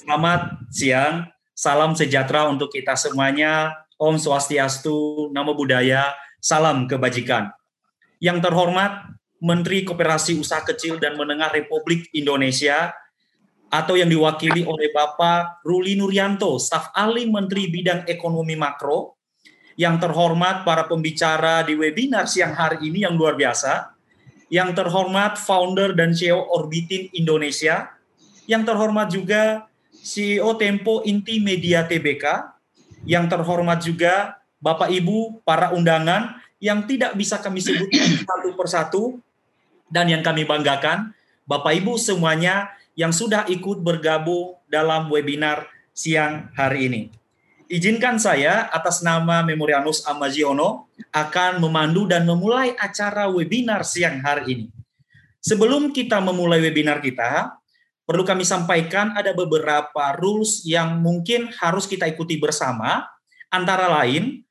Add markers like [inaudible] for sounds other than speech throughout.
Selamat siang, salam sejahtera untuk kita semuanya. Om Swastiastu, Namo Buddhaya, salam kebajikan. Yang terhormat Menteri Koperasi Usaha Kecil dan Menengah Republik Indonesia atau yang diwakili oleh Bapak Ruli Nuryanto, staf ahli Menteri Bidang Ekonomi Makro. Yang terhormat para pembicara di webinar siang hari ini yang luar biasa. Yang terhormat founder dan CEO Orbitin Indonesia. Yang terhormat juga CEO Tempo Inti Media TBK, yang terhormat juga Bapak Ibu para undangan yang tidak bisa kami sebutkan [clears throat] satu persatu dan yang kami banggakan Bapak Ibu semuanya yang sudah ikut bergabung dalam webinar siang hari ini. Izinkan saya atas nama Memorianus Amaziono akan memandu dan memulai acara webinar siang hari ini. Sebelum kita memulai webinar kita, perlu kami sampaikan ada beberapa rules yang mungkin harus kita ikuti bersama. Antara lain,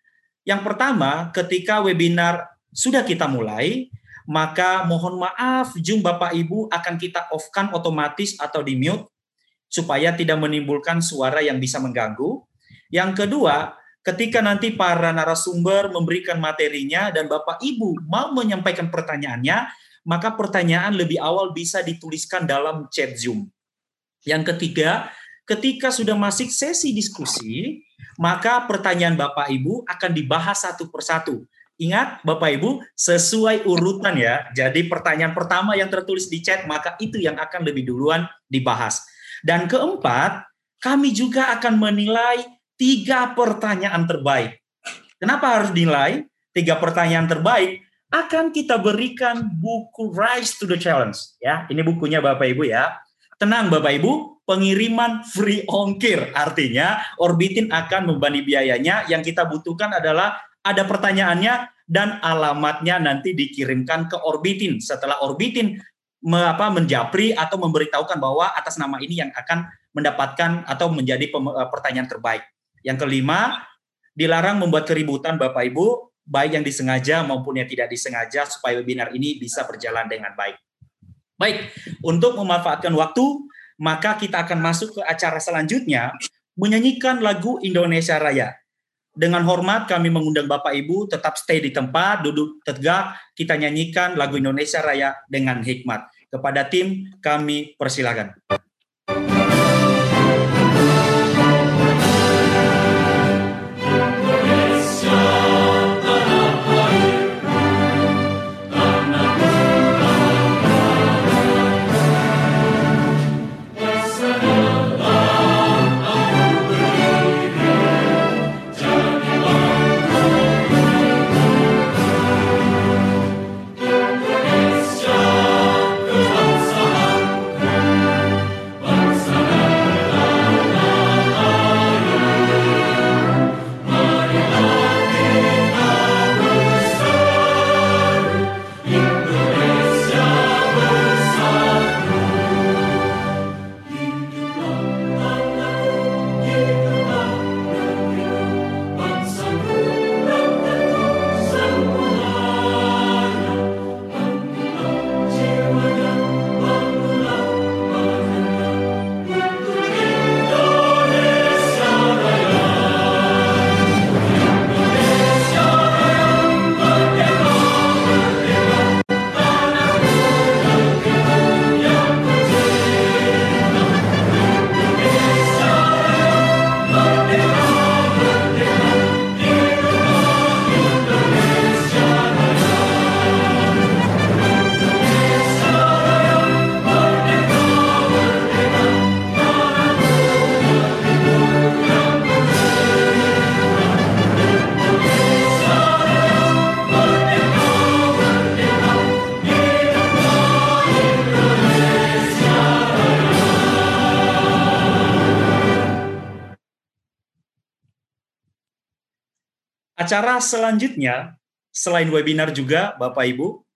yang pertama, ketika webinar sudah kita mulai, maka mohon maaf Zoom Bapak Ibu akan kita off-kan otomatis atau di mute supaya tidak menimbulkan suara yang bisa mengganggu. Yang kedua, ketika nanti para narasumber memberikan materinya dan Bapak Ibu mau menyampaikan pertanyaannya, maka pertanyaan lebih awal bisa dituliskan dalam chat Zoom. Yang ketiga, ketika sudah masuk sesi diskusi, maka pertanyaan Bapak Ibu akan dibahas satu persatu. Ingat Bapak Ibu, sesuai urutan ya. Jadi pertanyaan pertama yang tertulis di chat, maka itu yang akan lebih duluan dibahas. Dan keempat, kami juga akan menilai tiga pertanyaan terbaik. Kenapa harus dinilai? Tiga pertanyaan terbaik akan kita berikan buku Rise to the Challenge ya. Ini bukunya Bapak Ibu ya. Tenang Bapak Ibu, pengiriman free ongkir. Artinya Orbitin akan membani biayanya. Yang kita butuhkan adalah ada pertanyaannya dan alamatnya nanti dikirimkan ke Orbitin. Setelah Orbitin me, apa, menjapri atau memberitahukan bahwa atas nama ini yang akan mendapatkan atau menjadi pertanyaan terbaik. Yang kelima, dilarang membuat keributan Bapak Ibu, baik yang disengaja maupun yang tidak disengaja, supaya webinar ini bisa berjalan dengan baik. Baik, untuk memanfaatkan waktu, maka kita akan masuk ke acara selanjutnya, menyanyikan lagu Indonesia Raya. Dengan hormat kami mengundang Bapak Ibu tetap stay di tempat, duduk tegak, kita nyanyikan lagu Indonesia Raya dengan hikmat. Kepada tim kami persilakan. Acara selanjutnya, selain webinar juga Bapak Ibu,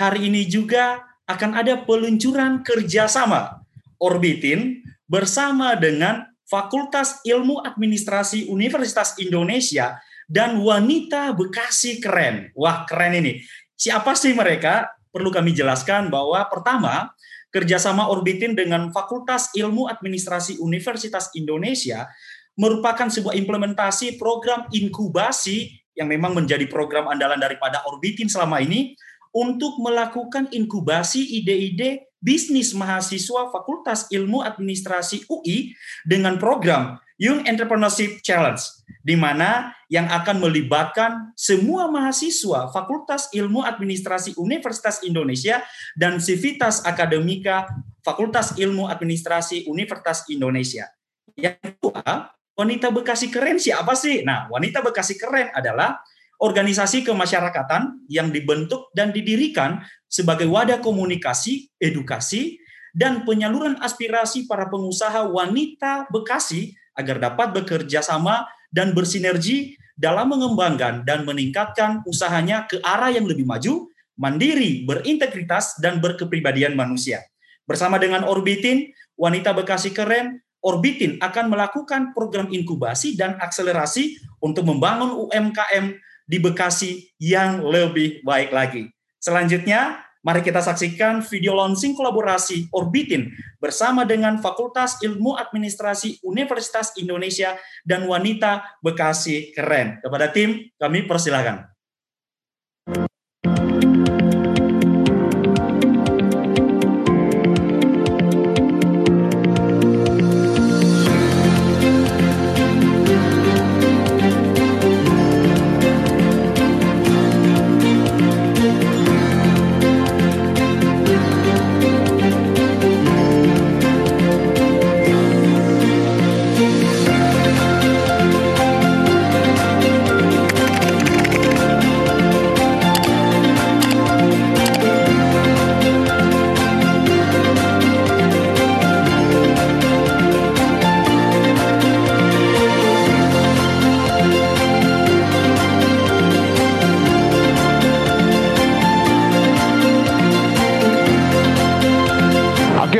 hari ini juga akan ada peluncuran kerjasama Orbitin bersama dengan Fakultas Ilmu Administrasi Universitas Indonesia dan Wanita Bekasi Keren. Wah, keren ini. Siapa sih mereka? Perlu kami jelaskan bahwa pertama, kerjasama Orbitin dengan Fakultas Ilmu Administrasi Universitas Indonesia merupakan sebuah implementasi program inkubasi yang memang menjadi program andalan daripada Orbitin selama ini untuk melakukan inkubasi ide-ide bisnis mahasiswa Fakultas Ilmu Administrasi UI dengan program Young Entrepreneurship Challenge, di mana yang akan melibatkan semua mahasiswa Fakultas Ilmu Administrasi Universitas Indonesia dan Civitas Akademika Fakultas Ilmu Administrasi Universitas Indonesia. Yang kedua, wanita Bekasi keren siapa sih? Nah, wanita Bekasi keren adalah organisasi kemasyarakatan yang dibentuk dan didirikan sebagai wadah komunikasi, edukasi, dan penyaluran aspirasi para pengusaha wanita Bekasi agar dapat bekerja sama dan bersinergi dalam mengembangkan dan meningkatkan usahanya ke arah yang lebih maju, mandiri, berintegritas, dan berkepribadian manusia. Bersama dengan Orbitin, Wanita Bekasi Keren, Orbitin akan melakukan program inkubasi dan akselerasi untuk membangun UMKM di Bekasi yang lebih baik lagi. Selanjutnya, Mari kita saksikan video launching kolaborasi Orbitin bersama dengan Fakultas Ilmu Administrasi Universitas Indonesia dan Wanita Bekasi Keren. Kepada tim, kami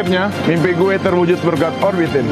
persilahkan. mimpi gue terwujud berkat Orbitin.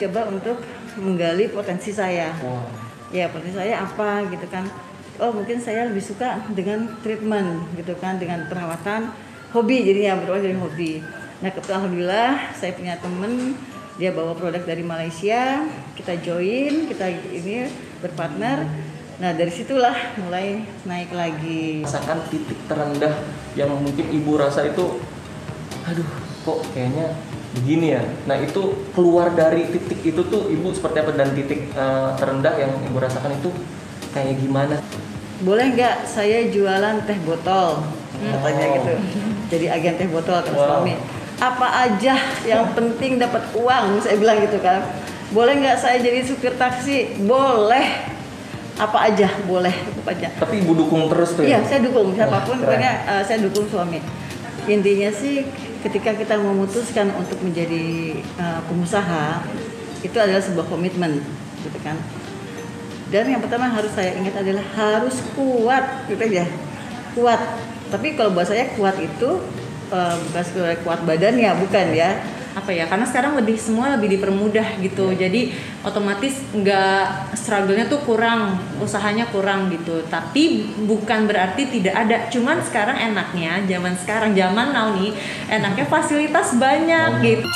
Mencoba untuk menggali potensi saya. Wow. ya potensi saya apa gitu kan. Oh mungkin saya lebih suka dengan treatment gitu kan dengan perawatan hobi jadinya berawal dari hobi. Nah kebetulan alhamdulillah saya punya temen dia bawa produk dari Malaysia kita join kita ini berpartner. Nah dari situlah mulai naik lagi. Rasakan titik terendah yang mungkin ibu rasa itu aduh kok kayaknya begini ya. Nah itu keluar dari titik itu tuh ibu seperti apa dan titik uh, terendah yang ibu rasakan itu kayak gimana? Boleh nggak saya jualan teh botol? Katanya oh. gitu. Jadi agen teh botol kata wow. suami. Apa aja yang penting dapat uang? Saya bilang gitu kan. Boleh nggak saya jadi supir taksi? Boleh. Apa aja boleh, apa aja. Tapi ibu dukung terus tuh ya? Iya, saya dukung siapa pun. Pokoknya uh, saya dukung suami. Intinya sih ketika kita memutuskan untuk menjadi uh, pengusaha itu adalah sebuah komitmen gitu kan. Dan yang pertama harus saya ingat adalah harus kuat gitu ya. Kuat. Tapi kalau buat saya kuat itu uh, bukan kuat badannya bukan ya apa ya karena sekarang lebih semua lebih dipermudah gitu. Jadi otomatis nggak struggle-nya tuh kurang usahanya kurang gitu. Tapi bukan berarti tidak ada. Cuman sekarang enaknya zaman sekarang zaman now nih enaknya [laughs] fasilitas banyak. gitu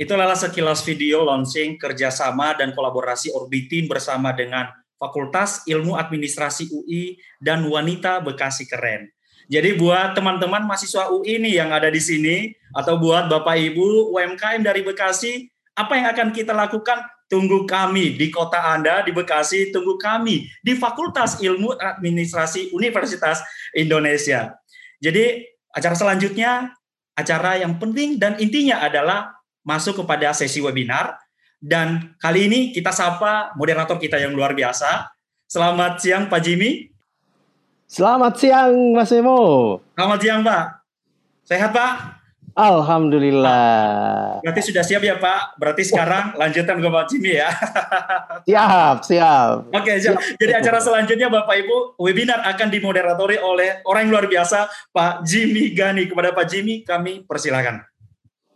itulah sekilas video launching kerjasama dan kolaborasi Orbitin bersama dengan Fakultas Ilmu Administrasi UI dan Wanita Bekasi Keren. Jadi buat teman-teman mahasiswa UI nih yang ada di sini atau buat Bapak Ibu UMKM dari Bekasi, apa yang akan kita lakukan? Tunggu kami di kota Anda di Bekasi, tunggu kami di Fakultas Ilmu Administrasi Universitas Indonesia. Jadi acara selanjutnya acara yang penting dan intinya adalah masuk kepada sesi webinar dan kali ini kita sapa moderator kita yang luar biasa. Selamat siang Pak Jimmy. Selamat siang Mas Emo. Selamat siang Pak. Sehat Pak? Alhamdulillah. Berarti sudah siap ya Pak? Berarti sekarang lanjutan ke Pak Jimmy ya. [laughs] siap, siap. Oke, siap. Jadi acara selanjutnya Bapak Ibu, webinar akan dimoderatori oleh orang yang luar biasa, Pak Jimmy Gani. Kepada Pak Jimmy, kami persilakan.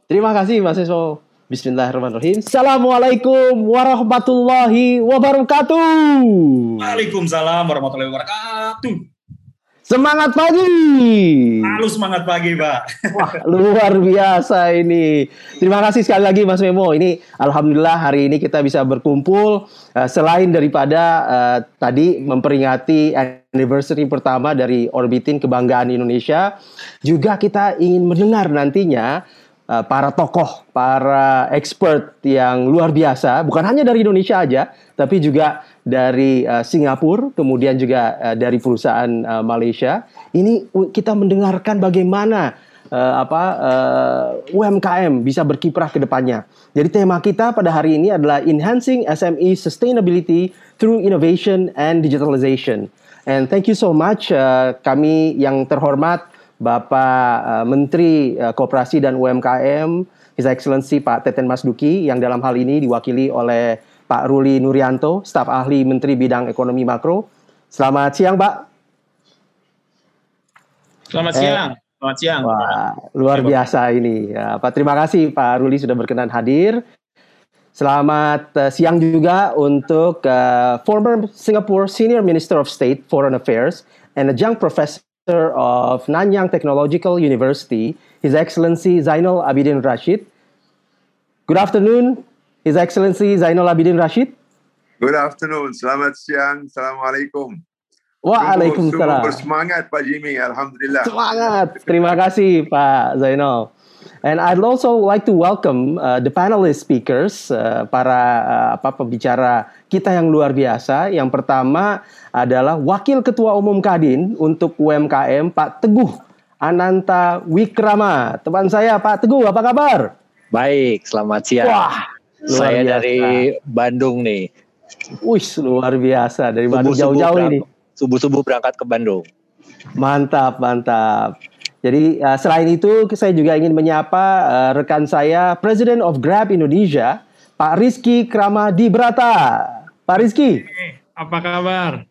Terima kasih Mas Eso. Bismillahirrahmanirrahim. Assalamualaikum warahmatullahi wabarakatuh. Waalaikumsalam warahmatullahi wabarakatuh. Semangat pagi. Lalu semangat pagi, Pak. [laughs] Wah, luar biasa ini. Terima kasih sekali lagi Mas Memo. Ini alhamdulillah hari ini kita bisa berkumpul uh, selain daripada uh, tadi memperingati anniversary pertama dari Orbitin Kebanggaan Indonesia, juga kita ingin mendengar nantinya uh, para tokoh, para expert yang luar biasa, bukan hanya dari Indonesia aja, tapi juga dari uh, Singapura, kemudian juga uh, dari perusahaan uh, Malaysia. Ini kita mendengarkan bagaimana uh, apa uh, UMKM bisa berkiprah ke depannya. Jadi tema kita pada hari ini adalah enhancing SME sustainability through innovation and digitalization. And thank you so much uh, kami yang terhormat Bapak uh, Menteri uh, Koperasi dan UMKM His Excellency Pak Teten Mas Duki yang dalam hal ini diwakili oleh Pak Ruli Nurianto, staf ahli Menteri Bidang Ekonomi Makro. Selamat siang, Pak. Selamat eh, siang. Selamat siang. Wah, luar biasa ini. Ya, Pak, terima kasih Pak Ruli sudah berkenan hadir. Selamat uh, siang juga untuk uh, former Singapore Senior Minister of State Foreign Affairs and a young professor of Nanyang Technological University, His Excellency Zainal Abidin Rashid. Good afternoon, His Excellency Zainal Abidin Rashid. Good afternoon. Selamat siang. Assalamualaikum. Waalaikumsalam. bersemangat Pak Jimmy. Alhamdulillah. Semangat. Terima kasih Pak Zainal. And I'd also like to welcome uh, the panelist speakers, uh, para uh, apa pembicara kita yang luar biasa. Yang pertama adalah Wakil Ketua Umum Kadin untuk UMKM Pak Teguh Ananta Wikrama. Teman saya Pak Teguh, apa kabar? Baik, selamat siang. Wah, Luar Saya biasa. dari Bandung nih. Wih, luar biasa dari Bandung jauh-jauh ini. Subuh-subuh berangkat ke Bandung. Mantap, mantap. Jadi uh, selain itu saya juga ingin menyapa uh, rekan saya President of Grab Indonesia, Pak Rizky Kramadi Brata. Pak Rizky. Apa kabar?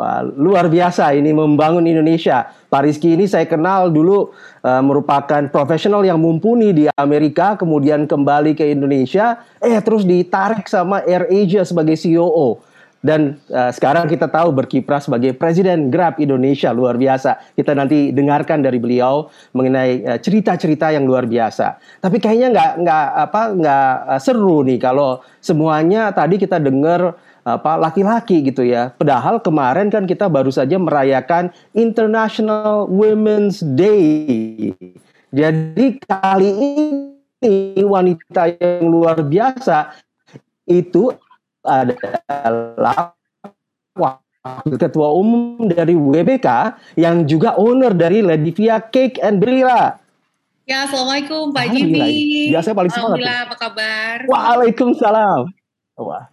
Wah, luar biasa ini membangun Indonesia. Pak Rizky ini saya kenal dulu uh, merupakan profesional yang mumpuni di Amerika, kemudian kembali ke Indonesia, eh terus ditarik sama Air Asia sebagai CEO. Dan uh, sekarang kita tahu berkiprah sebagai Presiden Grab Indonesia luar biasa. Kita nanti dengarkan dari beliau mengenai uh, cerita-cerita yang luar biasa. Tapi kayaknya nggak nggak apa nggak uh, seru nih kalau semuanya tadi kita dengar apa laki-laki gitu ya. Padahal kemarin kan kita baru saja merayakan International Women's Day. Jadi kali ini wanita yang luar biasa itu adalah wakil ketua umum dari WBK yang juga owner dari Ledivia Cake and Brila. Ya, assalamualaikum Pak Jimmy. Biasanya paling semangat. Alhamdulillah, apa kabar? Waalaikumsalam. Wah.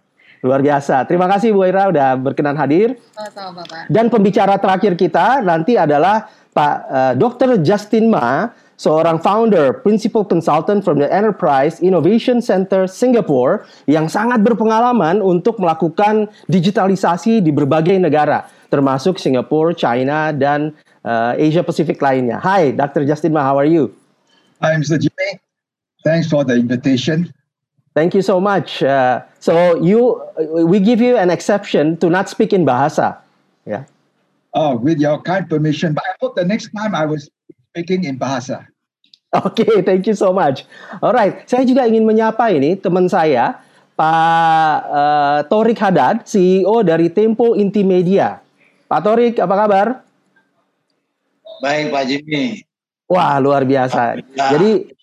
Luar biasa. Terima kasih Bu Ira udah berkenan hadir. Sama-sama. Dan pembicara terakhir kita nanti adalah Pak uh, Dr. Justin Ma, seorang founder, principal consultant from the Enterprise Innovation Center Singapore yang sangat berpengalaman untuk melakukan digitalisasi di berbagai negara, termasuk Singapura, China, dan uh, Asia Pacific lainnya. Hai, Dr. Justin Ma, how are you? Hi, Mr. Jimmy. Thanks for the invitation. Thank you so much. Uh, so you, we give you an exception to not speak in bahasa. Yeah. Oh, with your kind permission, but I hope the next time I was speaking in bahasa. Oke, okay, thank you so much. Alright, saya juga ingin menyapa ini teman saya, Pak uh, Torik Hadad, CEO dari Tempo Intimedia. Pak Torik, apa kabar? Baik, Pak Jimmy. Wah, luar biasa. Jadi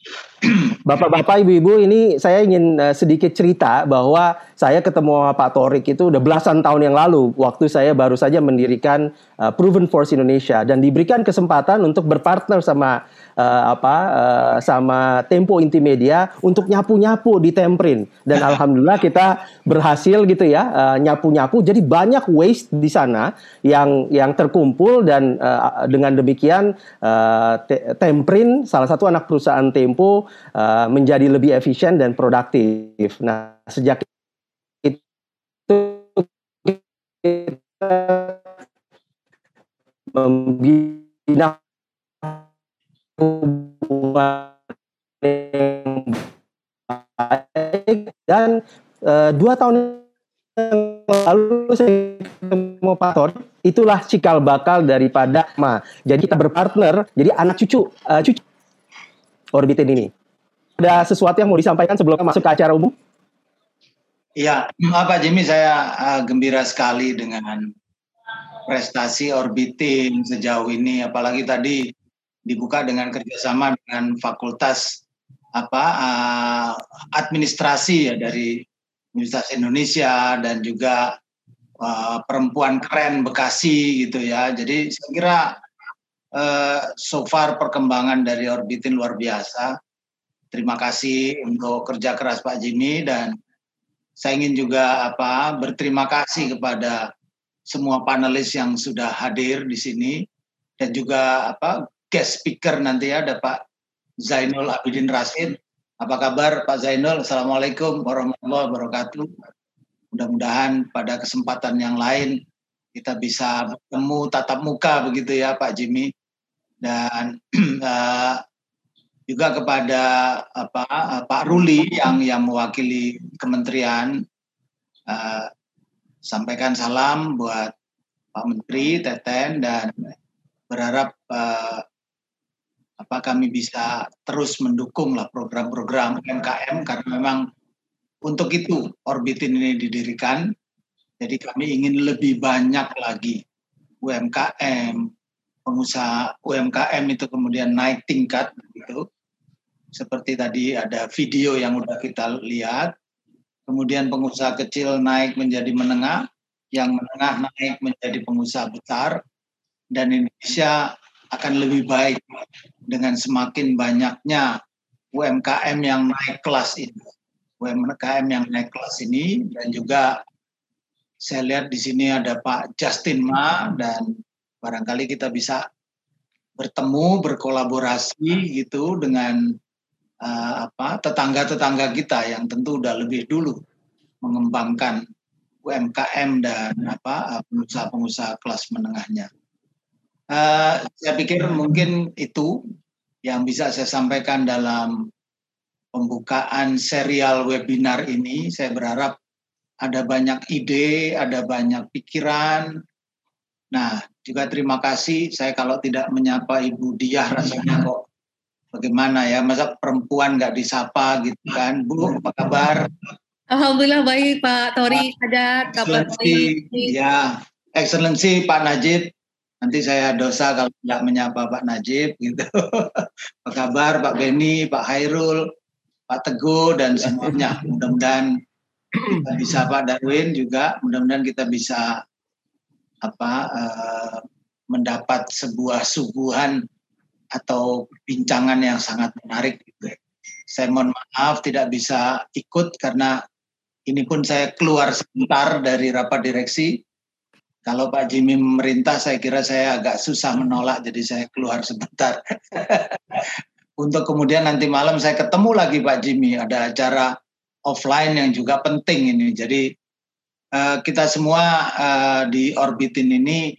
Bapak-bapak, ibu-ibu, ini saya ingin uh, sedikit cerita bahwa saya ketemu Pak Torik itu udah belasan tahun yang lalu, waktu saya baru saja mendirikan uh, Proven Force Indonesia dan diberikan kesempatan untuk berpartner sama uh, apa uh, sama Tempo Intimedia untuk nyapu-nyapu di Temprin dan [laughs] alhamdulillah kita berhasil gitu ya uh, nyapu-nyapu jadi banyak waste di sana yang yang terkumpul dan uh, dengan demikian uh, Temprin salah satu anak perusahaan Tempo uh, menjadi lebih efisien dan produktif. Nah, sejak itu kita membina baik dan uh, dua tahun yang lalu saya ketemu Pak Tor, itulah cikal bakal daripada Ma. Jadi kita berpartner, jadi anak cucu, uh, cucu orbitin ini. Ada sesuatu yang mau disampaikan sebelum masuk ke acara umum? Iya, Pak Jimmy, saya uh, gembira sekali dengan prestasi orbiting sejauh ini, apalagi tadi dibuka dengan kerjasama dengan Fakultas apa uh, administrasi ya dari Universitas Indonesia dan juga uh, perempuan keren Bekasi gitu ya. Jadi saya kira uh, so far perkembangan dari Orbitin luar biasa. Terima kasih untuk kerja keras Pak Jimmy dan saya ingin juga apa berterima kasih kepada semua panelis yang sudah hadir di sini dan juga apa guest speaker nanti ya ada Pak Zainul Abidin Rasid. Apa kabar Pak Zainul? Assalamualaikum warahmatullahi wabarakatuh. Mudah-mudahan pada kesempatan yang lain kita bisa bertemu tatap muka begitu ya Pak Jimmy dan uh, [clears throat] juga kepada apa Pak Ruli yang yang mewakili kementerian uh, sampaikan salam buat Pak Menteri Teten dan berharap uh, apa kami bisa terus mendukung lah program-program UMKM karena memang untuk itu Orbitin ini didirikan. Jadi kami ingin lebih banyak lagi UMKM, pengusaha UMKM itu kemudian naik tingkat gitu. Seperti tadi ada video yang udah kita lihat. Kemudian pengusaha kecil naik menjadi menengah, yang menengah naik menjadi pengusaha besar dan Indonesia akan lebih baik dengan semakin banyaknya UMKM yang naik kelas ini. UMKM yang naik kelas ini dan juga saya lihat di sini ada Pak Justin Ma dan barangkali kita bisa bertemu berkolaborasi gitu dengan uh, apa tetangga-tetangga kita yang tentu udah lebih dulu mengembangkan UMKM dan apa pengusaha-pengusaha kelas menengahnya. Uh, saya pikir mungkin itu yang bisa saya sampaikan dalam pembukaan serial webinar ini. Saya berharap ada banyak ide, ada banyak pikiran. Nah, juga terima kasih. Saya kalau tidak menyapa Ibu Diah rasanya kok bagaimana ya, masa perempuan nggak disapa gitu kan. Bu, apa kabar? Alhamdulillah baik Pak Tori, ada kabar baik. Ya, Excellency Pak Najib, Nanti saya dosa kalau tidak menyapa Pak Najib gitu. [laughs] Apa kabar Pak Beni, Pak Hairul, Pak Teguh dan semuanya. Mudah-mudahan kita bisa Pak Darwin juga. Mudah-mudahan kita bisa apa uh, mendapat sebuah suguhan atau bincangan yang sangat menarik. Gitu. Saya mohon maaf tidak bisa ikut karena ini pun saya keluar sebentar dari rapat direksi. Kalau Pak Jimmy memerintah, saya kira saya agak susah menolak, jadi saya keluar sebentar. [laughs] Untuk kemudian nanti malam saya ketemu lagi Pak Jimmy, ada acara offline yang juga penting ini. Jadi uh, kita semua uh, di Orbitin ini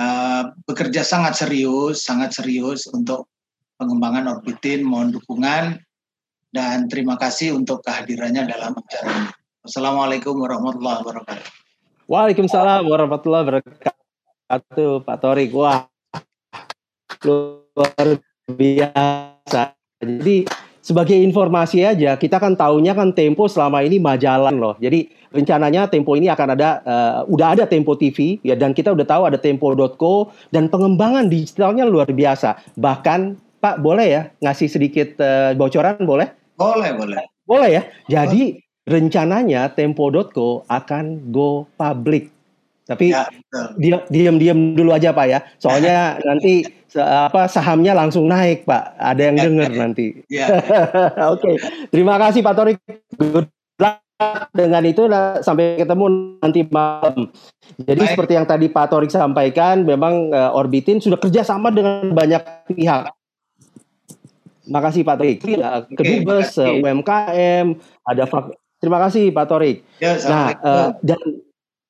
uh, bekerja sangat serius, sangat serius untuk pengembangan Orbitin. Mohon dukungan dan terima kasih untuk kehadirannya dalam acara ini. Assalamualaikum warahmatullahi wabarakatuh. Waalaikumsalam warahmatullahi wabarakatuh, Pak Torik. Wah, luar biasa. Jadi sebagai informasi aja, kita kan tahunya kan Tempo selama ini majalah loh. Jadi rencananya Tempo ini akan ada, uh, udah ada Tempo TV ya, dan kita udah tahu ada Tempo.co dan pengembangan digitalnya luar biasa. Bahkan Pak boleh ya ngasih sedikit uh, bocoran boleh? Boleh boleh. Boleh ya. Jadi rencananya Tempo.co akan go public. Tapi ya, dia diam-diam dulu aja Pak ya. Soalnya [laughs] nanti apa sahamnya langsung naik Pak. Ada yang ya, dengar ya, [laughs] nanti. Ya. [laughs] Oke. okay. Terima kasih Pak Torik. Good luck dengan itu sampai ketemu nanti malam. Jadi Baik. seperti yang tadi Pak Torik sampaikan, memang uh, Orbitin sudah kerjasama dengan banyak pihak. Makasih Pak Torik. Kedubes, okay, UMKM, ada Terima kasih Pak Torik. Ya, nah, uh, dan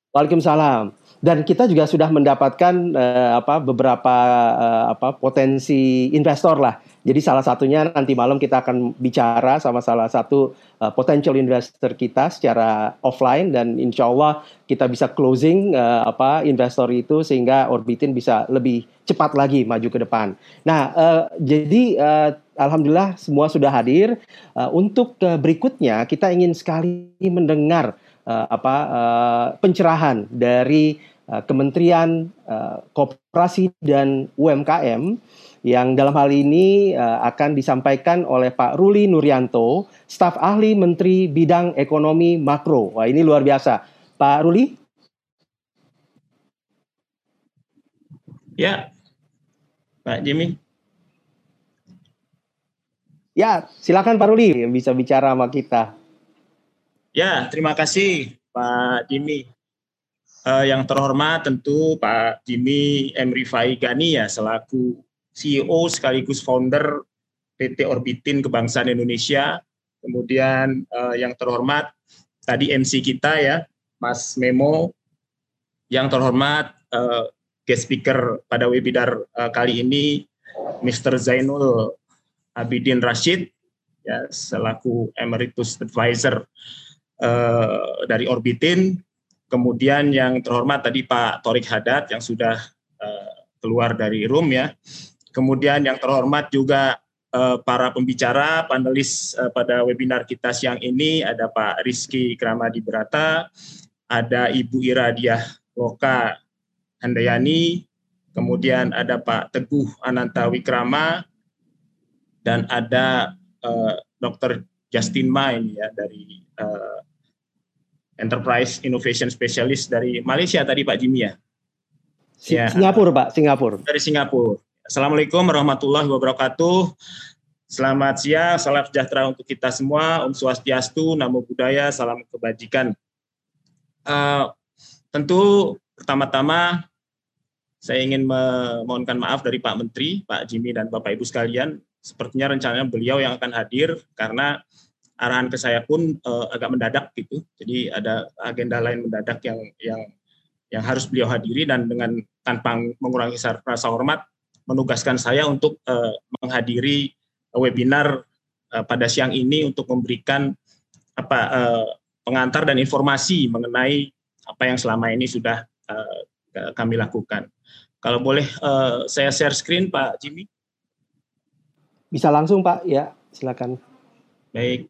Waalaikumsalam. Dan kita juga sudah mendapatkan uh, apa beberapa uh, apa potensi investor lah. Jadi salah satunya nanti malam kita akan bicara sama salah satu uh, potential investor kita secara offline dan insya Allah kita bisa closing uh, apa investor itu sehingga Orbitin bisa lebih cepat lagi maju ke depan. Nah, uh, jadi uh, alhamdulillah semua sudah hadir. Uh, untuk uh, berikutnya kita ingin sekali mendengar uh, apa uh, pencerahan dari uh, Kementerian uh, Koperasi dan UMKM yang dalam hal ini uh, akan disampaikan oleh Pak Ruli Nuryanto, staf ahli Menteri Bidang Ekonomi Makro. Wah, ini luar biasa. Pak Ruli? Ya, Pak Jimmy. Ya, silakan Pak Ruli yang bisa bicara sama kita. Ya, terima kasih Pak Jimmy. Uh, yang terhormat tentu Pak Jimmy M. Rifai Gani ya selaku CEO sekaligus founder PT Orbitin Kebangsaan Indonesia. Kemudian uh, yang terhormat tadi MC kita ya Mas Memo. Yang terhormat uh, guest speaker pada webinar uh, kali ini Mr. Zainul Abidin Rashid ya selaku emeritus advisor uh, dari Orbitin. Kemudian yang terhormat tadi Pak Torik Haddad yang sudah uh, keluar dari room ya. Kemudian yang terhormat juga uh, para pembicara panelis uh, pada webinar kita siang ini ada Pak Rizky Kramadi Berata, ada Ibu Iradiah Loka Handayani, kemudian ada Pak Teguh Ananta Wikrama, dan ada uh, Dr. Justin Main ya dari uh, Enterprise Innovation Specialist dari Malaysia tadi Pak Jimmy ya. ya. Singapura Pak, Singapura. Dari Singapura. Assalamualaikum warahmatullahi wabarakatuh. Selamat siang, salam sejahtera untuk kita semua. Om Swastiastu, Namo Buddhaya, salam kebajikan. Uh, tentu pertama-tama saya ingin memohonkan maaf dari Pak Menteri, Pak Jimmy dan Bapak Ibu sekalian sepertinya rencananya beliau yang akan hadir karena arahan ke saya pun uh, agak mendadak gitu. Jadi ada agenda lain mendadak yang yang yang harus beliau hadiri dan dengan tanpa mengurangi rasa hormat menugaskan saya untuk uh, menghadiri webinar uh, pada siang ini untuk memberikan apa uh, pengantar dan informasi mengenai apa yang selama ini sudah uh, kami lakukan. Kalau boleh uh, saya share screen Pak Jimmy. Bisa langsung Pak, ya silakan. Baik.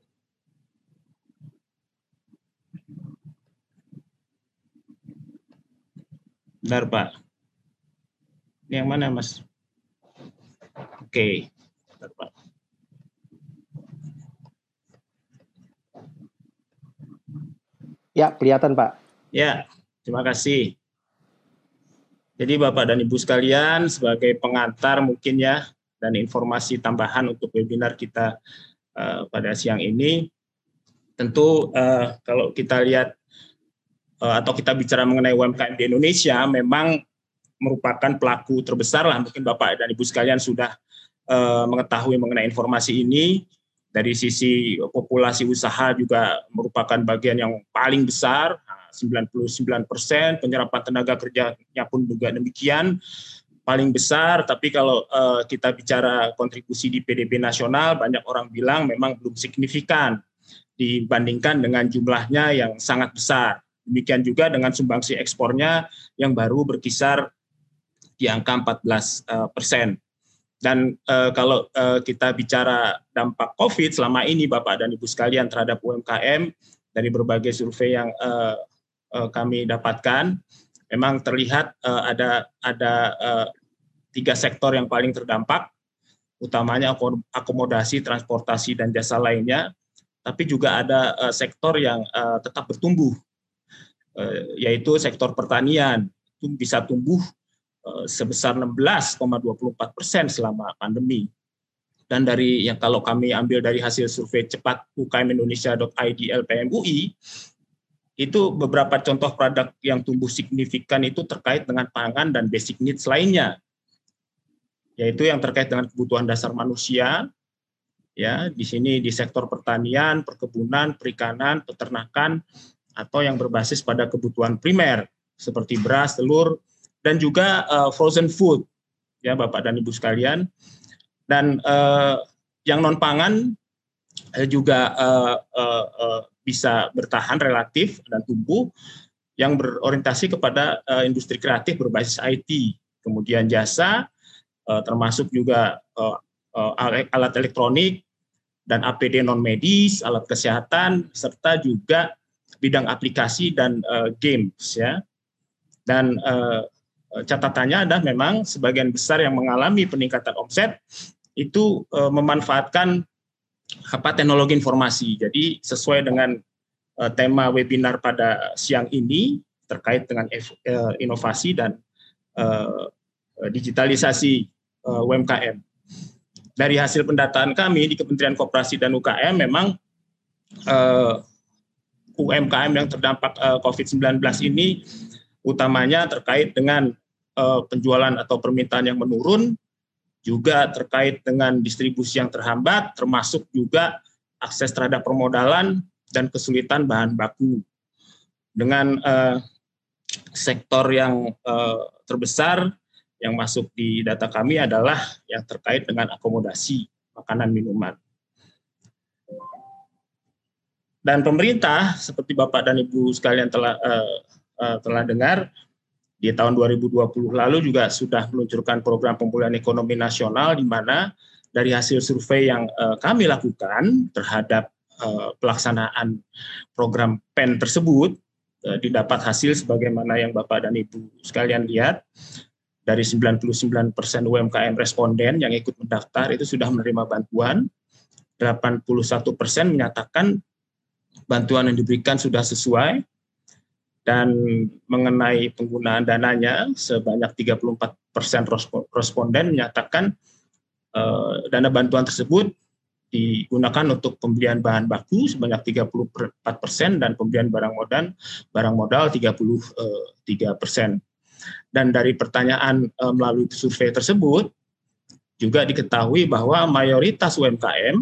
Pak. Ini yang mana Mas? Oke. Pak. Ya, kelihatan Pak. Ya, terima kasih. Jadi Bapak dan Ibu sekalian, sebagai pengantar mungkin ya, dan informasi tambahan untuk webinar kita uh, pada siang ini. tentu uh, kalau kita lihat atau kita bicara mengenai UMKM di Indonesia memang merupakan pelaku terbesar lah. Mungkin Bapak dan Ibu sekalian sudah uh, mengetahui mengenai informasi ini. Dari sisi populasi usaha juga merupakan bagian yang paling besar. 99 persen penyerapan tenaga kerjanya pun juga demikian paling besar. Tapi kalau uh, kita bicara kontribusi di PDB nasional banyak orang bilang memang belum signifikan dibandingkan dengan jumlahnya yang sangat besar. Demikian juga dengan sumbangsi ekspornya yang baru berkisar di angka 14 eh, persen. Dan uh, kalau uh, kita bicara dampak COVID selama ini, Bapak dan Ibu sekalian terhadap UMKM dari berbagai survei yang kami dapatkan, memang terlihat ada ada tiga sektor yang paling terdampak, utamanya akomodasi, transportasi, dan jasa lainnya tapi juga ada sektor yang tetap bertumbuh, uh, yaitu sektor pertanian itu bisa tumbuh uh, sebesar 16,24 persen selama pandemi. Dan dari yang kalau kami ambil dari hasil survei cepat ukmindonesia.id LPMUI, itu beberapa contoh produk yang tumbuh signifikan itu terkait dengan pangan dan basic needs lainnya, yaitu yang terkait dengan kebutuhan dasar manusia, ya di sini di sektor pertanian, perkebunan, perikanan, peternakan atau yang berbasis pada kebutuhan primer seperti beras, telur dan juga uh, frozen food ya Bapak dan Ibu sekalian. Dan uh, yang non pangan uh, juga uh, uh, uh, bisa bertahan relatif dan tumbuh yang berorientasi kepada uh, industri kreatif berbasis IT, kemudian jasa uh, termasuk juga uh, alat elektronik, dan APD non medis, alat kesehatan, serta juga bidang aplikasi dan uh, games ya. Dan uh, catatannya adalah memang sebagian besar yang mengalami peningkatan omset itu uh, memanfaatkan apa teknologi informasi. Jadi sesuai dengan uh, tema webinar pada siang ini terkait dengan uh, inovasi dan uh, digitalisasi uh, UMKM dari hasil pendataan kami di Kementerian Koperasi dan UKM memang uh, UMKM yang terdampak uh, eh, COVID-19 ini utamanya terkait dengan uh, penjualan atau permintaan yang menurun, juga terkait dengan distribusi yang terhambat, termasuk juga akses terhadap permodalan dan kesulitan bahan baku. Dengan uh, sektor yang uh, terbesar yang masuk di data kami adalah yang terkait dengan akomodasi makanan minuman. Dan pemerintah seperti Bapak dan Ibu sekalian telah uh, uh, telah dengar di tahun 2020 lalu juga sudah meluncurkan program pemulihan ekonomi nasional di mana dari hasil survei yang uh, kami lakukan terhadap uh, pelaksanaan program PEN tersebut didapat hasil sebagaimana yang Bapak dan Ibu sekalian lihat dari 99% UMKM responden yang ikut mendaftar itu sudah menerima bantuan. 81% menyatakan bantuan yang diberikan sudah sesuai dan mengenai penggunaan dananya sebanyak 34% responden menyatakan eh, dana bantuan tersebut digunakan untuk pembelian bahan baku sebanyak 34 persen dan pembelian barang modal barang modal 33 persen. Dan dari pertanyaan e, melalui survei tersebut juga diketahui bahwa mayoritas UMKM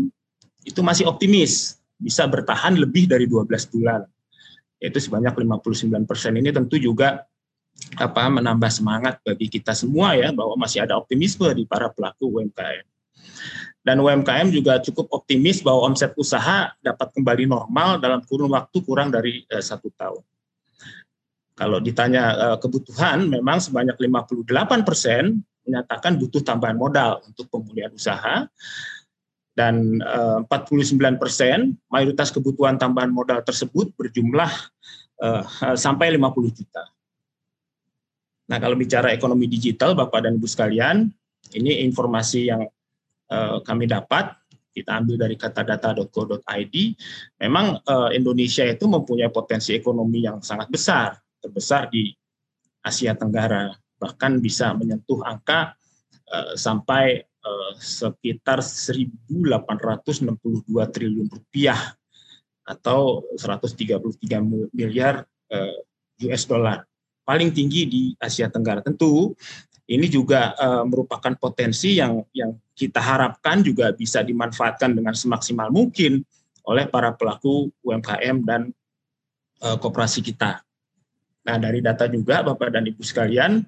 itu masih optimis bisa bertahan lebih dari 12 bulan. Yaitu sebanyak 59 persen ini tentu juga apa menambah semangat bagi kita semua ya bahwa masih ada optimisme di para pelaku UMKM. Dan UMKM juga cukup optimis bahwa omset usaha dapat kembali normal dalam kurun waktu kurang dari uh, satu tahun. Kalau ditanya uh, kebutuhan, memang sebanyak 58 persen menyatakan butuh tambahan modal untuk pemulihan usaha dan uh, 49 persen mayoritas kebutuhan tambahan modal tersebut berjumlah uh, sampai 50 juta. Nah kalau bicara ekonomi digital, Bapak dan Ibu sekalian, ini informasi yang uh, kami dapat. Kita ambil dari katadata.co.id, memang Indonesia itu mempunyai potensi ekonomi yang sangat besar terbesar di Asia Tenggara, bahkan bisa menyentuh angka sampai sekitar 1.862 triliun rupiah atau 133 miliar eh, US dollar. Paling tinggi di Asia Tenggara. Tentu ini juga uh, merupakan potensi yang yang kita harapkan juga bisa dimanfaatkan dengan semaksimal mungkin oleh para pelaku UMKM dan koperasi kita. Nah, dari data juga Bapak dan Ibu sekalian,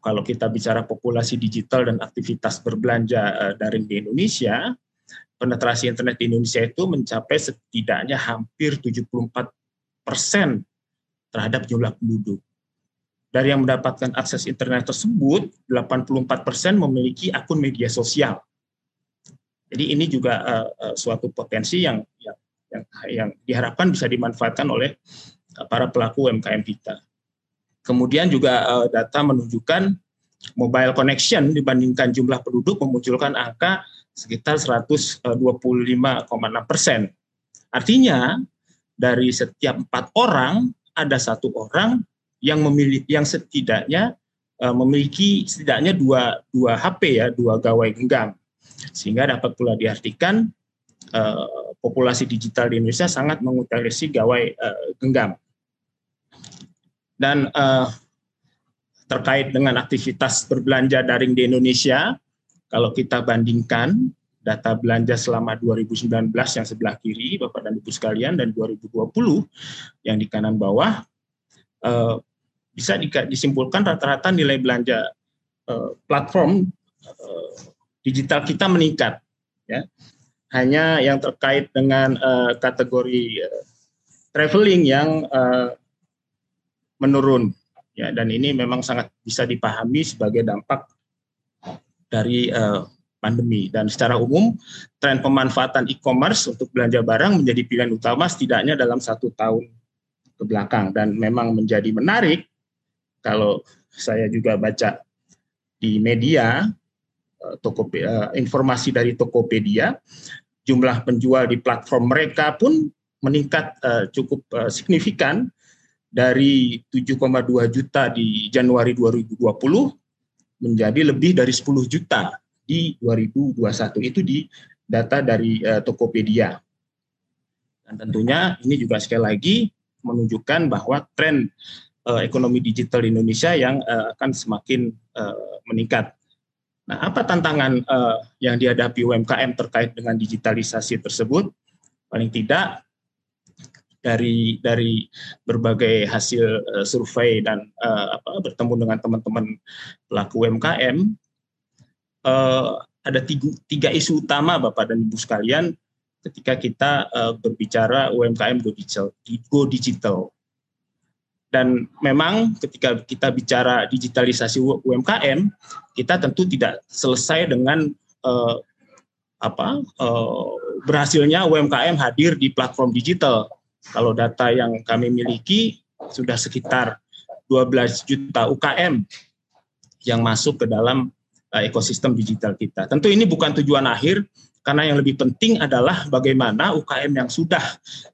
kalau kita bicara populasi digital dan aktivitas berbelanja uh, daring di Indonesia, penetrasi internet di Indonesia itu mencapai setidaknya hampir 74 persen terhadap jumlah penduduk. Dari yang mendapatkan akses internet tersebut, 84 persen memiliki akun media sosial. Jadi ini juga uh, uh, suatu potensi yang, yang yang diharapkan bisa dimanfaatkan oleh para pelaku UMKM kita. Kemudian juga uh, data menunjukkan mobile connection dibandingkan jumlah penduduk memunculkan angka sekitar 125,6 persen. Artinya dari setiap empat orang ada satu orang yang memiliki yang setidaknya uh, memiliki setidaknya dua dua HP ya dua gawai genggam sehingga dapat pula diartikan uh, populasi digital di Indonesia sangat mengutiliasi gawai uh, genggam dan uh, terkait dengan aktivitas berbelanja daring di Indonesia kalau kita bandingkan data belanja selama 2019 yang sebelah kiri Bapak dan Ibu sekalian dan 2020 yang di kanan bawah eh, bisa disimpulkan rata-rata nilai belanja eh, platform eh, digital kita meningkat ya. Hanya yang terkait dengan kategori traveling yang menurun ya dan ini memang sangat bisa dipahami sebagai dampak dari pandemi. Dan secara umum, tren pemanfaatan e-commerce untuk belanja barang menjadi pilihan utama setidaknya dalam satu tahun ke belakang. Dan memang menjadi menarik kalau saya juga baca di media, eh, toko, eh, informasi dari Tokopedia, jumlah penjual di platform mereka pun meningkat cukup signifikan dari 7,2 juta di Januari 2020 menjadi lebih dari 10 juta di 2021 itu di data dari uh, Tokopedia. Dan tentunya ini juga sekali lagi menunjukkan bahwa tren uh, ekonomi digital di Indonesia yang uh, akan semakin uh, meningkat. Nah, apa tantangan uh, yang dihadapi UMKM terkait dengan digitalisasi tersebut? Paling tidak dari dari berbagai hasil uh, survei dan uh, apa, bertemu dengan teman-teman pelaku UMKM uh, ada tiga, tiga isu utama Bapak dan Ibu sekalian ketika kita uh, berbicara UMKM go digital, go digital. Dan memang ketika kita bicara digitalisasi UMKM, kita tentu tidak selesai dengan uh, apa uh, berhasilnya UMKM hadir di platform digital. Kalau data yang kami miliki sudah sekitar 12 juta UKM yang masuk ke dalam Eh, ekosistem digital kita. Tentu ini bukan tujuan akhir, karena yang lebih penting adalah bagaimana UKM yang sudah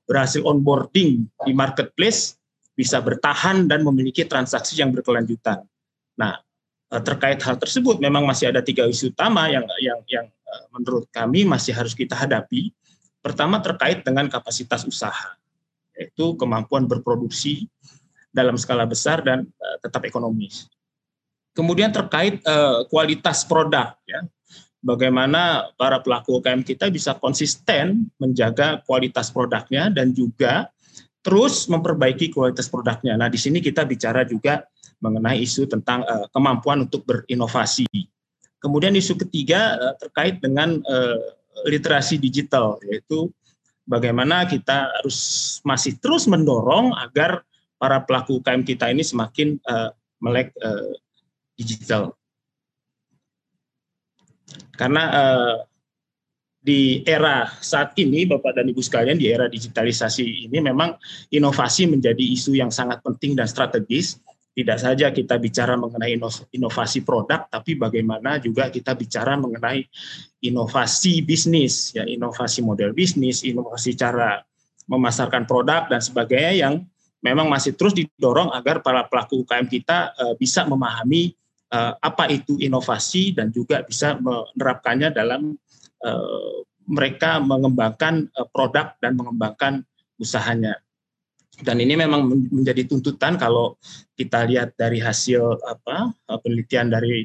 berhasil onboarding di marketplace bisa bertahan dan memiliki transaksi yang berkelanjutan. Nah, eh, terkait hal tersebut memang masih ada tiga isu utama yang yang yang eh, menurut kami masih harus kita hadapi. Pertama terkait dengan kapasitas usaha, yaitu kemampuan berproduksi dalam skala besar dan tetap ekonomis. Kemudian terkait uh, kualitas produk, ya, bagaimana para pelaku UKM kita bisa konsisten menjaga kualitas produknya dan juga terus memperbaiki kualitas produknya. Nah, di sini kita bicara juga mengenai isu tentang uh, kemampuan untuk berinovasi. Kemudian isu ketiga uh, terkait dengan uh, literasi digital, yaitu bagaimana kita harus masih terus mendorong agar para pelaku UKM kita ini semakin uh, melek uh, digital. Karena uh, di era saat ini, Bapak dan Ibu sekalian, di era digitalisasi ini memang inovasi menjadi isu yang sangat penting dan strategis. Tidak saja kita bicara mengenai inovasi produk, tapi bagaimana juga kita bicara mengenai inovasi bisnis, ya inovasi model bisnis, inovasi cara memasarkan produk dan sebagainya yang memang masih terus didorong agar para pelaku UKM kita uh, bisa memahami uh, apa itu inovasi dan juga bisa menerapkannya dalam uh, mereka mengembangkan produk dan mengembangkan usahanya. Dan ini memang menjadi tuntutan kalau kita lihat dari hasil apa penelitian dari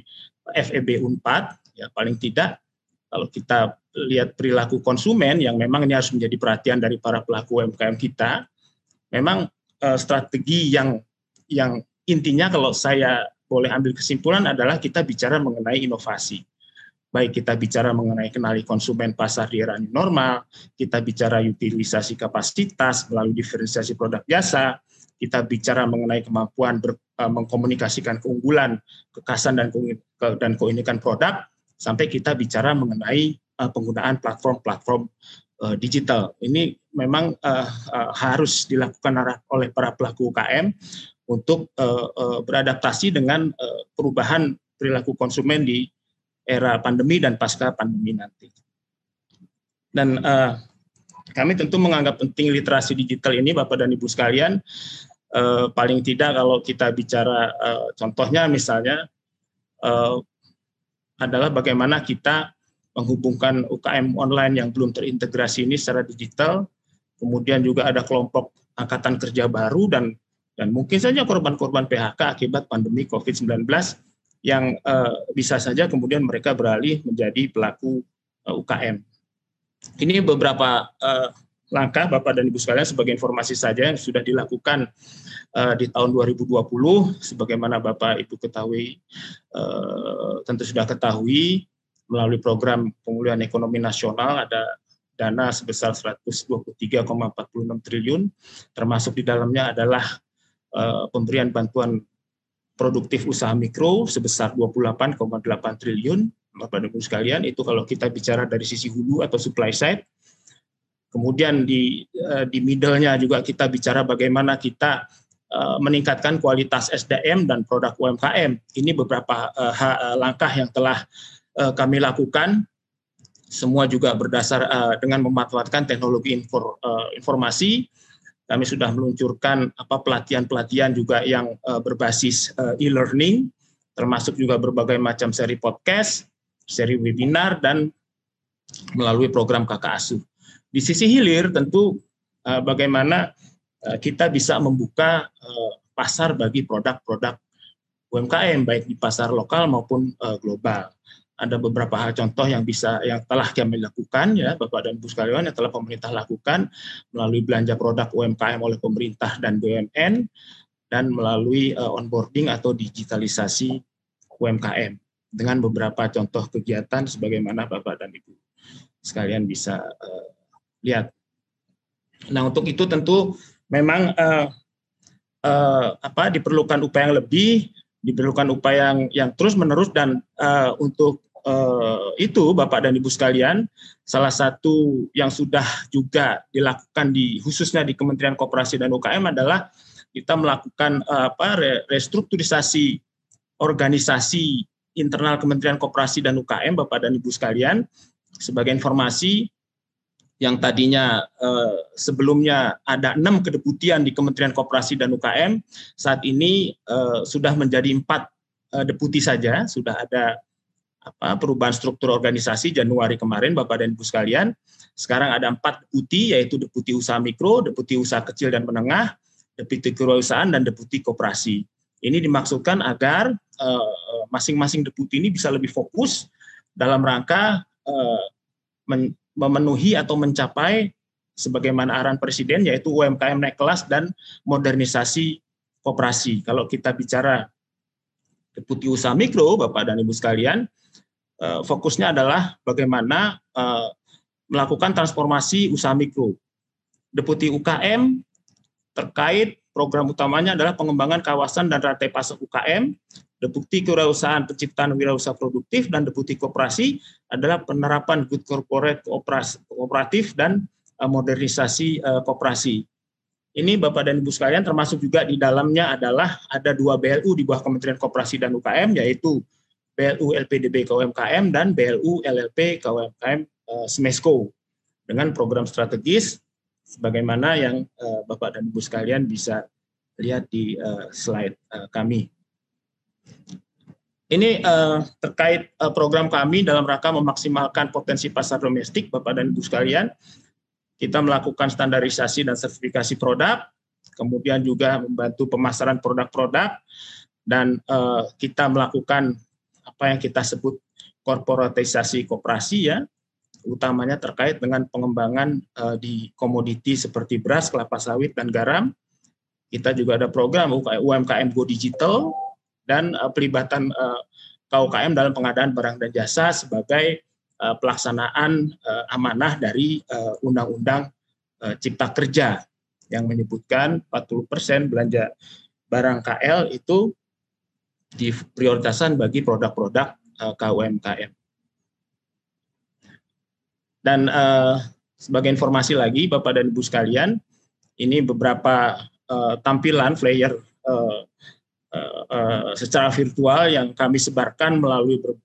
FEB Unpad ya paling tidak kalau kita lihat perilaku konsumen yang memang ini harus menjadi perhatian dari para pelaku UMKM kita, memang uh, strategi yang yang intinya kalau saya boleh ambil kesimpulan adalah kita bicara mengenai inovasi. Baik kita bicara mengenai kenali konsumen pasar di era normal, kita bicara utilisasi kapasitas melalui diferensiasi produk jasa, kita bicara mengenai kemampuan ber, uh, mengkomunikasikan keunggulan, kekasan dan dan keunikan produk, sampai kita bicara mengenai uh, penggunaan platform-platform uh, digital. Ini memang uh, uh, harus dilakukan oleh para pelaku UKM untuk uh, uh, beradaptasi dengan uh, perubahan perilaku konsumen di era pandemi dan pasca pandemi nanti. Dan uh, kami tentu menganggap penting literasi digital ini, Bapak dan Ibu sekalian. Uh, paling tidak kalau kita bicara uh, contohnya misalnya uh, adalah bagaimana kita menghubungkan UKM online yang belum terintegrasi ini secara digital. Kemudian juga ada kelompok angkatan kerja baru dan dan mungkin saja korban-korban PHK akibat pandemi COVID-19 yang uh, bisa saja kemudian mereka beralih menjadi pelaku uh, eh, UKM. Ini beberapa uh, langkah Bapak dan Ibu sekalian sebagai informasi saja yang sudah dilakukan uh, di tahun 2020 sebagaimana Bapak Ibu ketahui uh, tentu sudah ketahui melalui program pemulihan ekonomi nasional ada dana sebesar 123,46 triliun termasuk di dalamnya adalah uh, pemberian bantuan produktif usaha mikro sebesar 28,8 triliun Bapak Ibu sekalian itu kalau kita bicara dari sisi hulu atau supply side Kemudian di eh, di middle-nya juga kita bicara bagaimana kita eh, meningkatkan kualitas SDM dan produk UMKM. Ini beberapa eh, langkah yang telah kami lakukan. Semua juga berdasar dengan memanfaatkan teknologi informasi. Kami sudah meluncurkan apa pelatihan-pelatihan juga yang berbasis e-learning, termasuk juga berbagai macam seri podcast, seri webinar dan melalui program kakak asuh. Di sisi hilir tentu uh, bagaimana uh, kita bisa membuka uh, pasar bagi produk-produk UMKM baik di pasar lokal maupun uh, global. Ada beberapa hal contoh yang bisa yang telah kami lakukan ya Bapak dan Ibu sekalian yang telah pemerintah lakukan melalui belanja produk UMKM oleh pemerintah dan BUMN dan melalui uh, onboarding atau digitalisasi UMKM dengan beberapa contoh kegiatan sebagaimana Bapak dan Ibu sekalian bisa uh, lihat. Nah untuk itu tentu memang uh, uh, apa diperlukan upaya yang lebih, diperlukan upaya yang yang terus menerus dan uh, untuk uh, itu Bapak dan Ibu sekalian, salah satu yang sudah juga dilakukan di khususnya di Kementerian Koperasi dan UKM adalah kita melakukan uh, apa restrukturisasi organisasi internal Kementerian Koperasi dan UKM Bapak dan Ibu sekalian. Sebagai informasi, yang tadinya eh, sebelumnya ada enam kedeputian di Kementerian Koperasi dan UKM, saat ini eh, sudah menjadi empat eh, deputi saja, sudah ada apa, perubahan struktur organisasi Januari kemarin, Bapak dan Ibu sekalian. Sekarang ada empat deputi, yaitu deputi usaha mikro, deputi usaha kecil dan menengah, deputi kewirausahaan, dan deputi koperasi. Ini dimaksudkan agar eh, masing-masing deputi ini bisa lebih fokus dalam rangka eh, memenuhi atau mencapai sebagaimana arahan Presiden yaitu UMKM naik kelas dan modernisasi koperasi. Kalau kita bicara deputi usaha mikro, Bapak dan Ibu sekalian, eh, fokusnya adalah bagaimana eh, melakukan transformasi usaha mikro. Deputi UKM terkait program utamanya adalah pengembangan kawasan dan rantai pasok UKM Deputi Kewirausahaan Penciptaan Wirausaha Produktif dan Deputi Koperasi adalah penerapan good corporate kooperatif dan uh, modernisasi uh, koperasi. Ini Bapak dan Ibu sekalian termasuk juga di dalamnya adalah ada dua BLU di bawah Kementerian Koperasi dan UKM yaitu BLU LPDB KUMKM dan BLU LLP KUMKM uh, SMESCO dengan program strategis sebagaimana yang Bapak dan Ibu sekalian bisa lihat di slide kami. Ini terkait program kami dalam rangka memaksimalkan potensi pasar domestik, Bapak dan Ibu sekalian. kita melakukan standarisasi dan sertifikasi produk, kemudian juga membantu pemasaran produk-produk, dan kita melakukan apa yang kita sebut korporatisasi koperasi ya, utamanya terkait dengan pengembangan uh, di komoditi seperti beras, kelapa sawit, dan garam. Kita juga ada program UMKM Go Digital dan uh, pelibatan uh, KUKM dalam pengadaan barang dan jasa sebagai uh, pelaksanaan uh, amanah dari Undang-Undang uh, Cipta Kerja yang menyebutkan 40% belanja barang KL itu diprioritaskan bagi produk-produk uh, KUMKM. Dan uh, sebagai informasi lagi, Bapak dan Ibu sekalian, ini beberapa uh, tampilan flyer uh, uh, uh, secara virtual yang kami sebarkan melalui ber,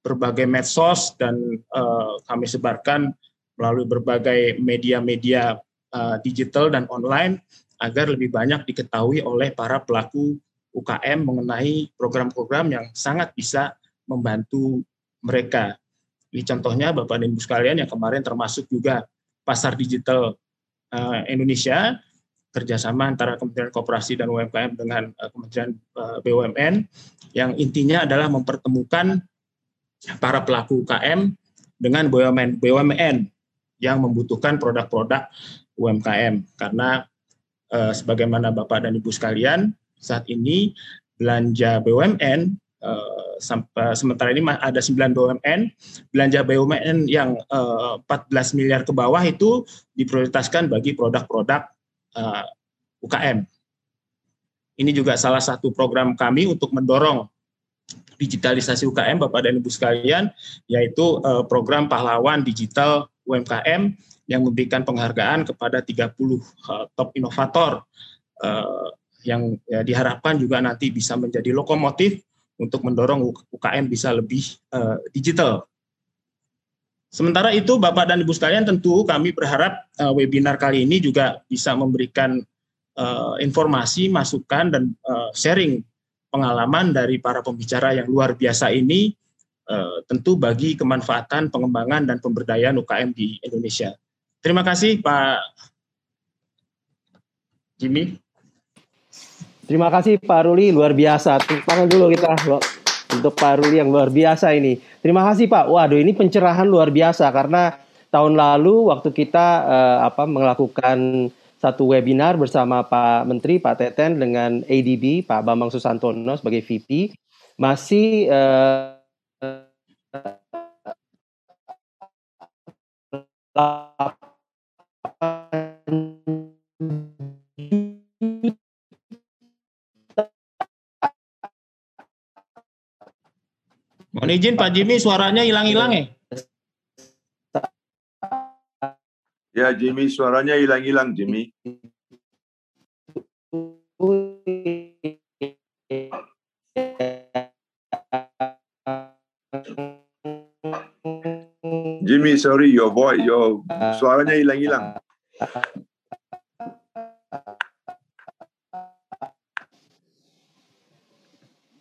berbagai medsos dan uh, kami sebarkan melalui berbagai media-media uh, digital dan online agar lebih banyak diketahui oleh para pelaku UKM mengenai program-program yang sangat bisa membantu mereka. Ini contohnya Bapak dan Ibu sekalian yang kemarin termasuk juga pasar digital uh, Indonesia kerjasama antara Kementerian Koperasi dan UMKM dengan uh, Kementerian eh, BUMN yang intinya adalah mempertemukan para pelaku UKM dengan BUMN BUMN yang membutuhkan produk-produk UMKM karena sebagaimana Bapak dan Ibu sekalian saat ini belanja BUMN uh, sampai sementara ini ada 9 BUMN, belanja BUMN yang uh, eh, 14 miliar ke bawah itu diprioritaskan bagi produk-produk eh, UKM. Ini juga salah satu program kami untuk mendorong digitalisasi UKM Bapak dan Ibu sekalian, yaitu program pahlawan digital UMKM yang memberikan penghargaan kepada 30 uh, top inovator yang ya, diharapkan juga nanti bisa menjadi lokomotif untuk mendorong UKM bisa lebih uh, digital. Sementara itu, Bapak dan Ibu sekalian, tentu kami berharap uh, webinar kali ini juga bisa memberikan uh, informasi, masukan, dan uh, sharing pengalaman dari para pembicara yang luar biasa ini, uh, tentu bagi kemanfaatan pengembangan dan pemberdayaan UKM di Indonesia. Terima kasih, Pak Jimmy. Terima kasih Pak Ruli, luar biasa. Tangan dulu kita untuk Pak Ruli yang luar biasa ini. Terima kasih Pak. Waduh, ini pencerahan luar biasa karena tahun lalu waktu kita uh, apa melakukan satu webinar bersama Pak Menteri Pak Teten dengan ADB Pak Bambang Susantono sebagai VP masih uh, Mohon izin Pak Jimmy suaranya hilang-hilang ya? Ya Jimmy suaranya hilang-hilang Jimmy. Jimmy, sorry, your voice, your suaranya hilang-hilang.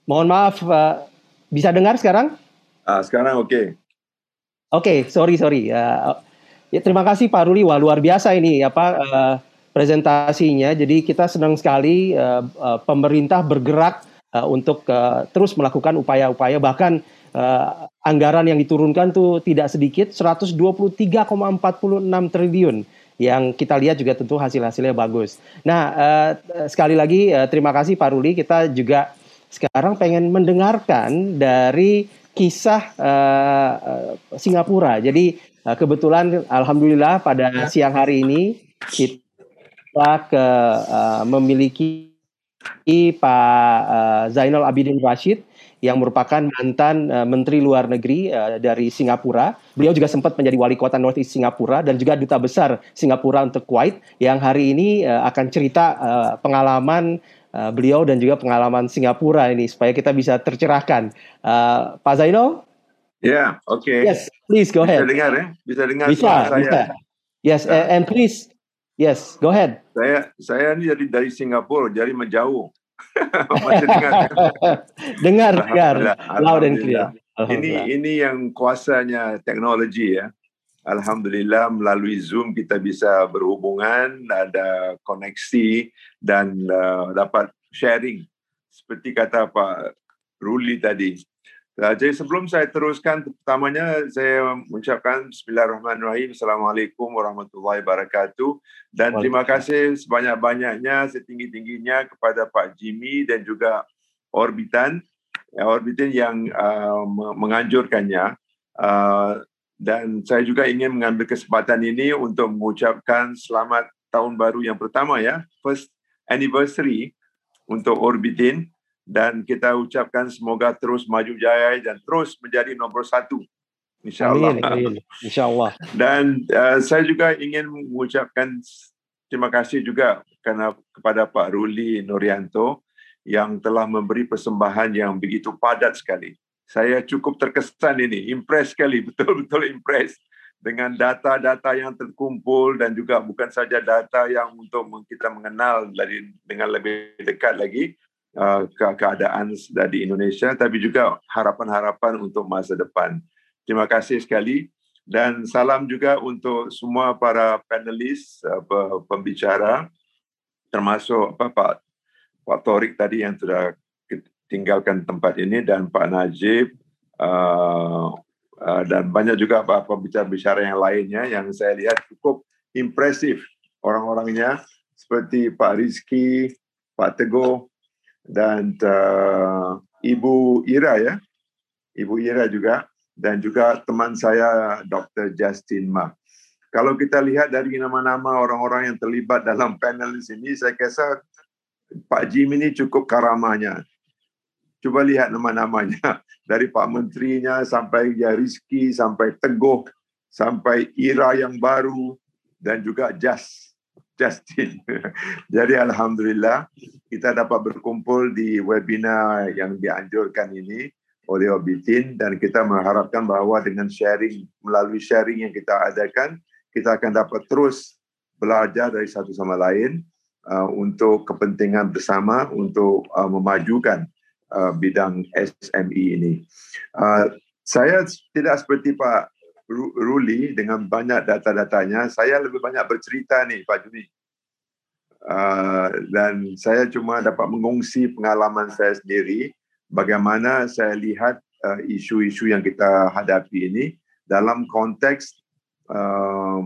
Mohon maaf, Pak bisa dengar sekarang? Uh, sekarang oke. Okay. Oke, okay, sorry sorry. Uh, ya terima kasih Pak Ruli, wah luar biasa ini apa uh, presentasinya. Jadi kita senang sekali uh, uh, pemerintah bergerak uh, untuk uh, terus melakukan upaya-upaya bahkan uh, anggaran yang diturunkan tuh tidak sedikit 123,46 triliun yang kita lihat juga tentu hasil-hasilnya bagus. Nah, uh, sekali lagi uh, terima kasih Pak Ruli. Kita juga sekarang pengen mendengarkan dari kisah uh, Singapura. Jadi uh, kebetulan alhamdulillah pada ya. siang hari ini kita ke uh, memiliki Pak uh, Zainal Abidin Rashid yang merupakan mantan uh, Menteri Luar Negeri uh, dari Singapura. Beliau juga sempat menjadi wali kota North East Singapura dan juga duta besar Singapura untuk Kuwait yang hari ini uh, akan cerita uh, pengalaman uh, beliau dan juga pengalaman Singapura ini supaya kita bisa tercerahkan. Uh, Pak Zainal? Ya, yeah, oke. Okay. Yes, please go ahead. Bisa dengar ya? Bisa dengar bisa, saya. Bisa. Yes, nah. and please, yes, go ahead. Saya saya ini dari dari Singapura, jadi menjauh. [laughs] [laughs] dengar, dengar, dengar, loud and clear. Ini ini yang kuasanya teknologi ya. Alhamdulillah melalui Zoom kita bisa berhubungan, ada koneksi dan uh, dapat sharing seperti kata Pak Ruli tadi. Uh, jadi sebelum saya teruskan, pertamanya saya mengucapkan Bismillahirrahmanirrahim. Assalamualaikum warahmatullahi wabarakatuh. Dan terima kasih sebanyak-banyaknya, setinggi-tingginya kepada Pak Jimmy dan juga Orbitan, ya, Orbitan yang uh, menganjurkannya. Uh, dan saya juga ingin mengambil kesempatan ini untuk mengucapkan selamat tahun baru yang pertama ya, first anniversary untuk Orbitin dan kita ucapkan semoga terus maju jaya dan terus menjadi nomor satu. InsyaAllah. InsyaAllah. Dan uh, saya juga ingin mengucapkan terima kasih juga karena kepada Pak Ruli Nurianto yang telah memberi persembahan yang begitu padat sekali saya cukup terkesan ini, impress sekali, [laughs] betul-betul impress dengan data-data yang terkumpul dan juga bukan saja data yang untuk kita mengenal dari dengan lebih dekat lagi uh, ke keadaan di Indonesia, tapi juga harapan-harapan untuk masa depan. Terima kasih sekali dan salam juga untuk semua para panelis, uh, pembicara, termasuk apa Pak Pak Torik tadi yang sudah tinggalkan tempat ini dan Pak Najib uh, dan banyak juga Pak pembicara-bicara yang lainnya yang saya lihat cukup impresif orang-orangnya seperti Pak Rizky, Pak Teguh dan uh, Ibu Ira ya, Ibu Ira juga dan juga teman saya Dr. Justin Ma. Kalau kita lihat dari nama-nama orang-orang yang terlibat dalam panel di sini, saya rasa Pak Jim ini cukup karamanya Coba lihat nama-namanya. [laughs] Dari Pak Menterinya sampai ya sampai Teguh, sampai Ira yang baru, dan juga Just, Justin. [laughs] Jadi Alhamdulillah kita dapat berkumpul di webinar yang dianjurkan ini oleh Obitin dan kita mengharapkan bahwa dengan sharing, melalui sharing yang kita adakan, kita akan dapat terus belajar dari satu sama lain uh, untuk kepentingan bersama untuk uh, memajukan uh, bidang SME ini. Uh, saya tidak seperti Pak Ruli dengan banyak data-datanya. Saya lebih banyak bercerita nih Pak Juni. Uh, dan saya cuma dapat mengungsi pengalaman saya sendiri bagaimana saya lihat uh, isu-isu yang kita hadapi ini dalam konteks uh,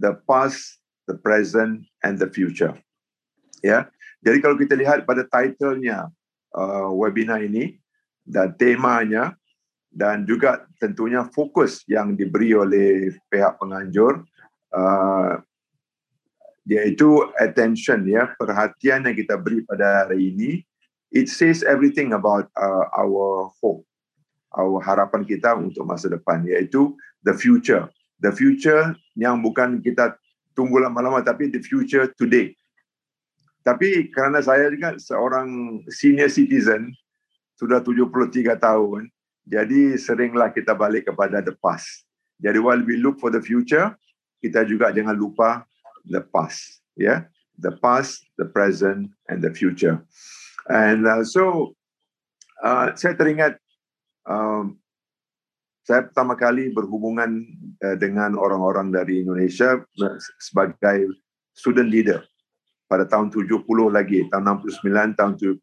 the past, the present, and the future. Ya, jadi kalau kita lihat pada titlenya uh, webinar ini dan temanya dan juga tentunya fokus yang diberi oleh pihak penganjur uh, iaitu attention ya perhatian yang kita beri pada hari ini. It says everything about uh, our hope our harapan kita untuk masa depan iaitu the future. The future yang bukan kita tunggu lama-lama tapi the future today tapi kerana saya juga seorang senior citizen, sudah 73 tahun, jadi seringlah kita balik kepada the past. Jadi while we look for the future, kita juga jangan lupa the past. Ya, yeah? the past, the present, and the future. And uh, so, uh, saya teringat um, saya pertama kali berhubungan uh, dengan orang-orang dari Indonesia uh, sebagai student leader pada tahun 70 lagi, tahun 69, tahun 70,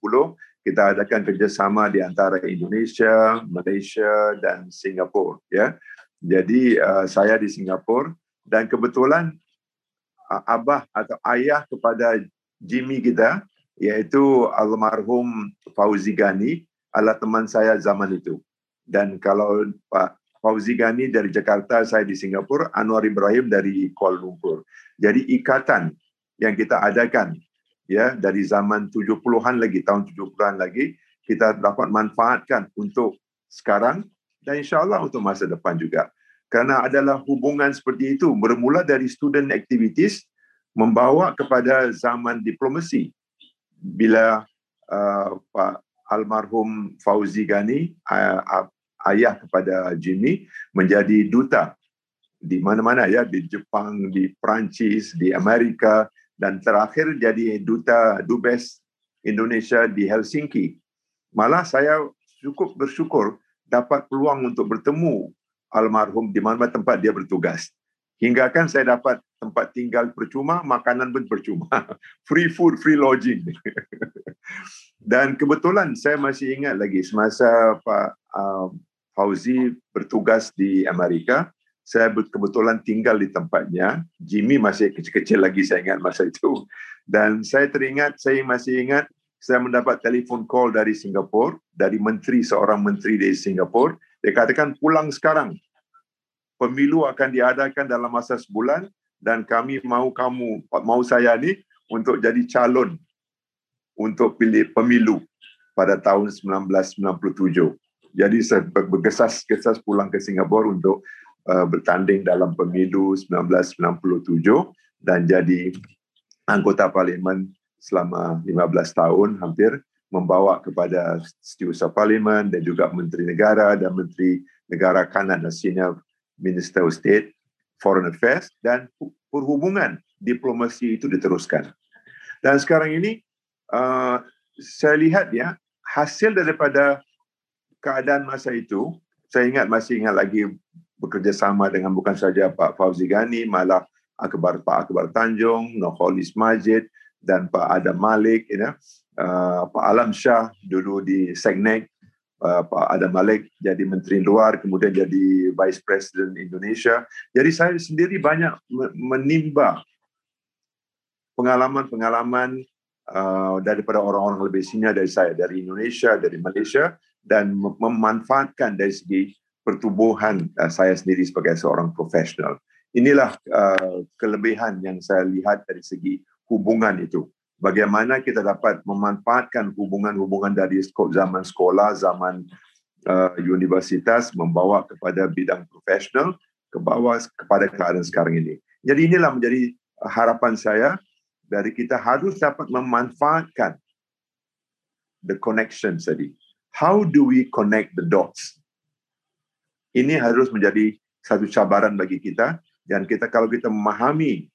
kita adakan kerjasama di antara Indonesia, Malaysia, dan Singapura. Ya, Jadi uh, saya di Singapura, dan kebetulan uh, abah atau ayah kepada Jimmy kita, yaitu almarhum Fauzi Gani, adalah teman saya zaman itu. Dan kalau Pak Fauzi Gani dari Jakarta, saya di Singapura, Anwar Ibrahim dari Kuala Lumpur. Jadi ikatan yang kita adakan ya dari zaman 70-an lagi tahun 70-an lagi kita dapat manfaatkan untuk sekarang dan insyaallah untuk masa depan juga. Karena adalah hubungan seperti itu bermula dari student activities membawa kepada zaman diplomasi. Bila uh, Pak almarhum Fauzi Gani uh, ayah kepada Jimmy menjadi duta di mana-mana ya di Jepang, di Perancis, di Amerika, dan terakhir jadi duta dubes Indonesia di Helsinki. Malah saya cukup bersyukur dapat peluang untuk bertemu almarhum di mana tempat dia bertugas. Hingga kan saya dapat tempat tinggal percuma, makanan pun percuma. [laughs] free food, free lodging. [laughs] Dan kebetulan saya masih ingat lagi semasa Pak uh, Fauzi bertugas di Amerika, saya kebetulan tinggal di tempatnya. Jimmy masih kecil-kecil lagi saya ingat masa [laughs] itu. Dan saya teringat, saya masih ingat saya mendapat telefon call dari Singapura, dari menteri, seorang menteri dari Singapura. Dia katakan pulang sekarang. Pemilu akan diadakan dalam masa sebulan dan kami mau kamu, mau saya ni untuk jadi calon untuk pilih pemilu pada tahun 1997. Jadi saya bergesas-gesas pulang ke Singapura untuk uh, bertanding dalam pemilu 1997 dan jadi anggota parlimen selama 15 tahun hampir membawa kepada setiausaha parlimen dan juga menteri negara dan menteri negara kanan dan senior minister of state foreign affairs dan perhubungan diplomasi itu diteruskan. Dan sekarang ini uh, saya lihat ya hasil daripada keadaan masa itu saya ingat masih ingat lagi bekerjasama dengan bukan saja Pak Fauzi Ghani, malah Akbar Pak Akbar Tanjung, Nurholis Majid dan Pak Adam Malik, you know, uh, Pak Alam Shah dulu di Segnek, uh, Pak Adam Malik jadi Menteri Luar, kemudian jadi Vice President Indonesia. Jadi saya sendiri banyak menimba pengalaman-pengalaman uh, daripada orang-orang lebih senior dari saya, dari Indonesia, dari Malaysia, dan memanfaatkan dari segi pertubuhan uh, saya sendiri sebagai seorang profesional. Inilah uh, kelebihan yang saya lihat dari segi hubungan itu. Bagaimana kita dapat memanfaatkan hubungan-hubungan dari zaman sekolah, zaman uh, universitas, membawa kepada bidang profesional, ke bawah kepada keadaan sekarang ini. Jadi inilah menjadi harapan saya dari kita harus dapat memanfaatkan the connection tadi. How do we connect the dots? Ini harus menjadi satu cabaran bagi kita. Dan kita kalau kita memahami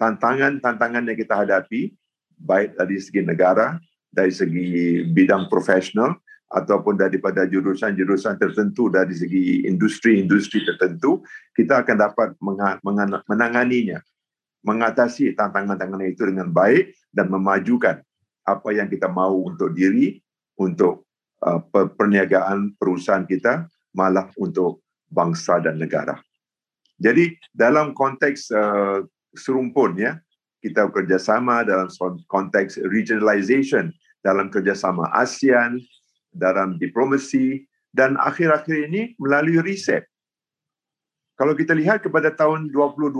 tantangan-tantangan yang kita hadapi baik dari segi negara, dari segi bidang profesional ataupun daripada jurusan-jurusan tertentu dari segi industri-industri tertentu, kita akan dapat menanganinya, mengatasi tantangan-tantangan itu dengan baik dan memajukan apa yang kita mau untuk diri, untuk uh, perniagaan perusahaan kita malah untuk bangsa dan negara. Jadi dalam konteks uh, serumpun ya, kita bekerjasama dalam konteks regionalization, dalam kerjasama ASEAN, dalam diplomasi, dan akhir-akhir ini melalui riset. Kalau kita lihat kepada tahun 2020,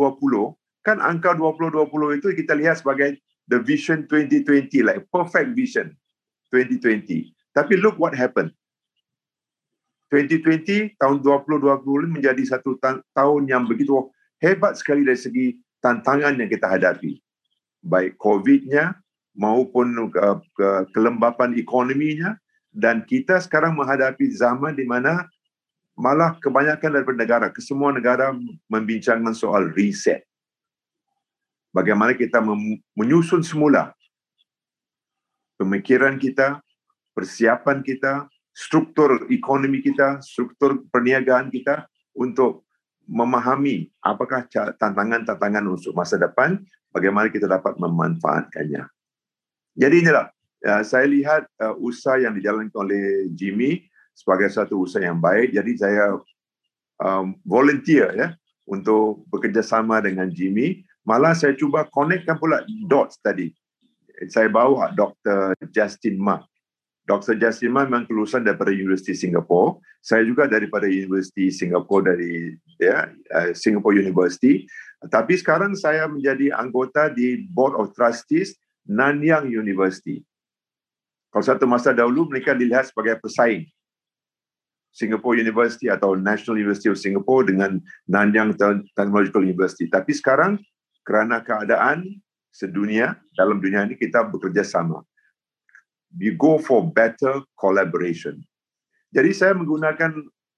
kan angka 2020 itu kita lihat sebagai the vision 2020, like perfect vision 2020. Tapi look what happened. 2020 tahun 2020 menjadi satu tahun yang begitu hebat sekali dari segi tantangan yang kita hadapi. Baik COVID-nya maupun uh, kelembapan ekonominya dan kita sekarang menghadapi zaman di mana malah kebanyakan daripada negara kesemua negara membincangkan soal reset. Bagaimana kita menyusun semula. Pemikiran kita persiapan kita struktur ekonomi kita, struktur perniagaan kita untuk memahami apakah tantangan-tantangan untuk masa depan, bagaimana kita dapat memanfaatkannya. Jadi inilah, ya, saya lihat uh, usaha yang dijalankan oleh Jimmy sebagai satu usaha yang baik. Jadi saya um, volunteer ya untuk bekerjasama dengan Jimmy. Malah saya cuba connectkan pula dots tadi. Saya bawa Dr. Justin Ma Dr. Jasima memang kelulusan daripada Universiti Singapura. Saya juga daripada Universiti Singapura dari ya, uh, Singapore University. Tapi sekarang saya menjadi anggota di Board of Trustees Nanyang University. Kalau satu masa dahulu mereka dilihat sebagai pesaing Singapore University atau National University of Singapore dengan Nanyang Technological University. Tapi sekarang kerana keadaan sedunia dalam dunia ini kita bekerja sama we go for better collaboration. Jadi saya menggunakan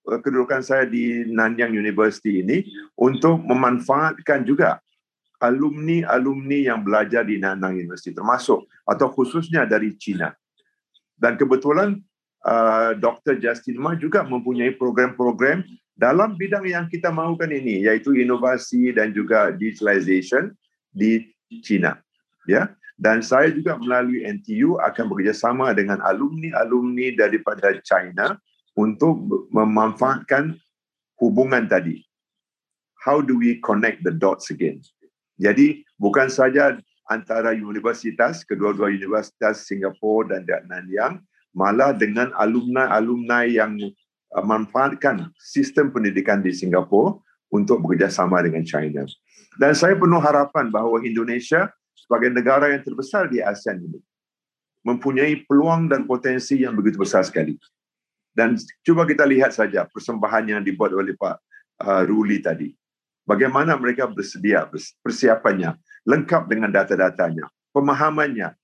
uh, kedudukan saya di Nanyang University ini untuk memanfaatkan juga alumni-alumni yang belajar di Nanyang University termasuk atau khususnya dari China. Dan kebetulan uh, Dr. Justin Ma juga mempunyai program-program dalam bidang yang kita mahukan ini yaitu inovasi dan juga digitalization di China ya dan saya juga melalui NTU akan bekerjasama dengan alumni-alumni daripada China untuk memanfaatkan hubungan tadi how do we connect the dots again jadi bukan saja antara universitas kedua-dua universitas Singapura dan Nanyang malah dengan alumni-alumni yang uh, manfaatkan sistem pendidikan di Singapura untuk bekerjasama dengan China. Dan saya penuh harapan bahawa Indonesia sebagai negara yang terbesar di ASEAN ini mempunyai peluang dan potensi yang begitu besar sekali. Dan cuba kita lihat saja persembahan yang dibuat oleh Pak uh, Ruli tadi. Bagaimana mereka bersedia, persiapannya, lengkap dengan data-datanya, pemahamannya.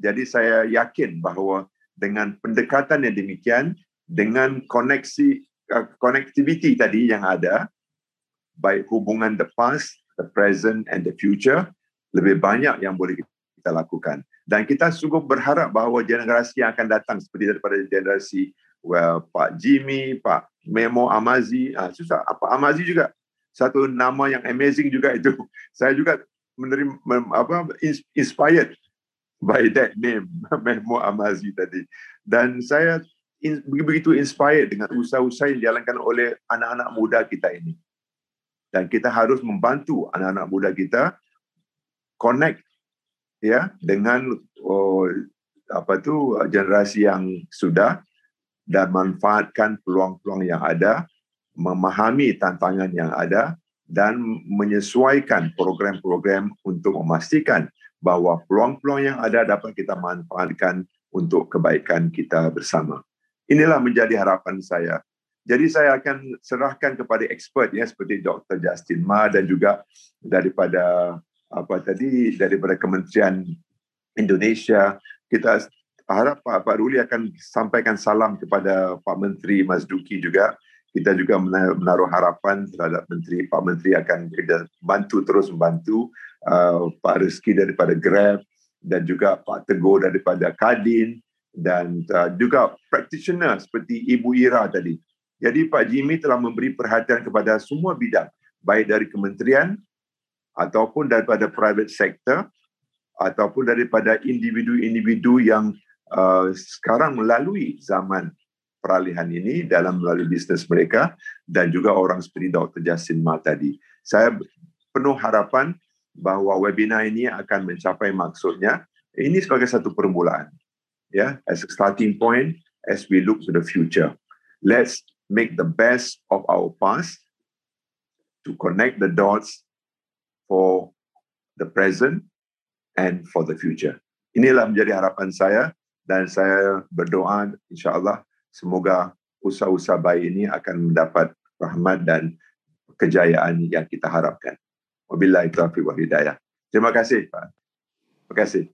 Jadi saya yakin bahawa dengan pendekatan yang demikian dengan koneksi uh, connectivity tadi yang ada baik hubungan the past the present and the future lebih banyak yang boleh kita lakukan. Dan kita sungguh berharap bahawa generasi yang akan datang seperti daripada generasi well, Pak Jimmy, Pak Memo Amazi, ah, susah. Apa Amazi juga. Satu nama yang amazing juga itu. [laughs] Saya juga menerima apa inspired by that name [laughs] Memo Amazi tadi. Dan saya begitu inspired dengan usaha-usaha yang dijalankan oleh anak-anak muda kita ini. Dan kita harus membantu anak-anak muda kita connect ya dengan oh, apa tu generasi yang sudah dan manfaatkan peluang-peluang yang ada memahami tantangan yang ada dan menyesuaikan program-program untuk memastikan bahawa peluang-peluang yang ada dapat kita manfaatkan untuk kebaikan kita bersama. Inilah menjadi harapan saya. Jadi saya akan serahkan kepada expert ya seperti Dr. Justin Ma dan juga daripada apa tadi daripada Kementerian Indonesia kita harap Pak Pak Ruli akan sampaikan salam kepada Pak Menteri Mas Duki juga. Kita juga menaruh harapan terhadap Menteri Pak Menteri akan bantu terus membantu uh, Pak Rizky daripada Grab dan juga Pak Teguh daripada Kadin dan uh, juga practitioner seperti Ibu Ira tadi. Jadi Pak Jimmy telah memberi perhatian kepada semua bidang baik dari kementerian ataupun daripada private sector ataupun daripada individu-individu yang uh, sekarang melalui zaman peralihan ini dalam melalui bisnes mereka dan juga orang seperti Dr. Justin Ma tadi. Saya penuh harapan bahawa webinar ini akan mencapai maksudnya. Ini sebagai satu permulaan. Ya, as a starting point as we look to the future. Let's make the best of our past to connect the dots for the present and for the future. Inilah menjadi harapan saya dan saya berdoa insya-Allah semoga usaha-usaha baik ini akan mendapat rahmat dan kejayaan yang kita harapkan. Wabillahi taufiq wal hidayah. Terima kasih Pak. Terima kasih.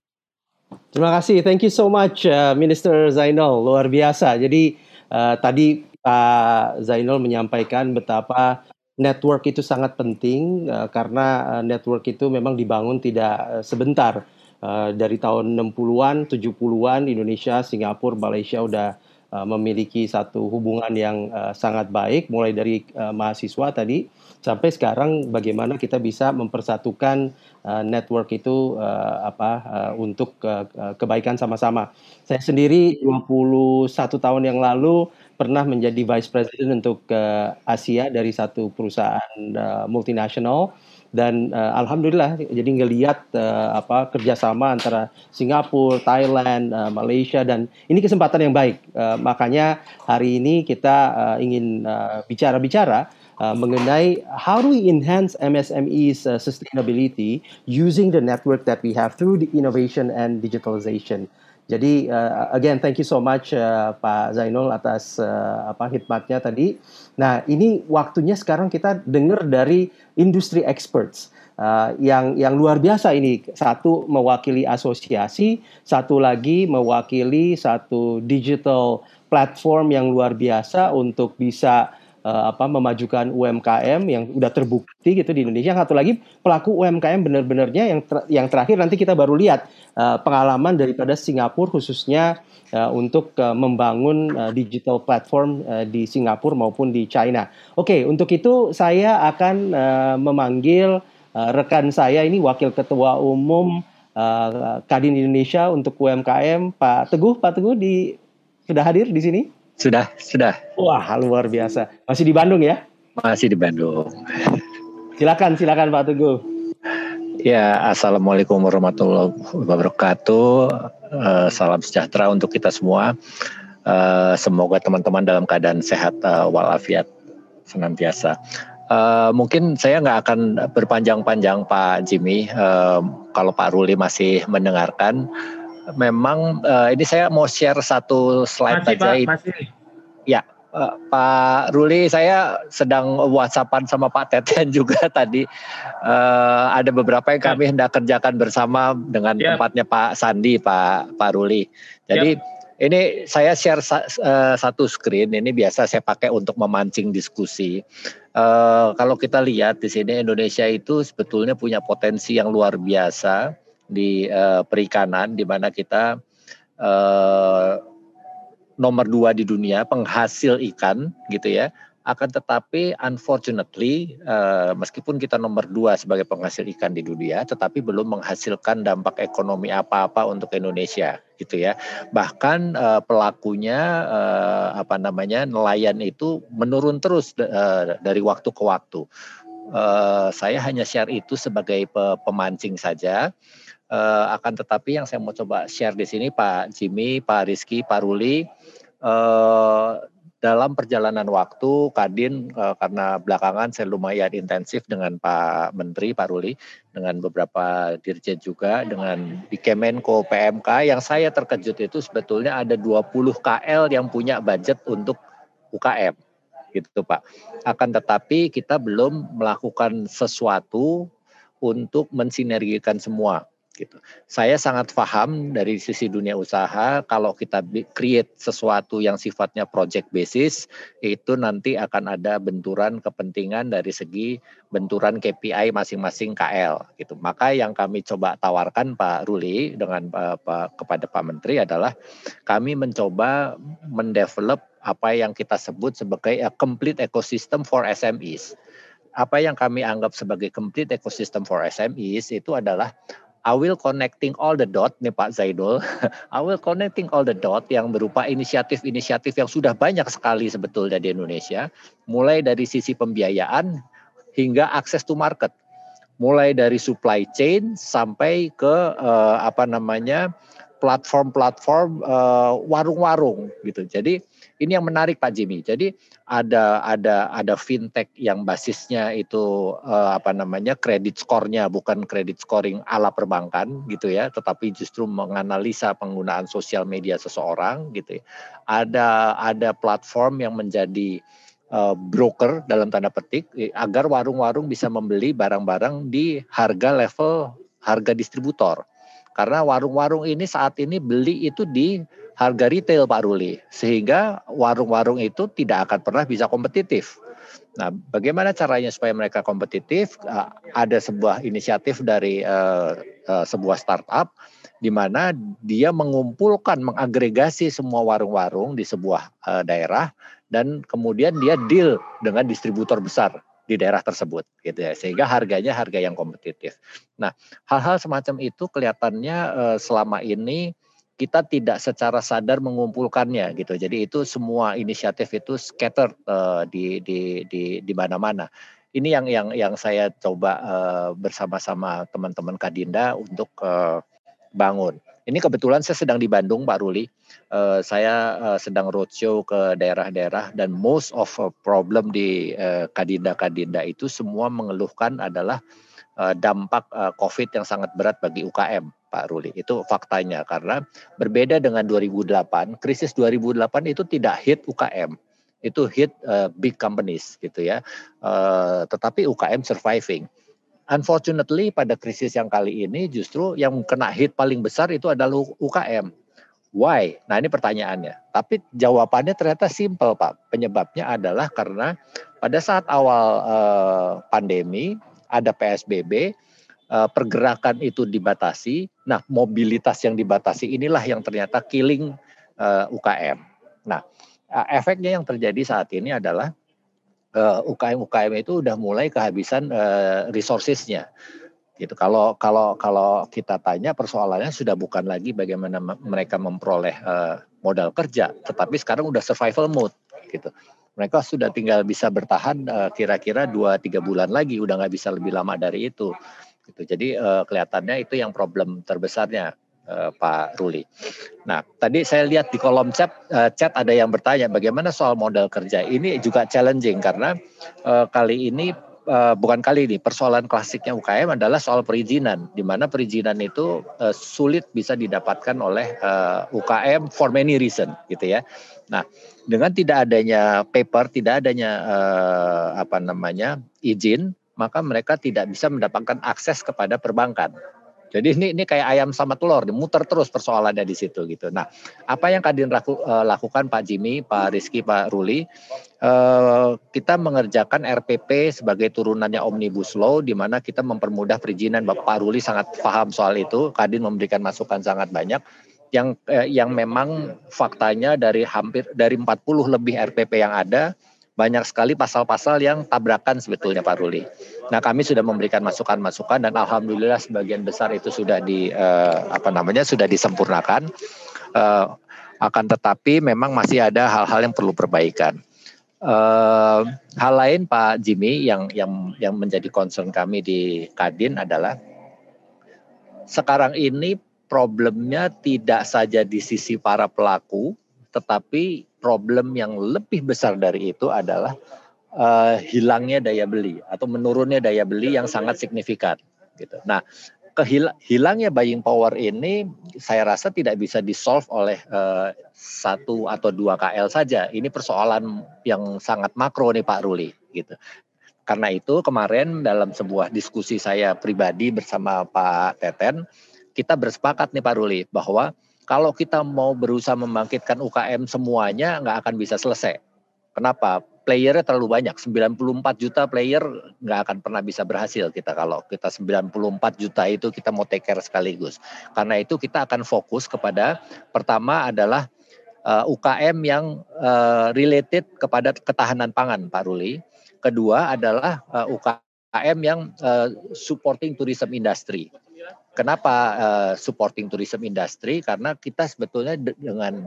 Terima kasih. Thank you so much uh, Minister Zainal. Luar biasa. Jadi uh, tadi Pak Zainal menyampaikan betapa network itu sangat penting uh, karena uh, network itu memang dibangun tidak uh, sebentar. Uh, dari tahun 60-an, 70-an Indonesia, Singapura, Malaysia udah uh, memiliki satu hubungan yang uh, sangat baik mulai dari uh, mahasiswa tadi sampai sekarang bagaimana kita bisa mempersatukan uh, network itu uh, apa uh, untuk uh, kebaikan sama-sama. Saya sendiri 21 tahun yang lalu pernah menjadi vice president untuk uh, Asia dari satu perusahaan uh, multinasional dan uh, alhamdulillah jadi ngelihat uh, apa kerjasama antara Singapura, Thailand, uh, Malaysia dan ini kesempatan yang baik. Uh, makanya hari ini kita uh, ingin bicara-bicara uh, uh, mengenai how do we enhance MSME's uh, sustainability using the network that we have through the innovation and digitalization. Jadi uh, again thank you so much uh, Pak Zainul atas uh, apa khidmatnya tadi. Nah, ini waktunya sekarang kita dengar dari industri experts. Uh, yang yang luar biasa ini satu mewakili asosiasi, satu lagi mewakili satu digital platform yang luar biasa untuk bisa uh, apa memajukan UMKM yang udah terbukti gitu di Indonesia. Satu lagi pelaku UMKM benar-benarnya yang ter, yang terakhir nanti kita baru lihat uh, pengalaman daripada Singapura khususnya uh, untuk uh, membangun uh, digital platform uh, di Singapura maupun di China. Oke, okay, untuk itu saya akan uh, memanggil uh, rekan saya ini Wakil Ketua Umum uh, Kadin Indonesia untuk UMKM Pak Teguh. Pak Teguh di sudah hadir di sini? Sudah, sudah. Wah, luar biasa. Masih di Bandung ya? Masih di Bandung. Silakan, silakan Pak Teguh. Ya, assalamualaikum warahmatullahi wabarakatuh. Uh, salam sejahtera untuk kita semua. Uh, semoga teman-teman dalam keadaan sehat uh, walafiat senantiasa. Uh, mungkin saya nggak akan berpanjang-panjang Pak Jimmy. Uh, kalau Pak Ruli masih mendengarkan, memang uh, ini saya mau share satu slide masih, aja. Pak, masih. Ya, uh, Pak Ruli, saya sedang WhatsAppan sama Pak Teten [laughs] juga tadi. Uh, ada beberapa yang kami hendak kerjakan bersama dengan ya. tempatnya Pak Sandi, Pak Pak Ruli. Jadi ya. ini saya share sa uh, satu screen. Ini biasa saya pakai untuk memancing diskusi. Uh, kalau kita lihat di sini Indonesia itu sebetulnya punya potensi yang luar biasa di uh, perikanan di mana kita uh, nomor dua di dunia penghasil ikan gitu ya akan tetapi unfortunately uh, meskipun kita nomor dua sebagai penghasil ikan di dunia tetapi belum menghasilkan dampak ekonomi apa-apa untuk Indonesia gitu ya. Bahkan uh, pelakunya uh, apa namanya nelayan itu menurun terus uh, dari waktu ke waktu. Uh, saya hanya share itu sebagai pemancing saja. Uh, akan tetapi yang saya mau coba share di sini Pak Jimmy, Pak Rizky, Pak Ruli, uh, dalam perjalanan waktu Kadin uh, karena belakangan saya lumayan intensif dengan Pak Menteri Pak Ruli dengan beberapa dirjen juga dengan di Kemenko PMK yang saya terkejut itu sebetulnya ada 20 KL yang punya budget untuk UKM gitu Pak. Akan tetapi kita belum melakukan sesuatu untuk mensinergikan semua gitu. Saya sangat paham dari sisi dunia usaha kalau kita create sesuatu yang sifatnya project basis itu nanti akan ada benturan kepentingan dari segi benturan KPI masing-masing KL gitu. Maka yang kami coba tawarkan Pak Ruli dengan uh, Pak kepada Pak Menteri adalah kami mencoba mendevelop apa yang kita sebut sebagai a complete ecosystem for SMEs apa yang kami anggap sebagai complete ecosystem for SMEs itu adalah I will connecting all the dot nih Pak Zaidul. [laughs] I will connecting all the dot yang berupa inisiatif-inisiatif yang sudah banyak sekali sebetulnya di Indonesia, mulai dari sisi pembiayaan hingga akses to market. Mulai dari supply chain sampai ke uh, apa namanya platform-platform uh, warung-warung gitu. Jadi ini yang menarik Pak Jimmy. Jadi ada ada ada fintech yang basisnya itu uh, apa namanya kredit skornya bukan kredit scoring ala perbankan gitu ya, tetapi justru menganalisa penggunaan sosial media seseorang gitu. Ya. Ada ada platform yang menjadi uh, broker dalam tanda petik agar warung-warung bisa membeli barang-barang di harga level harga distributor. Karena warung-warung ini saat ini beli itu di harga retail Pak Ruli sehingga warung-warung itu tidak akan pernah bisa kompetitif. Nah, bagaimana caranya supaya mereka kompetitif? Uh, ada sebuah inisiatif dari uh, uh, sebuah startup di mana dia mengumpulkan, mengagregasi semua warung-warung di sebuah uh, daerah dan kemudian dia deal dengan distributor besar di daerah tersebut gitu ya sehingga harganya harga yang kompetitif. Nah, hal-hal semacam itu kelihatannya uh, selama ini kita tidak secara sadar mengumpulkannya gitu. Jadi itu semua inisiatif itu scattered uh, di di di di mana-mana. Ini yang yang yang saya coba uh, bersama-sama teman-teman Kadinda untuk uh, bangun. Ini kebetulan saya sedang di Bandung, Pak Ruli. Uh, saya uh, sedang roadshow ke daerah-daerah dan most of problem di uh, Kadinda-Kadinda itu semua mengeluhkan adalah uh, dampak uh, COVID yang sangat berat bagi UKM Pak Ruli. Itu faktanya karena berbeda dengan 2008, krisis 2008 itu tidak hit UKM. Itu hit uh, big companies gitu ya. Uh, tetapi UKM surviving. Unfortunately pada krisis yang kali ini justru yang kena hit paling besar itu adalah UKM. Why? Nah ini pertanyaannya. Tapi jawabannya ternyata simple Pak. Penyebabnya adalah karena pada saat awal uh, pandemi ada PSBB, uh, pergerakan itu dibatasi. Nah mobilitas yang dibatasi inilah yang ternyata killing uh, UKM. Nah uh, efeknya yang terjadi saat ini adalah UKM-UKM itu udah mulai kehabisan resourcesnya gitu. Kalau kalau kalau kita tanya persoalannya sudah bukan lagi bagaimana mereka memperoleh modal kerja, tetapi sekarang udah survival mode gitu. Mereka sudah tinggal bisa bertahan uh, kira-kira 2-3 bulan lagi, udah nggak bisa lebih lama dari itu. Gitu. Jadi uh, kelihatannya itu yang problem terbesarnya uh, Pak Ruli. Nah, tadi saya lihat di kolom chat chat ada yang bertanya bagaimana soal modal kerja. Ini juga challenging karena kali ini bukan kali ini persoalan klasiknya UKM adalah soal perizinan, di mana perizinan itu sulit bisa didapatkan oleh eh, UKM for many reason, gitu ya. Nah, dengan tidak adanya paper, tidak adanya uh, apa namanya izin, maka mereka tidak bisa mendapatkan akses kepada perbankan. Jadi ini ini kayak ayam sama telur, muter terus persoalannya di situ gitu. Nah, apa yang Kadin laku, uh, lakukan Pak Jimmy, Pak Rizky, Pak Ruli, uh, kita mengerjakan RPP sebagai turunannya Omnibus Law, di mana kita mempermudah perizinan. Bapak Ruli sangat paham soal itu, Kadin memberikan masukan sangat banyak. Yang eh, yang memang faktanya dari hampir dari 40 lebih RPP yang ada, banyak sekali pasal-pasal yang tabrakan sebetulnya Pak Ruli. Nah kami sudah memberikan masukan-masukan dan alhamdulillah sebagian besar itu sudah di uh, apa namanya sudah disempurnakan. Uh, akan tetapi memang masih ada hal-hal yang perlu perbaikan. Uh, hal lain Pak Jimmy yang yang yang menjadi concern kami di Kadin adalah sekarang ini problemnya tidak saja di sisi para pelaku, tetapi problem yang lebih besar dari itu adalah uh, hilangnya daya beli atau menurunnya daya beli yang sangat signifikan gitu. Nah, kehil hilangnya buying power ini saya rasa tidak bisa disolve oleh uh, satu atau dua KL saja. Ini persoalan yang sangat makro nih Pak Ruli gitu. Karena itu kemarin dalam sebuah diskusi saya pribadi bersama Pak Teten, kita bersepakat nih Pak Ruli bahwa kalau kita mau berusaha membangkitkan UKM semuanya nggak akan bisa selesai. Kenapa? Playernya terlalu banyak, 94 juta player nggak akan pernah bisa berhasil kita kalau kita 94 juta itu kita mau take care sekaligus. Karena itu kita akan fokus kepada pertama adalah uh, eh, UKM yang uh, related kepada ketahanan pangan, Pak Ruli. Kedua adalah uh, eh, UKM yang uh, supporting tourism industry. Kenapa uh, supporting tourism industry? Karena kita sebetulnya dengan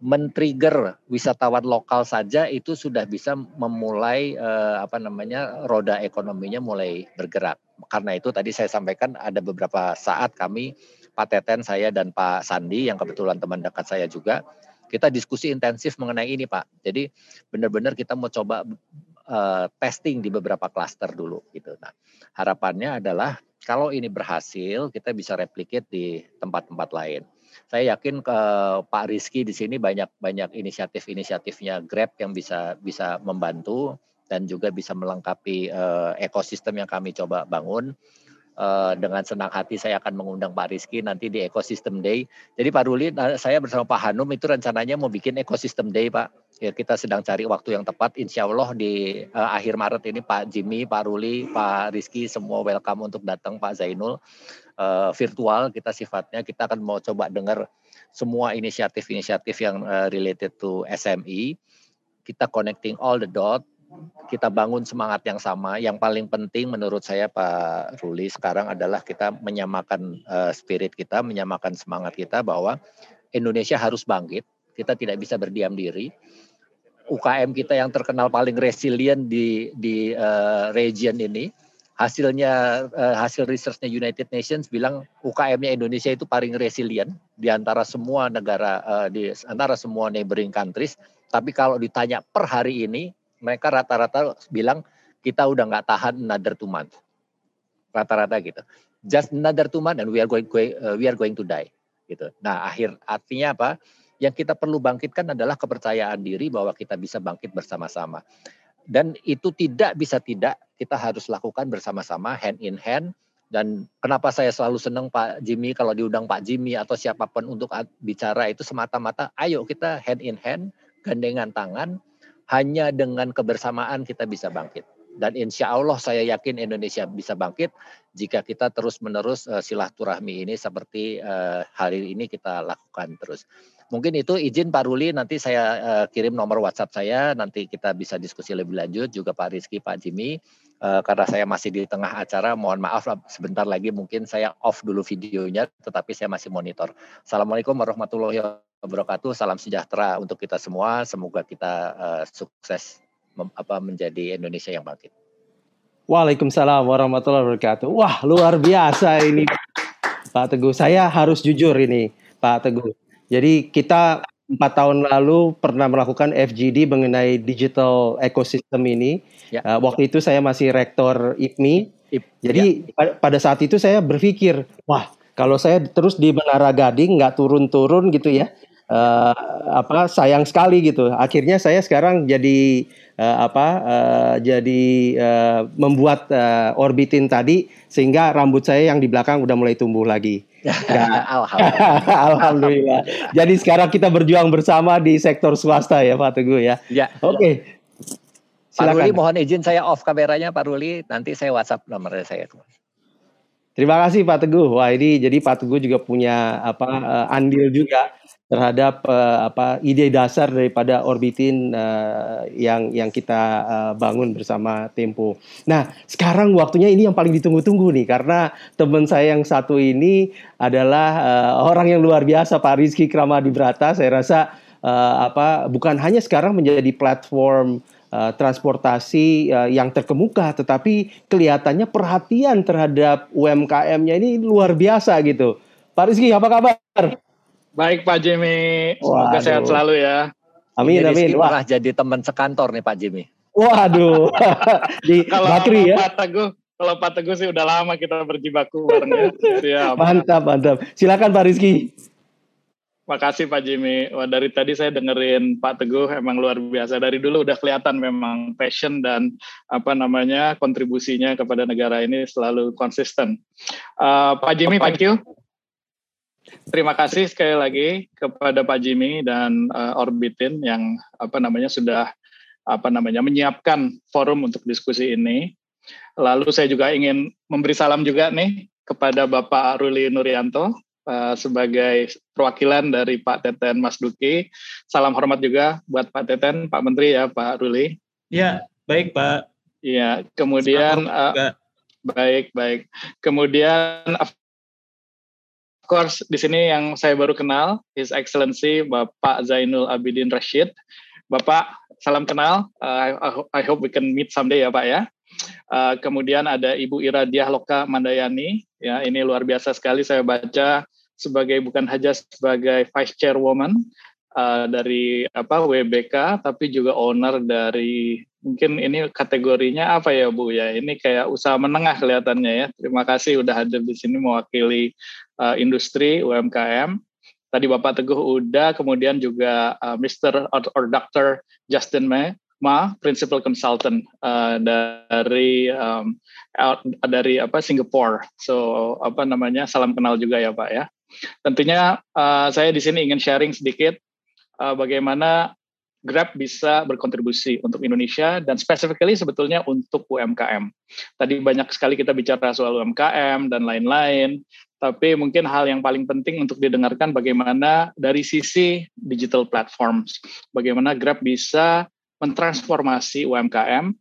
men-trigger wisatawan lokal saja itu sudah bisa memulai uh, apa namanya roda ekonominya mulai bergerak. Karena itu tadi saya sampaikan ada beberapa saat kami Pak Teten saya dan Pak Sandi yang kebetulan teman dekat saya juga kita diskusi intensif mengenai ini Pak. Jadi benar-benar kita mau coba uh, testing di beberapa klaster dulu gitu. Nah, harapannya adalah kalau ini berhasil, kita bisa replicate di tempat-tempat lain. Saya yakin ke Pak Rizky di sini banyak banyak inisiatif-inisiatifnya Grab yang bisa bisa membantu dan juga bisa melengkapi uh, ekosistem yang kami coba bangun. Uh, dengan senang hati saya akan mengundang Pak Rizky nanti di Ecosystem Day. Jadi Pak Ruli, saya bersama Pak Hanum itu rencananya mau bikin Ecosystem Day Pak ya kita sedang cari waktu yang tepat. Insya Allah di uh, akhir Maret ini Pak Jimmy, Pak Ruli, Pak Rizky semua welcome untuk datang Pak Zainul uh, virtual kita sifatnya kita akan mau coba dengar semua inisiatif-inisiatif yang uh, related to SME. Kita connecting all the dot, kita bangun semangat yang sama. Yang paling penting menurut saya Pak Ruli sekarang adalah kita menyamakan uh, spirit kita, menyamakan semangat kita bahwa Indonesia harus bangkit. Kita tidak bisa berdiam diri UKM kita yang terkenal paling resilient di di uh, region ini hasilnya uh, hasil researchnya United Nations bilang UKM-nya Indonesia itu paling resilient di antara semua negara uh, di antara semua neighboring countries tapi kalau ditanya per hari ini mereka rata-rata bilang kita udah nggak tahan another two month rata-rata gitu. Just another two month and we are going, uh, we are going to die gitu. Nah akhir artinya apa? Yang kita perlu bangkitkan adalah kepercayaan diri bahwa kita bisa bangkit bersama-sama. Dan itu tidak bisa tidak kita harus lakukan bersama-sama hand in hand. Dan kenapa saya selalu senang Pak Jimmy kalau diundang Pak Jimmy atau siapa pun untuk bicara itu semata-mata ayo kita hand in hand, gandengan tangan, hanya dengan kebersamaan kita bisa bangkit. Dan insya Allah saya yakin Indonesia bisa bangkit jika kita terus-menerus uh, silaturahmi ini seperti uh, hari ini kita lakukan terus. Mungkin itu izin Pak Ruli nanti saya uh, kirim nomor WhatsApp saya nanti kita bisa diskusi lebih lanjut juga Pak Rizky, Pak Jimmy uh, karena saya masih di tengah acara mohon maaf sebentar lagi mungkin saya off dulu videonya tetapi saya masih monitor. Assalamualaikum warahmatullahi wabarakatuh. Salam sejahtera untuk kita semua. Semoga kita uh, sukses apa menjadi Indonesia yang bangkit. Waalaikumsalam warahmatullahi wabarakatuh. Wah luar biasa ini Pak Teguh. Saya harus jujur ini Pak Teguh jadi kita empat tahun lalu pernah melakukan FGD mengenai digital ecosystem ini. Ya. Uh, waktu itu saya masih rektor IPMI. IP, Jadi ya. pada saat itu saya berpikir, wah kalau saya terus di Menara Gading nggak turun-turun gitu ya, uh, apa sayang sekali gitu. Akhirnya saya sekarang jadi uh, apa uh, jadi uh, membuat uh, orbitin tadi sehingga rambut saya yang di belakang udah mulai tumbuh lagi. [laughs] Alhamdulillah. [laughs] Alhamdulillah. Jadi sekarang kita berjuang bersama di sektor swasta ya Pak Teguh ya. Ya. Oke. Okay. Pak Ruli mohon izin saya off kameranya Pak Ruli, nanti saya WhatsApp nomornya saya. Terima kasih Pak Teguh. Wah ini jadi Pak Teguh juga punya apa uh, andil juga terhadap uh, apa ide dasar daripada orbitin uh, yang yang kita uh, bangun bersama Tempo. Nah, sekarang waktunya ini yang paling ditunggu-tunggu nih karena teman saya yang satu ini adalah uh, orang yang luar biasa Pak Rizky Kramadibrata. Saya rasa uh, apa bukan hanya sekarang menjadi platform uh, transportasi uh, yang terkemuka, tetapi kelihatannya perhatian terhadap UMKM-nya ini luar biasa gitu. Pak Rizky, apa kabar? Baik Pak Jimmy, semoga Waduh. sehat selalu ya. Amin Ini amin. Wah, jadi teman sekantor nih Pak Jimmy. Waduh. [laughs] Di kalau Bakri ya. Pak Teguh, kalau Pak Teguh sih udah lama kita berjibaku bareng ya. [laughs] Siap. Mantap, mantap. Silakan Pak Rizky. Makasih Pak Jimmy. Wah, dari tadi saya dengerin Pak Teguh emang luar biasa. Dari dulu udah kelihatan memang passion dan apa namanya kontribusinya kepada negara ini selalu konsisten. Uh, Pak Jimmy, thank you. Terima kasih sekali lagi kepada Pak Jimmy dan uh, Orbitin yang apa namanya sudah apa namanya menyiapkan forum untuk diskusi ini. Lalu saya juga ingin memberi salam juga nih kepada Bapak Ruli Nuryanto uh, sebagai perwakilan dari Pak Teten Mas Duki. Salam hormat juga buat Pak Teten, Pak Menteri ya, Pak Ruli. Ya, baik Pak. Iya, kemudian uh, baik baik. Kemudian course di sini yang saya baru kenal His Excellency Bapak Zainul Abidin Rashid. Bapak salam kenal. Uh, I, hope we can meet someday ya Pak ya. Uh, kemudian ada Ibu Iradiah Loka Mandayani. Ya ini luar biasa sekali saya baca sebagai bukan hanya sebagai Vice Chairwoman uh, dari apa WBK tapi juga owner dari mungkin ini kategorinya apa ya Bu ya ini kayak usaha menengah kelihatannya ya terima kasih udah hadir di sini mewakili uh, industri UMKM. Tadi Bapak Teguh udah, kemudian juga uh, Mr. or, Dr. Justin May, Ma, Principal Consultant uh, dari um, dari apa Singapore. So apa namanya salam kenal juga ya Pak ya. Tentunya uh, saya di sini ingin sharing sedikit uh, bagaimana Grab bisa berkontribusi untuk Indonesia dan specifically sebetulnya untuk UMKM. Tadi banyak sekali kita bicara soal UMKM dan lain-lain, tapi mungkin hal yang paling penting untuk didengarkan bagaimana dari sisi digital platforms, bagaimana Grab bisa mentransformasi UMKM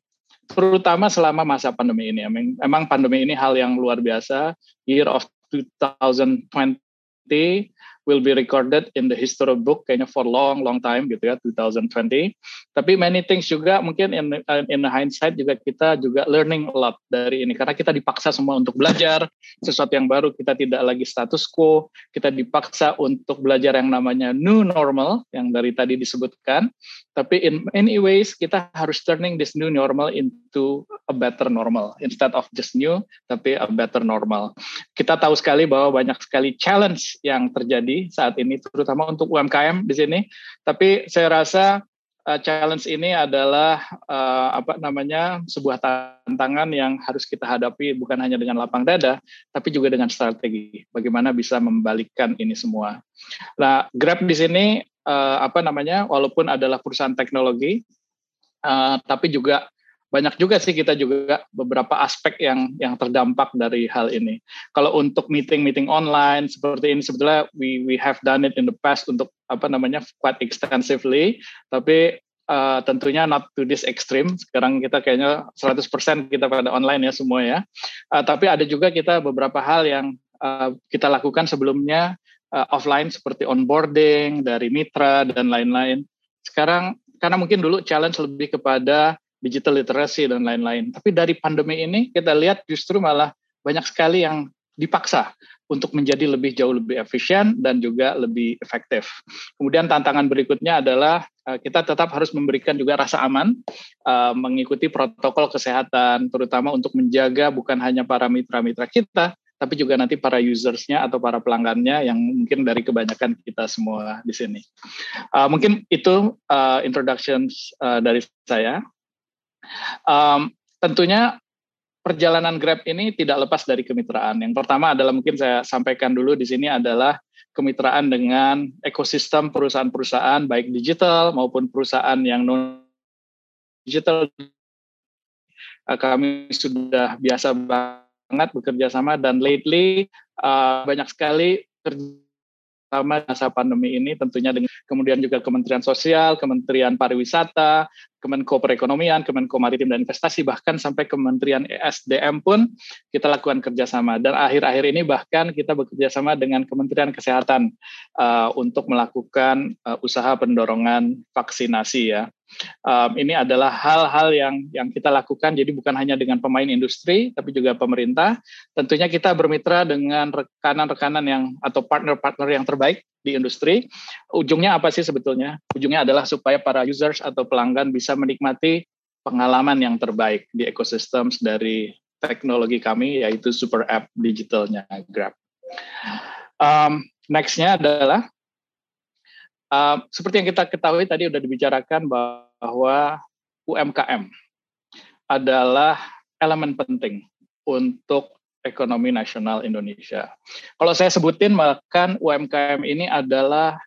terutama selama masa pandemi ini. Memang pandemi ini hal yang luar biasa. Year of 2020 will be recorded in the history book kayaknya for long long time gitu ya 2020 tapi many things juga mungkin in in hindsight juga kita juga learning a lot dari ini. Karena kita dipaksa semua untuk belajar sesuatu yang baru kita tidak lagi status quo. Kita dipaksa untuk belajar yang namanya new normal yang dari tadi disebutkan tapi in many ways kita harus turning this new normal into a better normal instead of just new tapi a better normal kita tahu sekali bahwa banyak sekali challenge yang terjadi saat ini, terutama untuk UMKM di sini. Tapi saya rasa uh, challenge ini adalah uh, apa namanya sebuah tantangan yang harus kita hadapi bukan hanya dengan lapang dada, tapi juga dengan strategi. Bagaimana bisa membalikkan ini semua. Nah, Grab di sini uh, apa namanya, walaupun adalah perusahaan teknologi, uh, tapi juga banyak juga sih kita juga beberapa aspek yang yang terdampak dari hal ini. Kalau untuk meeting-meeting online seperti ini sebetulnya we we have done it in the past untuk apa namanya quite extensively, tapi uh, tentunya not to this extreme. Sekarang kita kayaknya 100% kita pada online ya semua ya. Uh, tapi ada juga kita beberapa hal yang uh, kita lakukan sebelumnya uh, offline seperti onboarding dari mitra dan lain-lain. Sekarang karena mungkin dulu challenge lebih kepada digital literacy dan lain-lain. Tapi dari pandemi ini kita lihat justru malah banyak sekali yang dipaksa untuk menjadi lebih jauh lebih efisien dan juga lebih efektif. Kemudian tantangan berikutnya adalah eh, kita tetap harus memberikan juga rasa aman, uh, mengikuti protokol kesehatan, terutama untuk menjaga bukan hanya para mitra-mitra kita, tapi juga nanti para usersnya atau para pelanggannya yang mungkin dari kebanyakan kita semua di sini. Uh, mungkin itu introductions uh, dari saya. Um, tentunya perjalanan Grab ini tidak lepas dari kemitraan. Yang pertama adalah mungkin saya sampaikan dulu di sini adalah kemitraan dengan ekosistem perusahaan-perusahaan baik digital maupun perusahaan yang non digital. Eh, kami sudah biasa banget bekerja sama dan lately uh, banyak sekali kerja sama masa pandemi ini tentunya dengan kemudian juga Kementerian Sosial, Kementerian Pariwisata, Kemenko Perekonomian, Kemenko Maritim dan Investasi, bahkan sampai Kementerian ESDM pun kita lakukan kerjasama. Dan akhir-akhir ini bahkan kita bekerja sama dengan Kementerian Kesehatan uh, untuk melakukan uh, usaha pendorongan vaksinasi ya. Um, ini adalah hal-hal yang yang kita lakukan. Jadi bukan hanya dengan pemain industri, tapi juga pemerintah. Tentunya kita bermitra dengan rekanan-rekanan yang atau partner-partner yang terbaik di industri. Ujungnya apa sih sebetulnya? Ujungnya adalah supaya para users atau pelanggan bisa menikmati pengalaman yang terbaik di ekosistem dari teknologi kami yaitu super app digitalnya Grab. Um, Nextnya adalah Uh, seperti yang kita ketahui tadi sudah dibicarakan bahwa UMKM adalah elemen penting untuk ekonomi nasional Indonesia. Kalau saya sebutin, maka UMKM ini adalah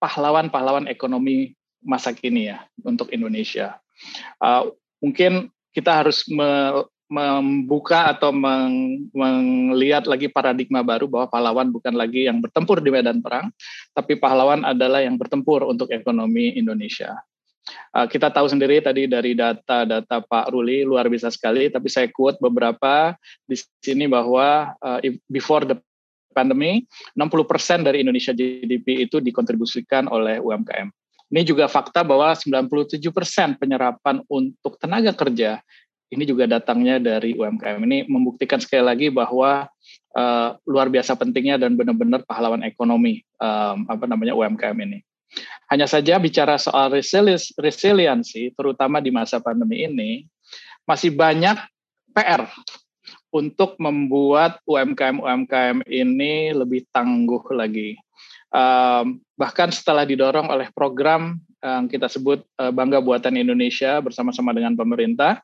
pahlawan-pahlawan ekonomi masa kini ya untuk Indonesia. Uh, mungkin kita harus me, membuka atau meng, melihat lagi paradigma baru bahwa pahlawan bukan lagi yang bertempur di medan perang, tapi pahlawan adalah yang bertempur untuk ekonomi Indonesia. Uh, kita tahu sendiri tadi dari data-data Pak Ruli luar biasa sekali, tapi saya quote beberapa di sini bahwa uh, before the pandemi, 60% dari Indonesia GDP itu dikontribusikan oleh UMKM. Ini juga fakta bahwa 97% penyerapan untuk tenaga kerja ini juga datangnya dari UMKM. Ini membuktikan sekali lagi bahwa uh, luar biasa pentingnya dan benar-benar pahlawan ekonomi um, apa namanya UMKM ini. Hanya saja bicara soal resiliensi, terutama di masa pandemi ini, masih banyak PR untuk membuat UMKM-UMKM ini lebih tangguh lagi. Um, bahkan setelah didorong oleh program yang kita sebut uh, Bangga Buatan Indonesia bersama-sama dengan pemerintah,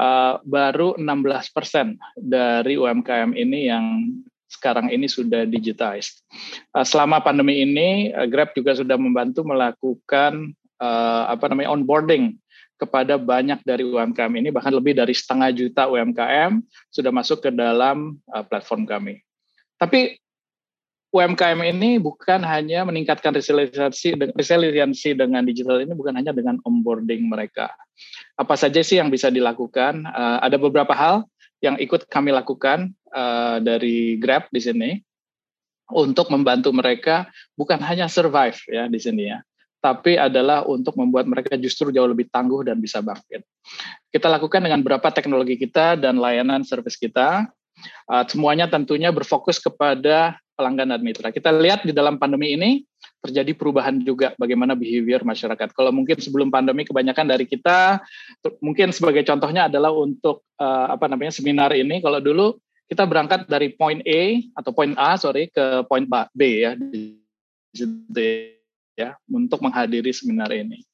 uh, baru 16 persen dari UMKM ini yang sekarang ini sudah digitized. Uh, selama pandemi ini, uh, Grab juga sudah membantu melakukan uh, apa namanya onboarding kepada banyak dari UMKM ini, bahkan lebih dari setengah juta UMKM sudah masuk ke dalam platform kami. Tapi UMKM ini bukan hanya meningkatkan resiliensi resiliensi dengan digital ini bukan hanya dengan onboarding mereka. Apa saja sih yang bisa dilakukan? Ada beberapa hal yang ikut kami lakukan uh, dari Grab di sini untuk membantu mereka bukan hanya survive ya di sini ya, tapi adalah untuk membuat mereka justru jauh lebih tangguh dan bisa bangkit. Kita lakukan dengan beberapa teknologi kita dan layanan service kita. Uh, semuanya tentunya berfokus kepada pelanggan dan mitra. Kita lihat di dalam pandemi ini terjadi perubahan juga bagaimana behavior masyarakat. Kalau mungkin sebelum pandemi kebanyakan dari kita mungkin sebagai contohnya adalah untuk uh, apa namanya seminar ini kalau dulu kita berangkat dari point A atau point A sorry ke point B ya di ya untuk menghadiri seminar ini.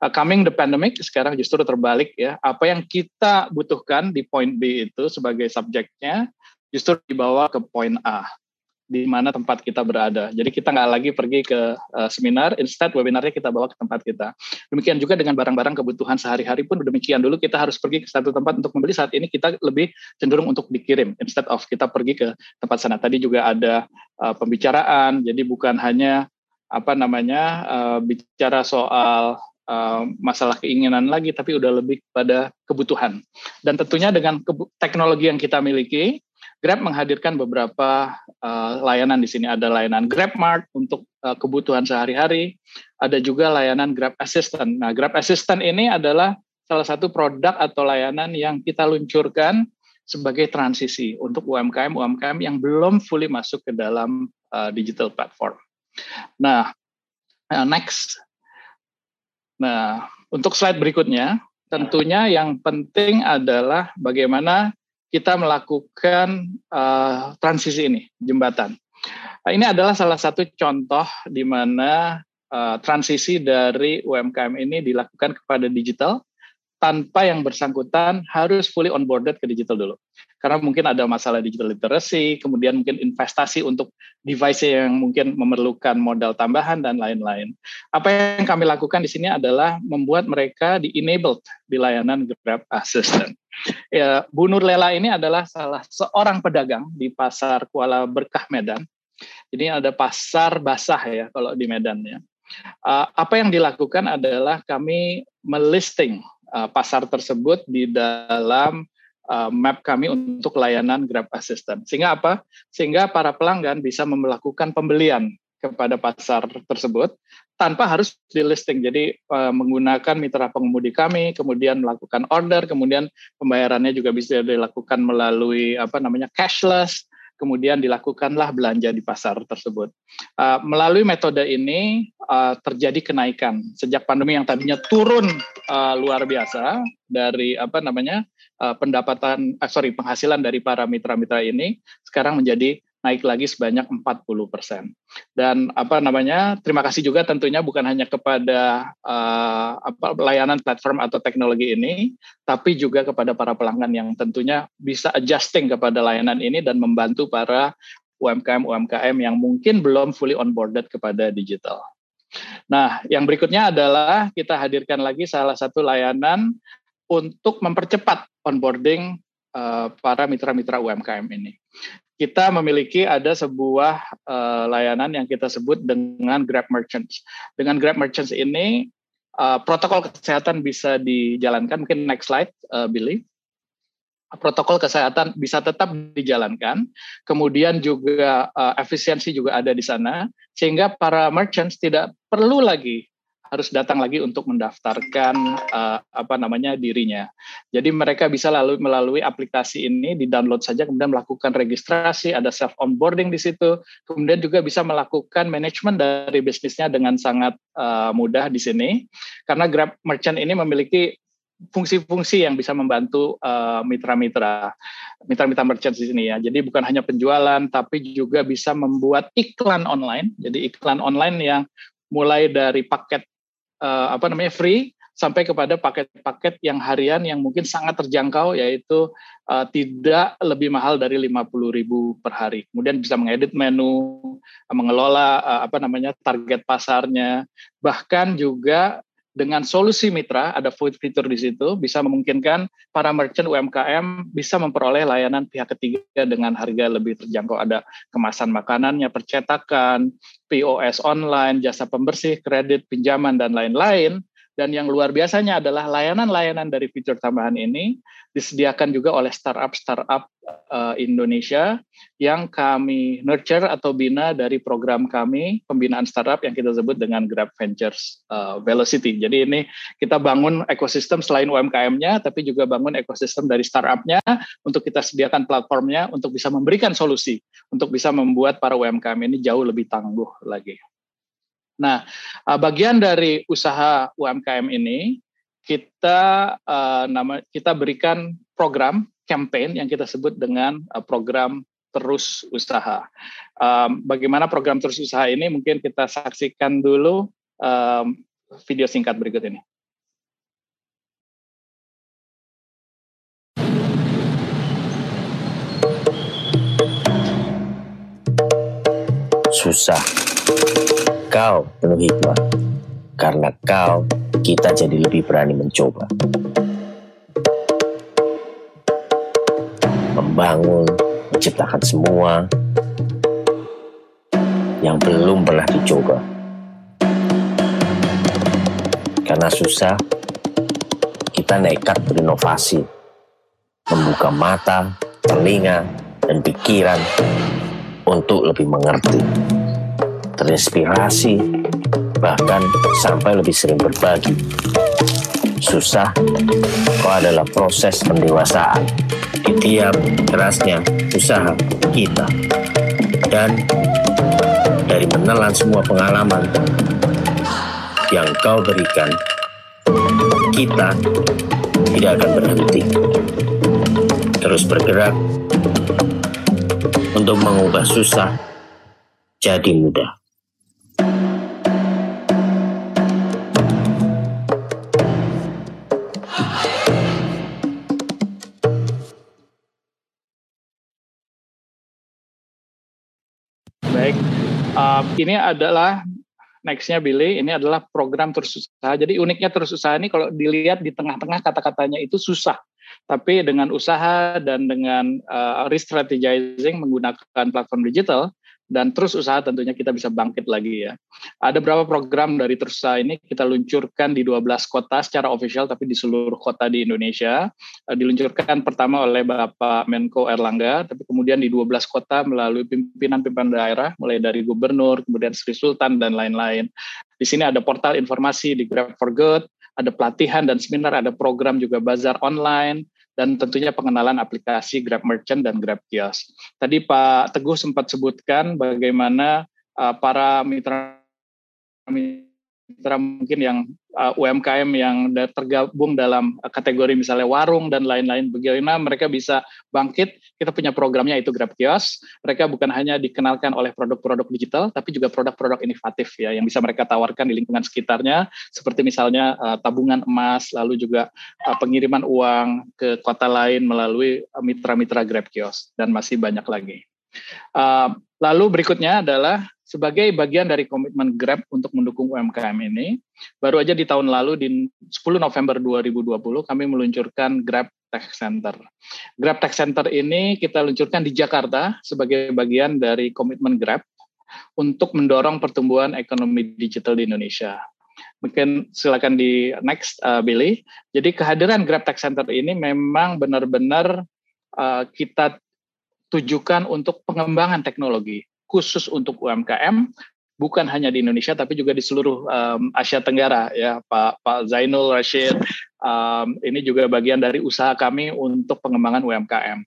Uh, coming the pandemic sekarang justru terbalik ya. Apa yang kita butuhkan di point B itu sebagai subjeknya justru dibawa ke point A di mana tempat kita berada. Jadi kita nggak lagi pergi ke uh, seminar, instead webinarnya kita bawa ke tempat kita. Demikian juga dengan barang-barang kebutuhan sehari-hari pun demikian. Dulu kita harus pergi ke satu tempat untuk membeli, saat ini kita lebih cenderung untuk dikirim, instead of kita pergi ke tempat sana. Tadi juga ada uh, pembicaraan, jadi bukan hanya apa namanya uh, bicara soal uh, masalah keinginan lagi, tapi udah lebih pada kebutuhan. Dan tentunya dengan teknologi yang kita miliki, Grab menghadirkan beberapa uh, layanan di sini. Ada layanan Grab Mart untuk uh, kebutuhan sehari-hari, ada juga layanan Grab Assistant. Nah, Grab Assistant ini adalah salah satu produk atau layanan yang kita luncurkan sebagai transisi untuk UMKM UMKM yang belum fully masuk ke dalam uh, digital platform. Nah, uh, next. Nah, untuk slide berikutnya, tentunya yang penting adalah bagaimana kita melakukan uh, transisi ini jembatan. Nah, ini adalah salah satu contoh di mana uh, transisi dari UMKM ini dilakukan kepada digital tanpa yang bersangkutan harus fully onboarded ke digital dulu. Karena mungkin ada masalah digital literacy, kemudian mungkin investasi untuk device yang mungkin memerlukan modal tambahan dan lain-lain. Apa yang kami lakukan di sini adalah membuat mereka di-enabled di layanan Grab Assistant. Ya, Bu Nur Lela ini adalah salah seorang pedagang di pasar Kuala Berkah Medan. Jadi ada pasar basah ya kalau di Medan ya. Uh, apa yang dilakukan adalah kami melisting uh, pasar tersebut di dalam uh, map kami untuk layanan Grab Assistant. Sehingga apa? Sehingga para pelanggan bisa melakukan pembelian kepada pasar tersebut tanpa harus di listing. Jadi uh, menggunakan mitra pengemudi kami, kemudian melakukan order, kemudian pembayarannya juga bisa dilakukan melalui apa namanya cashless, kemudian dilakukanlah belanja di pasar tersebut. Uh, melalui metode ini uh, terjadi kenaikan sejak pandemi yang tadinya turun uh, luar biasa dari apa namanya uh, pendapatan, uh, sorry penghasilan dari para mitra-mitra ini sekarang menjadi naik lagi sebanyak 40 persen. Dan apa namanya? Terima kasih juga tentunya bukan hanya kepada uh, apa, layanan platform atau teknologi ini, tapi juga kepada para pelanggan yang tentunya bisa adjusting kepada layanan ini dan membantu para UMKM UMKM yang mungkin belum fully onboarded kepada digital. Nah, yang berikutnya adalah kita hadirkan lagi salah satu layanan untuk mempercepat onboarding uh, para mitra-mitra UMKM ini kita memiliki ada sebuah uh, layanan yang kita sebut dengan Grab Merchants. Dengan Grab Merchants ini uh, protokol kesehatan bisa dijalankan. Mungkin next slide, uh, Billy. Protokol kesehatan bisa tetap dijalankan, kemudian juga uh, efisiensi juga ada di sana, sehingga para merchants tidak perlu lagi harus datang lagi untuk mendaftarkan uh, apa namanya dirinya. Jadi mereka bisa lalu melalui aplikasi ini di-download saja kemudian melakukan registrasi, ada self onboarding di situ. Kemudian juga bisa melakukan manajemen dari bisnisnya dengan sangat uh, mudah di sini. Karena Grab Merchant ini memiliki fungsi-fungsi yang bisa membantu uh, mitra-mitra mitra-mitra merchant di sini ya. Jadi bukan hanya penjualan tapi juga bisa membuat iklan online. Jadi iklan online yang mulai dari paket uh, apa namanya free sampai kepada paket-paket yang harian yang mungkin sangat terjangkau yaitu uh, tidak lebih mahal dari 50.000 per hari. Kemudian bisa mengedit menu, mengelola uh, apa namanya target pasarnya, bahkan juga dengan solusi mitra ada fitur di situ bisa memungkinkan para merchant UMKM bisa memperoleh layanan pihak ketiga dengan harga lebih terjangkau. Ada kemasan makanannya percetakan POS online jasa pembersih kredit pinjaman dan lain-lain dan yang luar biasanya adalah layanan-layanan dari fitur tambahan ini disediakan juga oleh startup-startup uh, Indonesia yang kami nurture atau bina dari program kami pembinaan startup yang kita sebut dengan Grab Ventures uh, Velocity. Jadi ini kita bangun ekosistem selain UMKM-nya, tapi juga bangun ekosistem dari startup-nya untuk kita sediakan platformnya untuk bisa memberikan solusi untuk bisa membuat para UMKM ini jauh lebih tangguh lagi. Nah, uh, bagian dari usaha UMKM ini kita uh, nama kita berikan program campaign yang kita sebut dengan uh, program terus usaha. Bagaimana program terus usaha ini mungkin kita saksikan dulu video singkat berikut ini. Susah. Kau penuh hikmah. Karena kau, kita jadi lebih berani mencoba. Membangun, menciptakan semua yang belum pernah dicoba. Karena susah, kita nekat berinovasi, membuka mata, telinga, dan pikiran untuk lebih mengerti, terinspirasi, bahkan sampai lebih sering berbagi. Susah, kok adalah proses pendewasaan di tiap kerasnya usaha kita. Dan dari menelan semua pengalaman yang kau berikan, kita tidak akan berhenti. Terus bergerak untuk mengubah susah jadi mudah. Uh, ini adalah nextnya Billy, ini adalah program terus usaha. Jadi uniknya terus usaha ini kalau dilihat di tengah-tengah kata-katanya itu susah. Tapi dengan usaha dan dengan uh, re-strategizing menggunakan platform digital, dan terus usaha tentunya kita bisa bangkit lagi ya. Ada beberapa program dari terus usaha ini kita luncurkan di 12 kota secara official tapi di seluruh kota di Indonesia. Uh, diluncurkan pertama oleh Bapak Menko Erlangga, tapi kemudian di 12 kota melalui pimpinan-pimpinan daerah mulai dari gubernur, kemudian Sri Sultan dan lain-lain. Di sini ada portal informasi di Grab for Good, ada pelatihan dan seminar, ada program juga bazar online, dan tentunya pengenalan aplikasi Grab Merchant dan Grab Kios. Tadi Pak Teguh sempat sebutkan bagaimana uh, para mitra mitra mungkin yang uh, UMKM yang tergabung dalam kategori misalnya warung dan lain-lain bagaimana mereka bisa bangkit. Kita punya programnya itu Grab Kios mereka bukan hanya dikenalkan oleh produk-produk digital tapi juga produk-produk inovatif ya yang bisa mereka tawarkan di lingkungan sekitarnya. Seperti misalnya uh, tabungan emas lalu juga uh, pengiriman uang ke kota lain melalui mitra-mitra Grab Kios dan masih banyak lagi. Uh, lalu berikutnya adalah sebagai bagian dari komitmen Grab untuk mendukung UMKM ini, baru aja di tahun lalu di 10 November 2020 kami meluncurkan Grab Tech Center. Grab Tech Center ini kita luncurkan di Jakarta sebagai bagian dari komitmen Grab untuk mendorong pertumbuhan ekonomi digital di Indonesia. Mungkin silakan di next uh, Billy. Jadi kehadiran Grab Tech Center ini memang benar-benar uh, kita tujukan untuk pengembangan teknologi khusus untuk UMKM bukan hanya di Indonesia tapi juga di seluruh um, Asia Tenggara ya. Pak Pak Zainul Rashid um, ini juga bagian dari usaha kami untuk pengembangan UMKM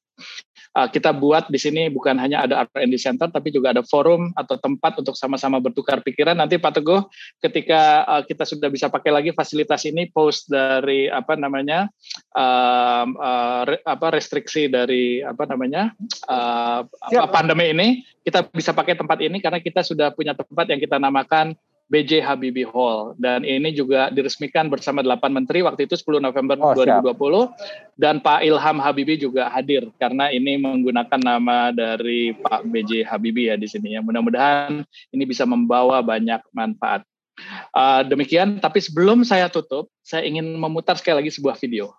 uh, kita buat di sini bukan hanya ada R&D center tapi juga ada forum atau tempat untuk sama-sama bertukar pikiran. Nanti Pak Teguh ketika uh, kita sudah bisa pakai lagi fasilitas ini post dari apa namanya uh, uh, re, apa restriksi dari apa namanya uh, apa pandemi ini kita bisa pakai tempat ini karena kita sudah punya tempat yang kita namakan BJ Habibie Hall. Dan ini juga diresmikan bersama delapan menteri waktu itu 10 November oh, 2020 siap. dan Pak Ilham Habibie juga hadir karena ini menggunakan nama dari Pak BJ Habibie ya di sini ya. Mudah-mudahan ini bisa membawa banyak manfaat. Uh, demikian tapi sebelum saya tutup saya ingin memutar sekali lagi sebuah video.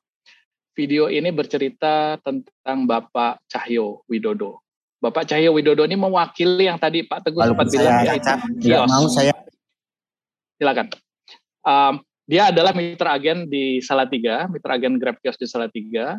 Video ini bercerita tentang Bapak Cahyo Widodo. Bapak Cahyo Widodo ini mewakili yang tadi Pak Teguh sempat bilang ya, ya mau saya silakan. Um, dia adalah mitra agen di Salatiga, mitra agen Grab Kios di Salatiga.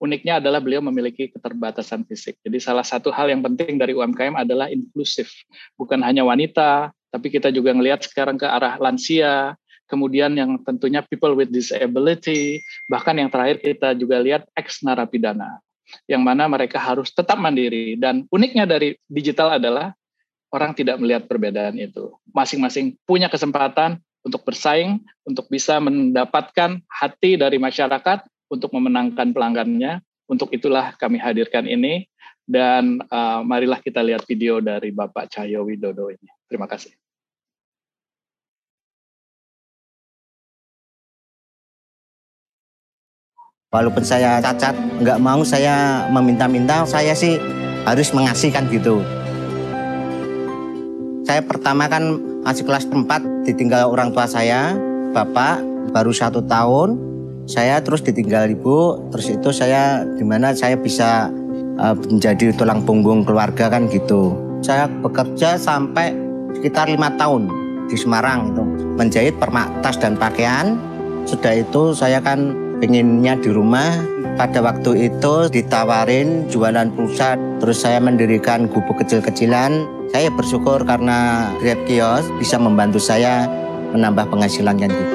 Uniknya adalah beliau memiliki keterbatasan fisik. Jadi salah satu hal yang penting dari UMKM adalah inklusif. Bukan hanya wanita, tapi kita juga melihat sekarang ke arah lansia, kemudian yang tentunya people with disability, bahkan yang terakhir kita juga lihat ex narapidana, yang mana mereka harus tetap mandiri. Dan uniknya dari digital adalah orang tidak melihat perbedaan itu. Masing-masing punya kesempatan untuk bersaing, untuk bisa mendapatkan hati dari masyarakat, untuk memenangkan pelanggannya. Untuk itulah kami hadirkan ini. Dan uh, marilah kita lihat video dari Bapak Cahyo Widodo ini. Terima kasih. Walaupun saya cacat, nggak mau saya meminta-minta, saya sih harus mengasihkan gitu. Saya pertama kan masih kelas 4, ditinggal orang tua saya, bapak, baru satu tahun. Saya terus ditinggal ibu, terus itu saya di mana saya bisa uh, menjadi tulang punggung keluarga kan gitu. Saya bekerja sampai sekitar lima tahun di Semarang itu menjahit permak tas dan pakaian. Sudah itu saya kan pengennya di rumah. Pada waktu itu ditawarin jualan pulsa, terus saya mendirikan gubuk kecil-kecilan. Saya bersyukur karena Grab Kios bisa membantu saya menambah penghasilan kan gitu.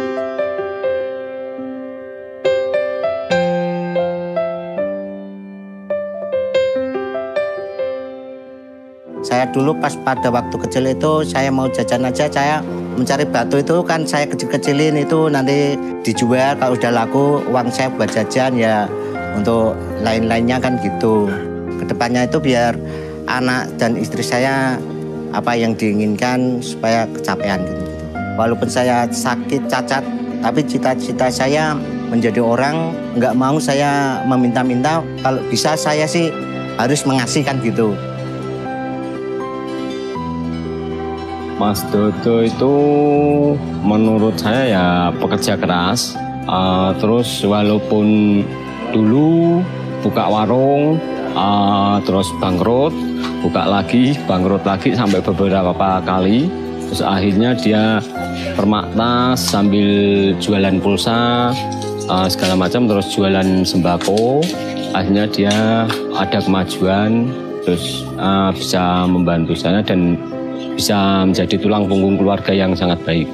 Saya dulu pas pada waktu kecil itu saya mau jajan aja saya mencari batu itu kan saya kecil-kecilin itu nanti dijual kalau udah laku uang saya buat jajan ya untuk lain-lainnya kan gitu. Ke depannya itu biar anak dan istri saya apa yang diinginkan supaya kecapean gitu. Walaupun saya sakit cacat tapi cita-cita saya menjadi orang nggak mau saya meminta-minta kalau bisa saya sih harus mengasihkan gitu. Mas Dodo itu menurut saya ya pekerja keras. Uh, terus walaupun dulu buka warung, uh, terus bangkrut, buka lagi, bangkrut lagi sampai beberapa kali. Terus akhirnya dia permaknas sambil jualan pulsa, uh, segala macam, terus jualan sembako. Akhirnya dia ada kemajuan, terus uh, bisa membantu saya dan bisa menjadi tulang punggung keluarga yang sangat baik.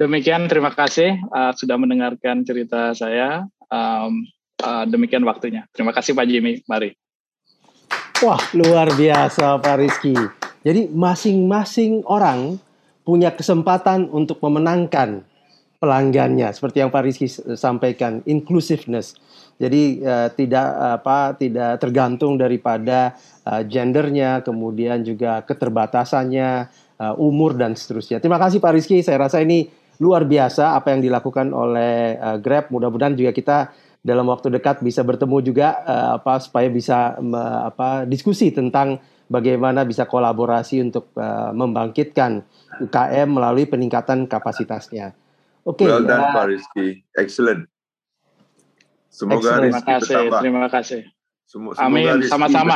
Demikian terima kasih uh, sudah mendengarkan cerita saya. Um, uh, demikian waktunya. Terima kasih Pak Jimmy. Mari. Wah luar biasa Pak Rizky. Jadi masing-masing orang punya kesempatan untuk memenangkan pelanggannya seperti yang Pak Rizky sampaikan inclusiveness. Jadi uh, tidak apa tidak tergantung daripada uh, gendernya, kemudian juga keterbatasannya, uh, umur dan seterusnya. Terima kasih Pak Rizky. Saya rasa ini luar biasa apa yang dilakukan oleh uh, Grab. Mudah-mudahan juga kita dalam waktu dekat bisa bertemu juga uh, apa supaya bisa uh, apa diskusi tentang bagaimana bisa kolaborasi untuk uh, membangkitkan UKM melalui peningkatan kapasitasnya. Oke. Okay, well done uh, Pak Rizky. Excellent. Semoga Excellent. Rizky terima kasih, bertambah. Terima kasih. Semoga Amin, sama-sama.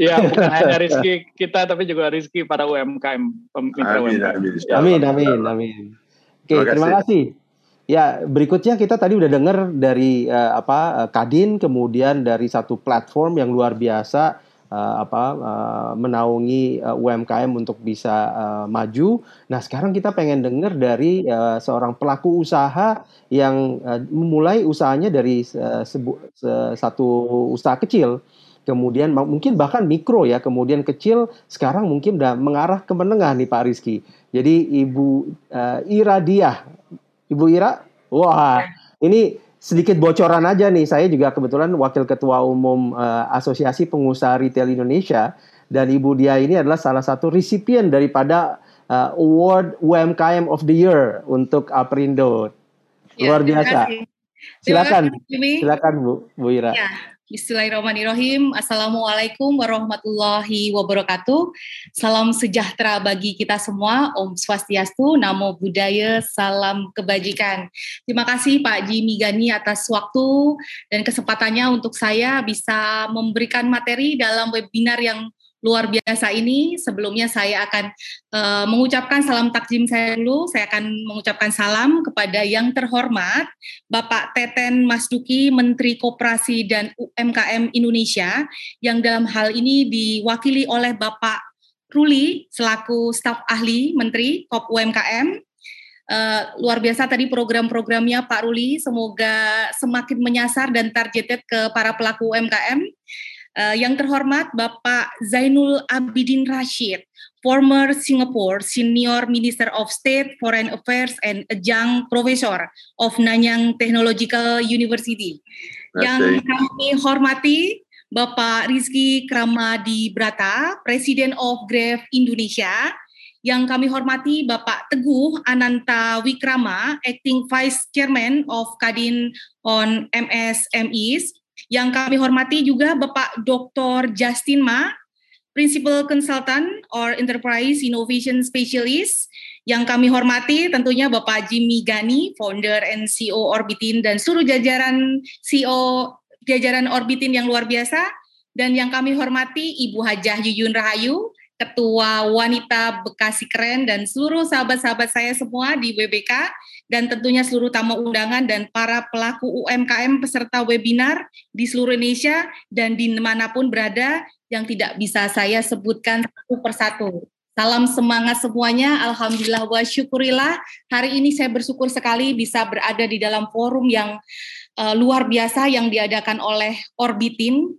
Iya, [laughs] bukan hanya Rizky kita, tapi juga Rizky para UMKM, amin, UMKM. Amin, amin, amin, amin. Oke, okay, terima kasih. Ya, berikutnya kita tadi udah dengar dari uh, apa uh, Kadin, kemudian dari satu platform yang luar biasa uh, apa uh, menaungi uh, UMKM untuk bisa uh, maju. Nah, sekarang kita pengen dengar dari uh, seorang pelaku usaha yang uh, memulai usahanya dari uh, sebu, uh, satu usaha kecil kemudian mungkin bahkan mikro ya, kemudian kecil, sekarang mungkin udah mengarah ke menengah nih Pak Rizky. Jadi Ibu uh, Ira Diah, Ibu Ira, wah ini sedikit bocoran aja nih, saya juga kebetulan Wakil Ketua Umum uh, Asosiasi Pengusaha Retail Indonesia, dan Ibu Diah ini adalah salah satu resipien daripada uh, Award UMKM of the Year untuk Aprindo. Ya, Luar biasa. Silakan, silakan Bu, Bu Ira. Ya. Bismillahirrahmanirrahim. Assalamualaikum warahmatullahi wabarakatuh. Salam sejahtera bagi kita semua. Om Swastiastu, Namo Buddhaya, salam kebajikan. Terima kasih Pak Jimmy Gani atas waktu dan kesempatannya untuk saya bisa memberikan materi dalam webinar yang luar biasa ini. Sebelumnya saya akan uh, mengucapkan salam takjim saya dulu. Saya akan mengucapkan salam kepada yang terhormat Bapak Teten Masduki, Menteri Koperasi dan UMKM Indonesia, yang dalam hal ini diwakili oleh Bapak Ruli selaku staf ahli Menteri Kop UMKM. Uh, luar biasa tadi program-programnya Pak Ruli, semoga semakin menyasar dan targeted ke para pelaku UMKM. Uh, yang terhormat Bapak Zainul Abidin Rashid, former Singapore Senior Minister of State Foreign Affairs and adjunct professor of Nanyang Technological University. Yang kami hormati Bapak Rizky Kramadi Brata, Presiden of Grave Indonesia, yang kami hormati Bapak Teguh Ananta Wikrama, Acting Vice Chairman of Kadin on MSMEs, yang kami hormati juga Bapak Dr. Justin Ma, Principal Consultant or Enterprise Innovation Specialist. Yang kami hormati tentunya Bapak Jimmy Gani, Founder and CEO Orbitin dan seluruh jajaran CEO jajaran Orbitin yang luar biasa. Dan yang kami hormati Ibu Hajah Yuyun Rahayu, Ketua Wanita Bekasi Keren dan seluruh sahabat-sahabat saya semua di WBK dan tentunya seluruh tamu undangan dan para pelaku UMKM peserta webinar di seluruh Indonesia dan di mana pun berada yang tidak bisa saya sebutkan satu persatu. Salam semangat semuanya, Alhamdulillah wa syukurillah. Hari ini saya bersyukur sekali bisa berada di dalam forum yang uh, luar biasa yang diadakan oleh Orbitin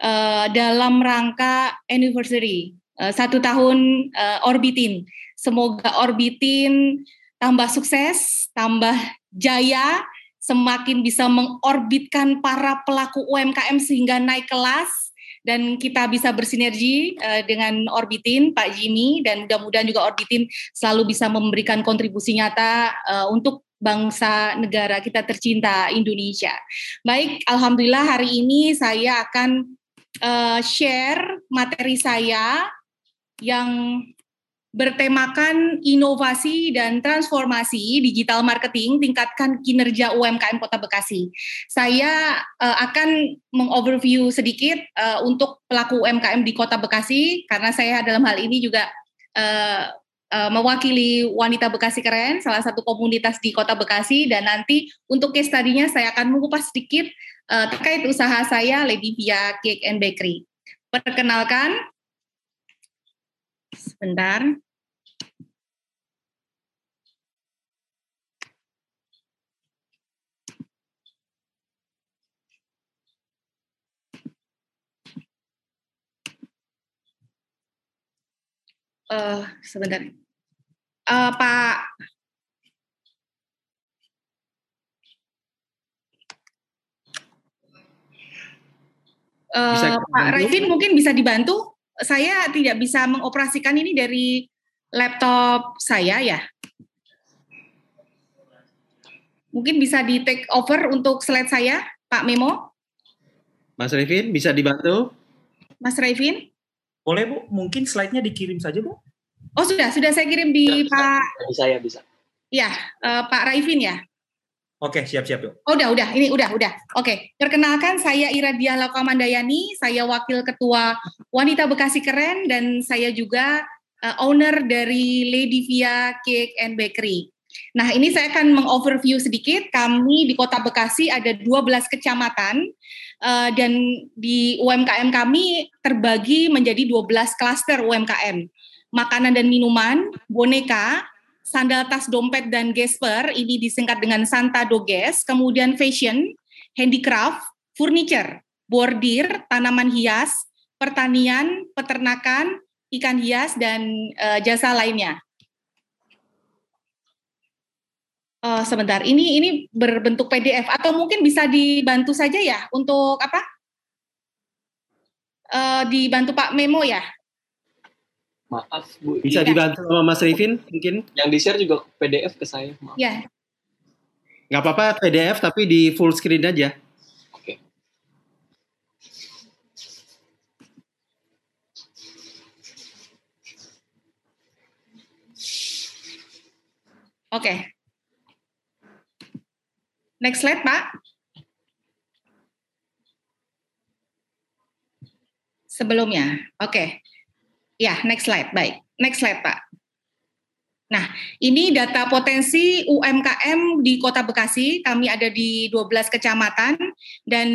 uh, dalam rangka anniversary uh, satu tahun uh, Orbitin. Semoga Orbitin tambah sukses, tambah jaya, semakin bisa mengorbitkan para pelaku UMKM sehingga naik kelas dan kita bisa bersinergi uh, dengan Orbitin, Pak Jimmy, dan mudah-mudahan juga Orbitin selalu bisa memberikan kontribusi nyata uh, untuk bangsa negara kita tercinta Indonesia. Baik, alhamdulillah hari ini saya akan uh, share materi saya yang bertemakan inovasi dan transformasi digital marketing tingkatkan kinerja UMKM Kota Bekasi. Saya uh, akan mengoverview sedikit uh, untuk pelaku UMKM di Kota Bekasi karena saya dalam hal ini juga uh, mewakili wanita Bekasi keren, salah satu komunitas di Kota Bekasi dan nanti untuk case tadinya saya akan mengupas sedikit uh, terkait usaha saya Lady Via Cake and Bakery. Perkenalkan, sebentar. Uh, sebentar. Uh, Pak Uh, Pak Raifin mungkin bisa dibantu. Saya tidak bisa mengoperasikan ini dari laptop saya ya. Mungkin bisa di take over untuk slide saya, Pak Memo. Mas Raifin bisa dibantu? Mas Raifin? Boleh Bu, mungkin slide-nya dikirim saja Bu. Oh sudah, sudah saya kirim di bisa, Pak. Bisa ya, bisa. Ya, uh, Pak Raifin ya. Oke, siap-siap yuk. Oh, udah, udah. Ini udah, udah. Oke, perkenalkan saya Iradia Lakamandayani, saya Wakil Ketua Wanita Bekasi Keren dan saya juga uh, owner dari Lady Via Cake and Bakery. Nah, ini saya akan mengoverview sedikit. Kami di Kota Bekasi ada 12 kecamatan uh, dan di UMKM kami terbagi menjadi 12 klaster UMKM. Makanan dan minuman, boneka, sandal tas dompet dan gesper, ini disingkat dengan Santa Doges, kemudian fashion, handicraft, furniture, bordir, tanaman hias, pertanian, peternakan, ikan hias, dan uh, jasa lainnya. Uh, sebentar, ini ini berbentuk PDF atau mungkin bisa dibantu saja ya untuk apa? Uh, dibantu Pak Memo ya. Maaf Bu. Bisa Iya. dibantu sama Mas Rifin mungkin? Yang di share juga PDF ke saya. Maaf. Ya. Nggak apa-apa PDF tapi di full screen aja. Oke. Next slide, Pak. Sebelumnya. Oke. Ya, next slide. Baik. Next slide, Pak. Nah, ini data potensi UMKM di Kota Bekasi. Kami ada di 12 kecamatan dan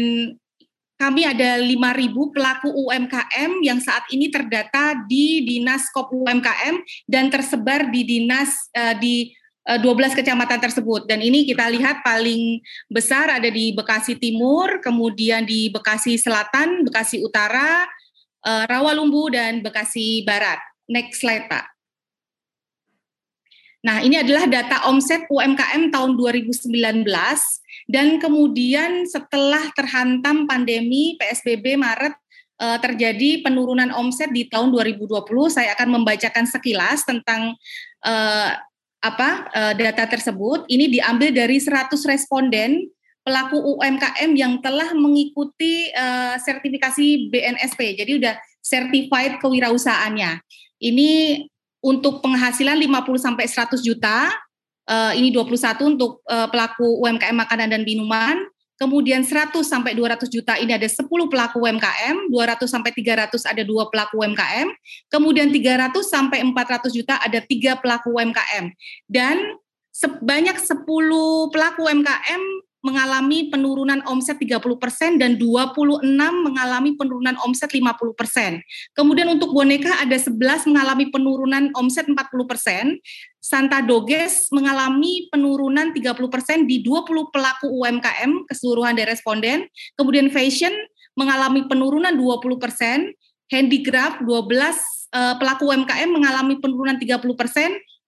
kami ada 5.000 pelaku UMKM yang saat ini terdata di Dinas Kop UMKM dan tersebar di dinas uh, di 12 kecamatan tersebut dan ini kita lihat paling besar ada di Bekasi Timur, kemudian di Bekasi Selatan, Bekasi Utara, eh, Rawalumbu dan Bekasi Barat. Next slide, Pak. Nah, ini adalah data omset UMKM tahun 2019 dan kemudian setelah terhantam pandemi PSBB Maret eh, terjadi penurunan omset di tahun 2020. Saya akan membacakan sekilas tentang eh, apa eh, data tersebut. Ini diambil dari 100 responden pelaku UMKM yang telah mengikuti eh, sertifikasi BNSP. Jadi udah certified kewirausahaannya. Ini untuk penghasilan 50 sampai 100 juta, uh, ini 21 untuk uh, pelaku UMKM makanan dan minuman. Kemudian 100 sampai 200 juta ini ada 10 pelaku UMKM, 200 sampai 300 ada dua pelaku UMKM, kemudian 300 sampai 400 juta ada tiga pelaku UMKM. Dan sebanyak 10 pelaku UMKM mengalami penurunan omset 30% dan 26 mengalami penurunan omset 50%. Kemudian untuk boneka ada 11 mengalami penurunan omset 40%. Santa Doges mengalami penurunan 30% di 20 pelaku UMKM keseluruhan dari responden. Kemudian fashion mengalami penurunan 20%, handicraft 12 uh, pelaku UMKM mengalami penurunan 30%,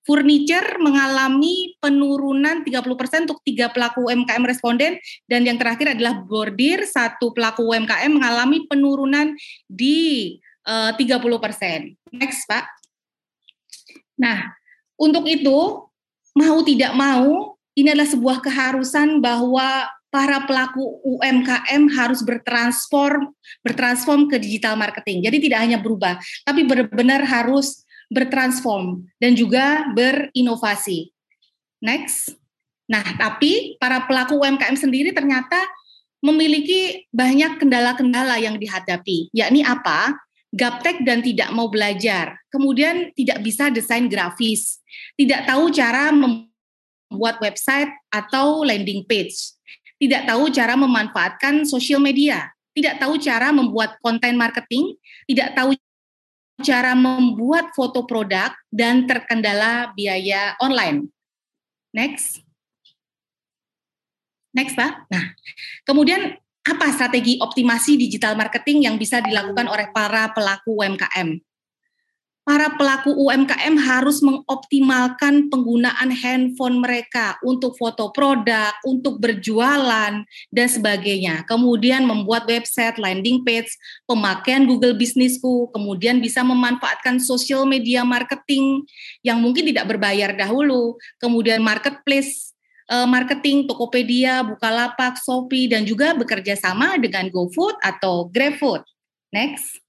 Furniture mengalami penurunan 30% untuk tiga pelaku UMKM responden dan yang terakhir adalah bordir satu pelaku UMKM mengalami penurunan di eh, uh, 30%. Next, Pak. Nah, untuk itu mau tidak mau ini adalah sebuah keharusan bahwa para pelaku UMKM harus bertransform bertransform ke digital marketing. Jadi tidak hanya berubah, tapi benar-benar harus bertransform dan juga berinovasi. Next. Nah, tapi para pelaku UMKM sendiri ternyata memiliki banyak kendala-kendala yang dihadapi, yakni apa? Gaptek dan tidak mau belajar, kemudian tidak bisa desain grafis, tidak tahu cara membuat website atau landing page, tidak tahu cara memanfaatkan sosial media, tidak tahu cara membuat konten marketing, tidak tahu cara membuat foto produk dan terkendala biaya online. Next. Next, Pak. Nah, kemudian apa strategi optimasi digital marketing yang bisa dilakukan oleh para pelaku UMKM? Para pelaku UMKM harus mengoptimalkan penggunaan handphone mereka untuk foto produk, untuk berjualan, dan sebagainya. Kemudian membuat website, landing page, pemakaian Google Businessku, kemudian bisa memanfaatkan social media marketing yang mungkin tidak berbayar dahulu, kemudian marketplace eh, marketing Tokopedia, Bukalapak, Shopee, dan juga bekerja sama dengan GoFood atau GrabFood. Next.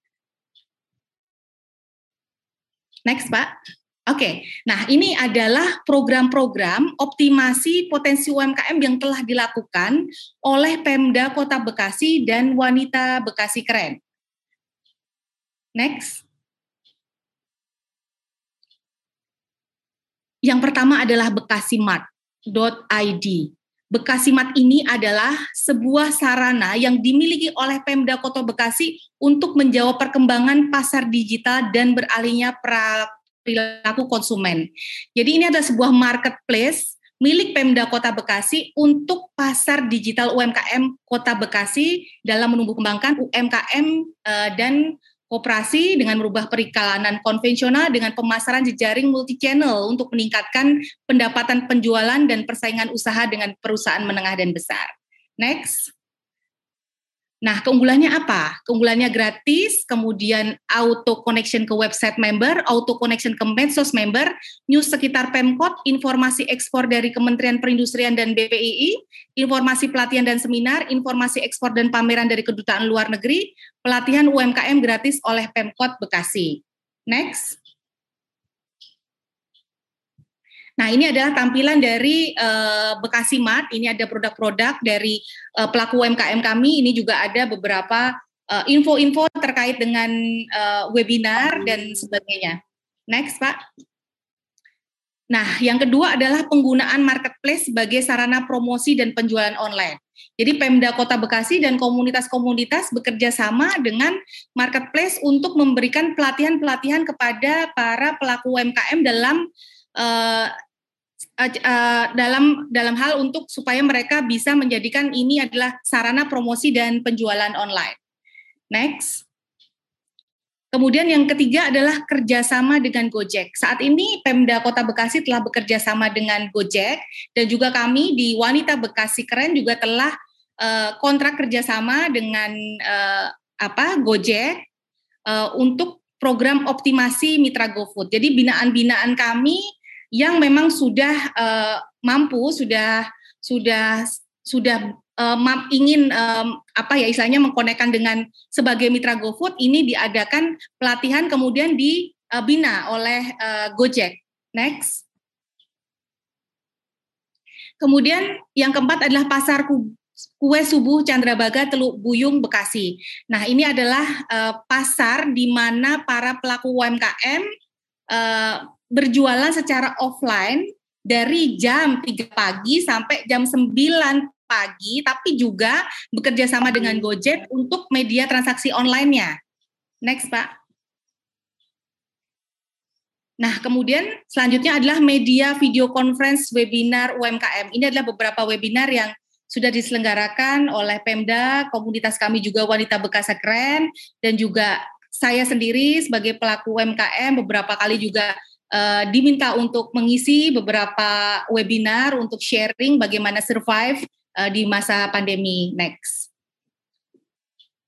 Next, Pak. Oke, okay. nah ini adalah program-program optimasi potensi UMKM yang telah dilakukan oleh Pemda Kota Bekasi dan Wanita Bekasi Keren. Next. Yang pertama adalah bekasimat.id. Bekasimat ini adalah sebuah sarana yang dimiliki oleh Pemda Kota Bekasi untuk menjawab perkembangan pasar digital dan beralihnya perilaku konsumen. Jadi ini adalah sebuah marketplace milik Pemda Kota Bekasi untuk pasar digital UMKM Kota Bekasi dalam menumbuh kembangkan UMKM eh, dan Koperasi dengan merubah perikalanan konvensional dengan pemasaran jejaring multi channel untuk meningkatkan pendapatan penjualan dan persaingan usaha dengan perusahaan menengah dan besar. Next. Nah, keunggulannya apa? Keunggulannya gratis, kemudian auto connection ke website member, auto connection ke medsos member, news sekitar Pemkot, informasi ekspor dari Kementerian Perindustrian dan BPII, informasi pelatihan dan seminar, informasi ekspor dan pameran dari kedutaan luar negeri, pelatihan UMKM gratis oleh Pemkot Bekasi. Next. Nah, ini adalah tampilan dari uh, Bekasi Mart. Ini ada produk-produk dari uh, pelaku UMKM kami. Ini juga ada beberapa eh, info-info uh, terkait dengan uh, webinar dan sebagainya. Next, Pak. Nah, yang kedua adalah penggunaan marketplace sebagai sarana promosi dan penjualan online. Jadi Pemda Kota Bekasi dan komunitas-komunitas bekerja sama dengan marketplace untuk memberikan pelatihan-pelatihan kepada para pelaku UMKM dalam uh, uh, dalam dalam hal untuk supaya mereka bisa menjadikan ini adalah sarana promosi dan penjualan online. Next. Kemudian yang ketiga adalah kerjasama dengan Gojek. Saat ini Pemda Kota Bekasi telah bekerja sama dengan Gojek dan juga kami di Wanita Bekasi Keren juga telah uh, kontrak kerjasama dengan uh, apa Gojek uh, untuk program optimasi mitra GoFood. Jadi binaan-binaan kami yang memang sudah uh, mampu, sudah sudah sudah um, ingin um, apa ya istilahnya mengkonekkan dengan sebagai mitra GoFood ini diadakan pelatihan kemudian dibina uh, oleh uh, Gojek. Next. Kemudian yang keempat adalah pasar kue subuh Chandrabaga Teluk Buyung Bekasi. Nah, ini adalah uh, pasar di mana para pelaku UMKM uh, berjualan secara offline dari jam 3 pagi sampai jam 9 pagi, tapi juga bekerja sama dengan Gojek untuk media transaksi online-nya. Next, Pak. Nah, kemudian selanjutnya adalah media video conference webinar UMKM. Ini adalah beberapa webinar yang sudah diselenggarakan oleh Pemda, komunitas kami juga Wanita Bekasi Keren, dan juga saya sendiri sebagai pelaku UMKM beberapa kali juga uh, diminta untuk mengisi beberapa webinar untuk sharing bagaimana survive uh, di masa pandemi next.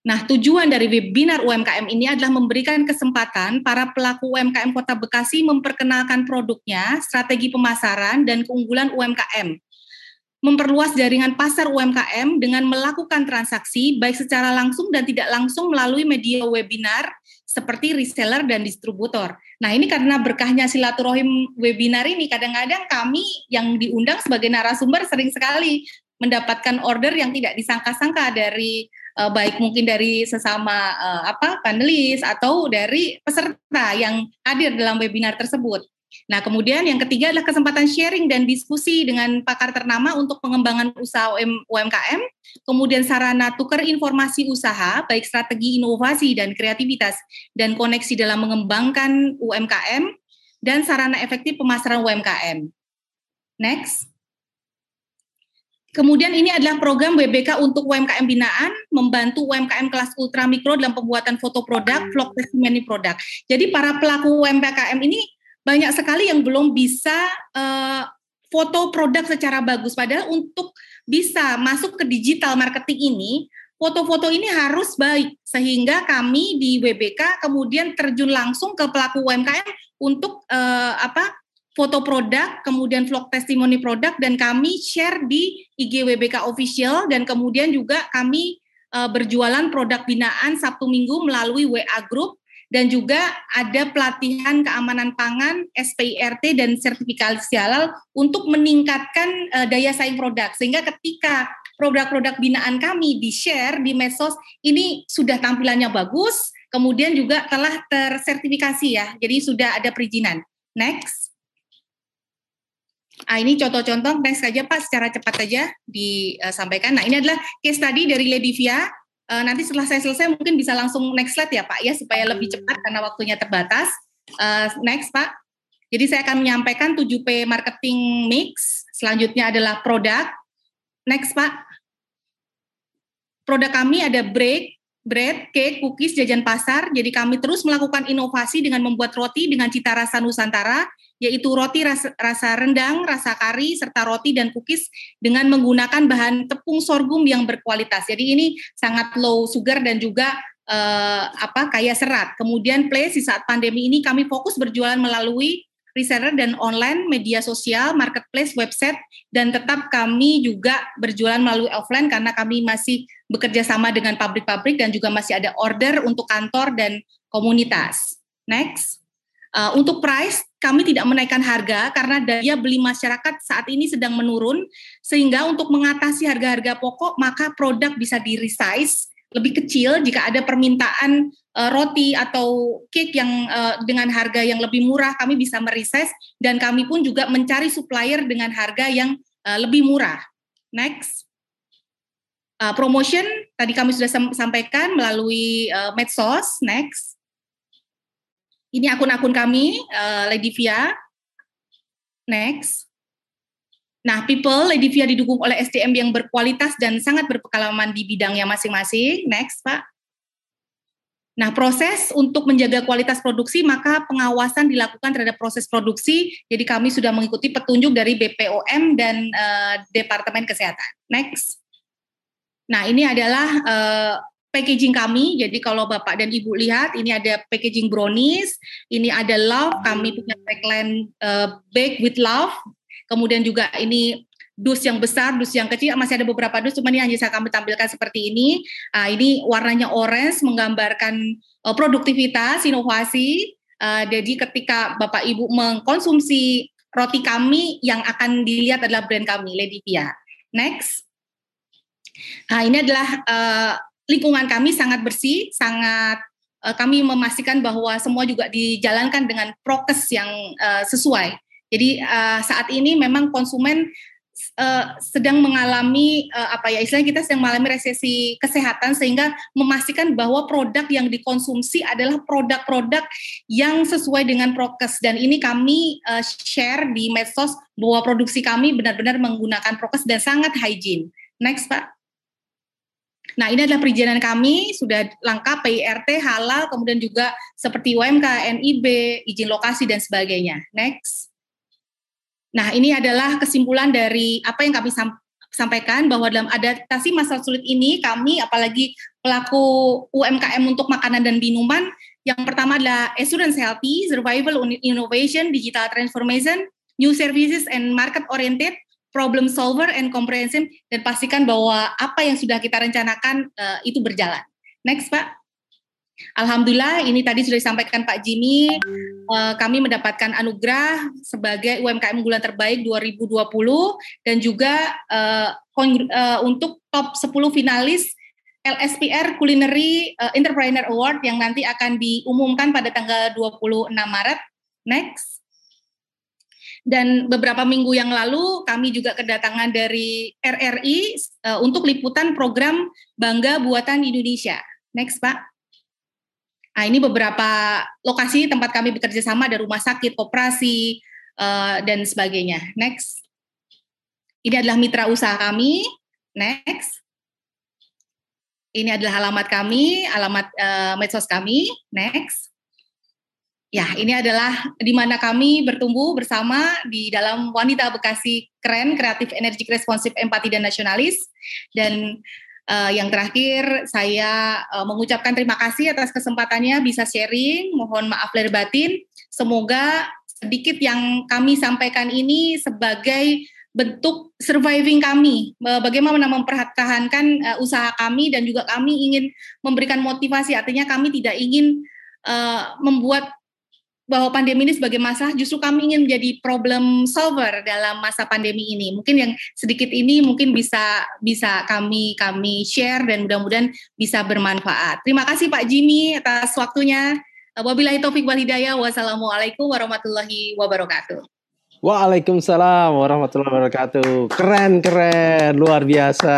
Nah, tujuan dari webinar UMKM ini adalah memberikan kesempatan para pelaku UMKM Kota Bekasi memperkenalkan produknya, strategi pemasaran, dan keunggulan UMKM. Memperluas jaringan pasar UMKM dengan melakukan transaksi baik secara langsung dan tidak langsung melalui media webinar seperti reseller dan distributor. Nah, ini karena berkahnya silaturahim webinar ini kadang-kadang kami yang diundang sebagai narasumber sering sekali mendapatkan order yang tidak disangka-sangka dari uh, baik mungkin dari sesama uh, apa panelis atau dari peserta yang hadir dalam webinar tersebut. Nah, kemudian yang ketiga adalah kesempatan sharing dan diskusi dengan pakar ternama untuk pengembangan usaha UMKM, kemudian sarana tukar informasi usaha, baik strategi inovasi dan kreativitas, dan koneksi dalam mengembangkan UMKM, dan sarana efektif pemasaran UMKM. Next. Kemudian ini adalah program WBK untuk UMKM binaan, membantu UMKM kelas ultra mikro dalam pembuatan foto produk, vlog testimoni produk. Jadi para pelaku UMKM ini banyak sekali yang belum bisa uh, foto produk secara bagus. Padahal untuk bisa masuk ke digital marketing ini, foto-foto ini harus baik. Sehingga kami di WBK kemudian terjun langsung ke pelaku UMKM untuk uh, apa foto produk, kemudian vlog testimoni produk, dan kami share di IG WBK Official, dan kemudian juga kami uh, berjualan produk binaan Sabtu Minggu melalui WA Group, dan juga ada pelatihan keamanan pangan, SPIRT, dan sertifikasi halal untuk meningkatkan uh, daya saing produk. Sehingga ketika produk-produk binaan kami di-share di medsos, ini sudah tampilannya bagus, kemudian juga telah tersertifikasi ya, jadi sudah ada perizinan. Next. Ah, ini contoh-contoh next saja Pak secara cepat saja disampaikan. Nah ini adalah case tadi dari Ledivia. Uh, nanti setelah saya selesai mungkin bisa langsung next slide ya Pak ya supaya lebih cepat karena waktunya terbatas. Uh, next Pak. Jadi saya akan menyampaikan 7P marketing mix. Selanjutnya adalah produk. Next Pak. Produk kami ada break, bread, cake, cookies, jajan pasar. Jadi kami terus melakukan inovasi dengan membuat roti dengan cita rasa Nusantara yaitu roti rasa, rasa rendang, rasa kari, serta roti dan cookies dengan menggunakan bahan tepung sorghum yang berkualitas. Jadi ini sangat low sugar dan juga uh, apa kaya serat. Kemudian place di saat pandemi ini kami fokus berjualan melalui reseller dan online, media sosial, marketplace, website, dan tetap kami juga berjualan melalui offline karena kami masih bekerja sama dengan pabrik-pabrik dan juga masih ada order untuk kantor dan komunitas. Next. Uh, untuk price, kami tidak menaikkan harga karena daya beli masyarakat saat ini sedang menurun, sehingga untuk mengatasi harga-harga pokok, maka produk bisa di-resize lebih kecil jika ada permintaan uh, roti atau cake yang uh, dengan harga yang lebih murah, kami bisa meresize dan kami pun juga mencari supplier dengan harga yang uh, lebih murah. Next. Uh, promotion tadi kami sudah sampaikan melalui uh, medsos. Next. Ini akun-akun kami, uh, Ledivia. Next. Nah, people, Lady Via didukung oleh SDM yang berkualitas dan sangat berpengalaman di bidangnya masing-masing. Next, Pak. Nah, proses untuk menjaga kualitas produksi, maka pengawasan dilakukan terhadap proses produksi. Jadi kami sudah mengikuti petunjuk dari BPOM dan uh, Departemen Kesehatan. Next. Nah, ini adalah uh, packaging kami. Jadi kalau Bapak dan Ibu lihat, ini ada packaging brownies, ini ada love, kami punya tagline uh, bake with love. Kemudian juga ini dus yang besar, dus yang kecil, masih ada beberapa dus, cuma ini hanya saya kami tampilkan seperti ini. Uh, ini warnanya orange, menggambarkan uh, produktivitas, inovasi. Uh, jadi ketika Bapak Ibu mengkonsumsi roti kami, yang akan dilihat adalah brand kami, Lady Pia. Next. Nah, ini adalah uh, lingkungan kami sangat bersih, sangat uh, kami memastikan bahwa semua juga dijalankan dengan prokes yang uh, sesuai. Jadi uh, saat ini memang konsumen uh, sedang mengalami uh, apa ya istilahnya kita sedang mengalami resesi kesehatan sehingga memastikan bahwa produk yang dikonsumsi adalah produk-produk yang sesuai dengan prokes dan ini kami uh, share di medsos bahwa produksi kami benar-benar menggunakan prokes dan sangat hygiene. Next, Pak. Nah, ini adalah perizinan kami sudah lengkap PIRT, halal, kemudian juga seperti UMK, NIB, izin lokasi dan sebagainya. Next. Nah, ini adalah kesimpulan dari apa yang kami sampaikan bahwa dalam adaptasi masa sulit ini kami apalagi pelaku UMKM untuk makanan dan minuman yang pertama adalah assurance healthy, survival innovation, digital transformation, new services and market oriented, problem solver and comprehensive dan pastikan bahwa apa yang sudah kita rencanakan uh, itu berjalan. Next, Pak. Alhamdulillah ini tadi sudah disampaikan Pak Jimmy, uh, kami mendapatkan anugerah sebagai UMKM unggulan terbaik 2020 dan juga uh, uh, untuk top 10 finalis LSPR Culinary uh, Entrepreneur Award yang nanti akan diumumkan pada tanggal 26 Maret. Next. Dan beberapa minggu yang lalu kami juga kedatangan dari RRI uh, untuk liputan program Bangga Buatan Indonesia. Next, Pak. Nah, ini beberapa lokasi tempat kami bekerja sama ada rumah sakit, koperasi, uh, dan sebagainya. Next. Ini adalah mitra usaha kami. Next. Ini adalah alamat kami, alamat uh, medsos kami. Next. Ya, ini adalah di mana kami bertumbuh bersama di dalam wanita Bekasi keren, kreatif, energik, responsif, empati dan nasionalis. Dan Uh, yang terakhir, saya uh, mengucapkan terima kasih atas kesempatannya bisa sharing. Mohon maaf lahir batin. Semoga sedikit yang kami sampaikan ini sebagai bentuk surviving kami, bagaimana mempertahankan uh, usaha kami dan juga kami ingin memberikan motivasi. Artinya kami tidak ingin uh, membuat bahwa pandemi ini sebagai masalah justru kami ingin menjadi problem solver dalam masa pandemi ini. Mungkin yang sedikit ini mungkin bisa bisa kami kami share dan mudah-mudahan bisa bermanfaat. Terima kasih Pak Jimmy atas waktunya. Wabillahi taufik wal hidayah. Wassalamualaikum warahmatullahi wabarakatuh. Waalaikumsalam warahmatullahi wabarakatuh. Keren keren, luar biasa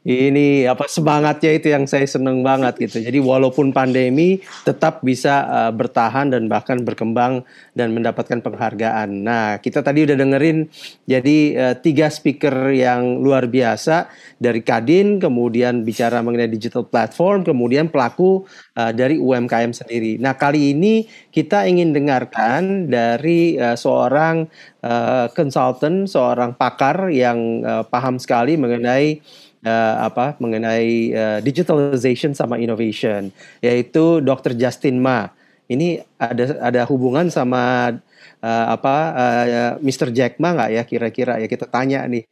ini apa semangatnya itu yang saya seneng banget gitu. Jadi walaupun pandemi tetap bisa uh, bertahan dan bahkan berkembang dan mendapatkan penghargaan. Nah kita tadi udah dengerin jadi uh, tiga speaker yang luar biasa dari Kadin, kemudian bicara mengenai digital platform, kemudian pelaku uh, dari UMKM sendiri. Nah kali ini kita ingin dengarkan dari uh, seorang uh, consultant, seorang pakar yang uh, paham sekali mengenai uh, apa mengenai uh, digitalization sama innovation yaitu Dr. Justin Ma. Ini ada ada hubungan sama uh, apa uh, Mr. Jack Ma nggak ya kira-kira ya kita tanya nih.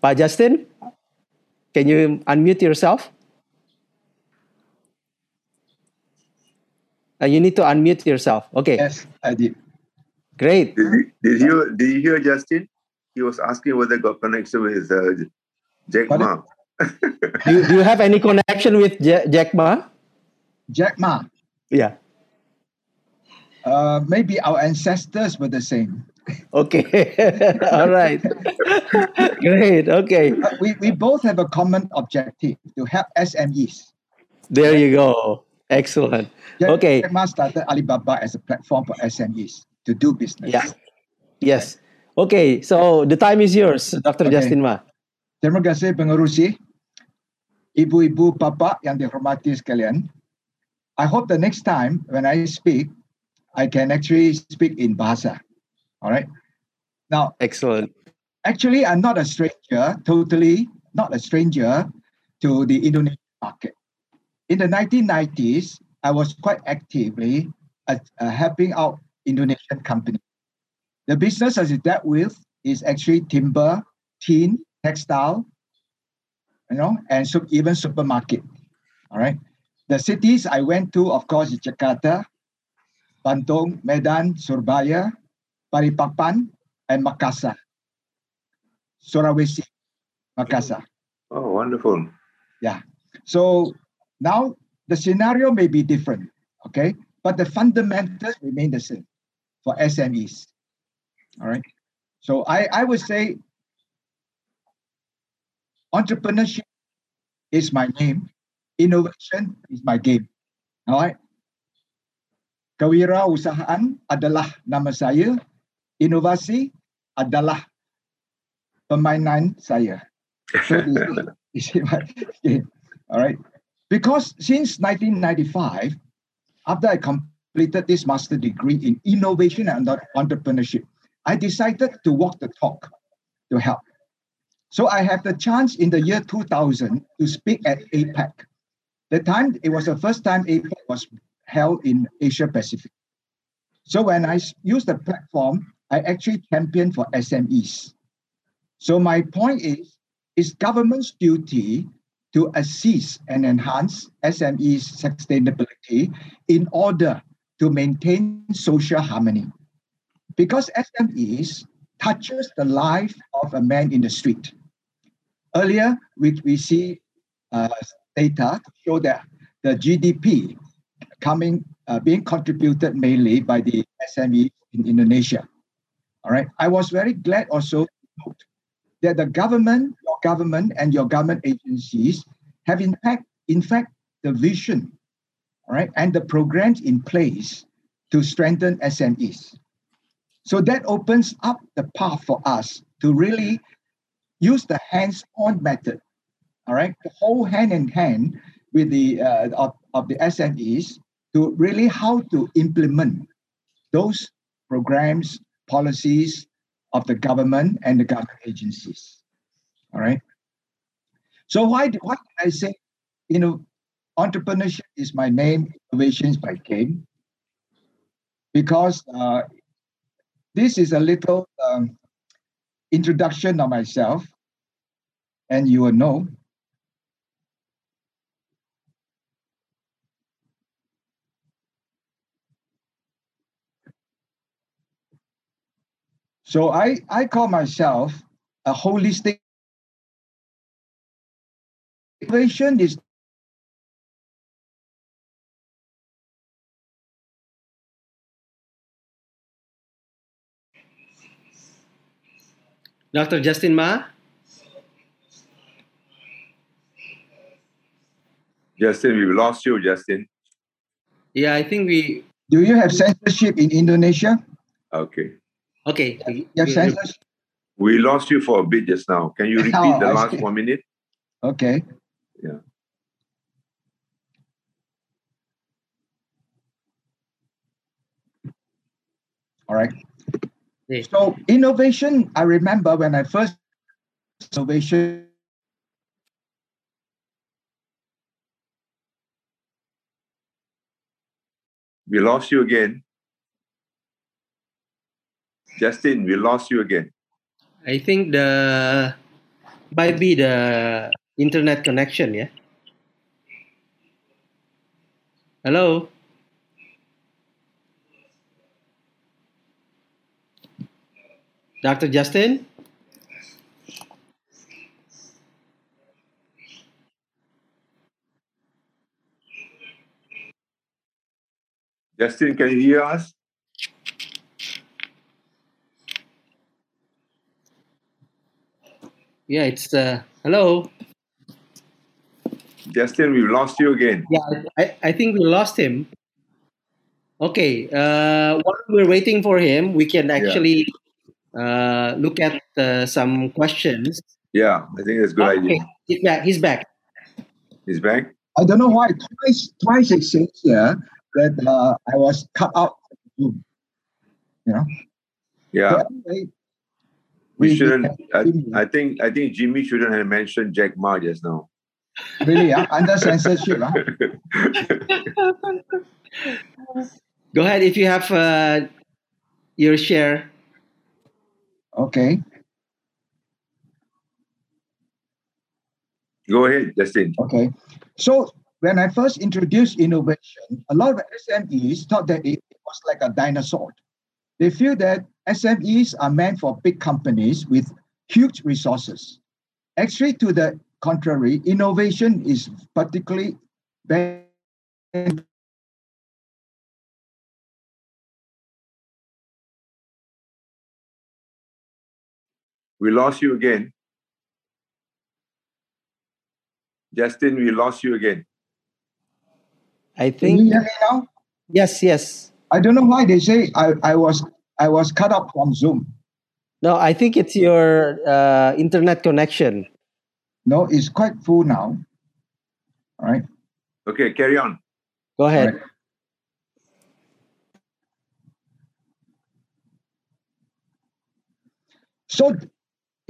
Pak Justin, can you unmute yourself? Uh, you need to unmute yourself. Okay. Yes, I did. Great. Did you, did you, did you hear Justin? He was asking whether got connection with uh, Jack Ma do, you, do you have any connection with Jack Ma? Jack Ma. Yeah. Uh, maybe our ancestors were the same. Okay. [laughs] All right. [laughs] Great. Okay. Uh, we, we both have a common objective to help SMEs. There you go. Excellent. Jack, okay. Jack Ma started Alibaba as a platform for SMEs to do business. Yeah. Yes. Okay, so the time is yours, Dr. Okay. Justin Ma. Terima kasih pengerusi, ibu-ibu, bapak yang dihormati sekalian. I hope the next time when I speak, I can actually speak in Bahasa. All right. Now, excellent. Actually, I'm not a stranger, totally not a stranger to the Indonesian market. In the 1990s, I was quite actively uh, uh, helping out Indonesian companies. The business as it dealt with is actually timber, tin, textile, you know, and so even supermarket. All right. The cities I went to, of course, is Jakarta, Bandung, Medan, Surabaya, Balikpapan, and Makassar. Sulawesi, Makassar. Oh, oh, wonderful. Yeah. So now the scenario may be different, okay? But the fundamentals remain the same for SMEs. All right. So I, I would say entrepreneurship is my name, innovation is my game. All right. Kewirausahaan adalah nama saya, inovasi adalah permainan saya. So [laughs] is [laughs] my game. All right. Because since 1995, after I completed this master degree in innovation and entrepreneurship, I decided to walk the talk to help. So I had the chance in the year 2000 to speak at APEC. The time it was the first time APEC was held in Asia Pacific. So when I used the platform, I actually championed for SMEs. So my point is, it's government's duty to assist and enhance SMEs sustainability in order to maintain social harmony. Because SMEs touches the life of a man in the street. Earlier, we, we see uh, data show that the GDP coming uh, being contributed mainly by the SME in Indonesia. All right. I was very glad also to note that the government, your government, and your government agencies have in fact, in fact, the vision, all right, and the programs in place to strengthen SMEs. So that opens up the path for us to really use the hands-on method, all right, to hold hand in hand with the uh, of, of the SMEs to really how to implement those programs, policies of the government and the government agencies. All right. So why do- why did I say, you know, entrepreneurship is my name, innovations by game? Because uh, this is a little um, introduction of myself, and you will know. So I, I call myself a holistic innovation is Dr. Justin Ma. Justin, we've lost you, Justin. Yeah, I think we. Do you have censorship in Indonesia? Okay. Okay. You have censorship? We lost you for a bit just now. Can you [laughs] repeat Oh, the I last see. one minute? Okay. Yeah. All right. So innovation, I remember when I first innovation We lost you again. Justin, we lost you again. I think the might be the internet connection, yeah. Hello. Dr. Justin? Justin, can you hear us? Yeah, it's uh hello. Justin, we've lost you again. Yeah, I, I think we lost him. Okay, uh while we're waiting for him, we can actually uh, look at uh, some questions. Yeah, I think that's a good Okay, idea. he's back. He's back. He's back. I don't know why twice twice it says here that uh, I was cut out from You know. Yeah. So anyway, We we- shouldn't. I, I think. I think Jimmy shouldn't have mentioned Jack Ma just now. really uh, under censorship. Huh? Go ahead if you have uh, your share. Okay. Go ahead, Justin. Okay. So when I first introduced innovation, a lot of SMEs thought that it was like a dinosaur. They feel that SMEs are meant for big companies with huge resources. Actually, to the contrary, innovation is particularly We lost you again. Justin, we lost you again. I Can think. you hear me now? Yes, yes. I don't know why they say I, I was I was cut off from Zoom. No, I think it's your uh, internet connection. No, it's quite full now. All right. Okay, carry on. Go ahead. So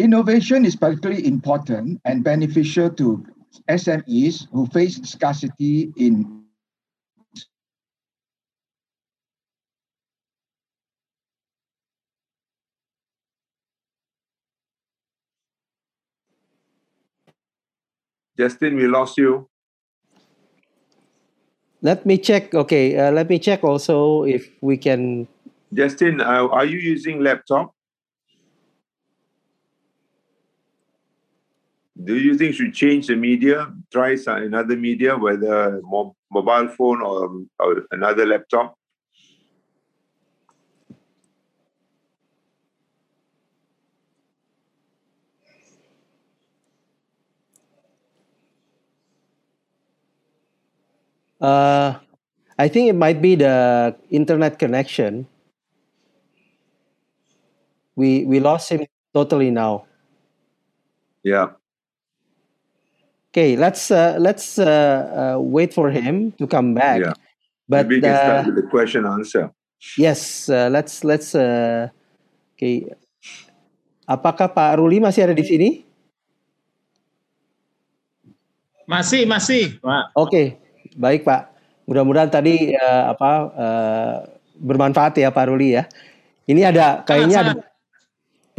innovation is particularly important and beneficial to SMEs who face scarcity in Justin, we lost you. Let me check. Okay, uh, let me check also if we can. Justin, uh, are you using laptop? Do you think should change the media? Try some, another media, whether mo- mobile phone or, or another laptop. Uh, I think it might be the internet connection. We we lost him totally now. Yeah. Okay, let's uh, let's uh, uh, wait for him to come back. Yeah. But Maybe we can uh, start with the question answer. yes, uh, let's let's. Uh, okay, apakah Pak Ruli masih ada di sini? Masih, masih, Pak. Oke, baik Pak. Mudah-mudahan tadi eh, apa eh, bermanfaat ya Pak Ruli ya. Ini ada kayaknya ada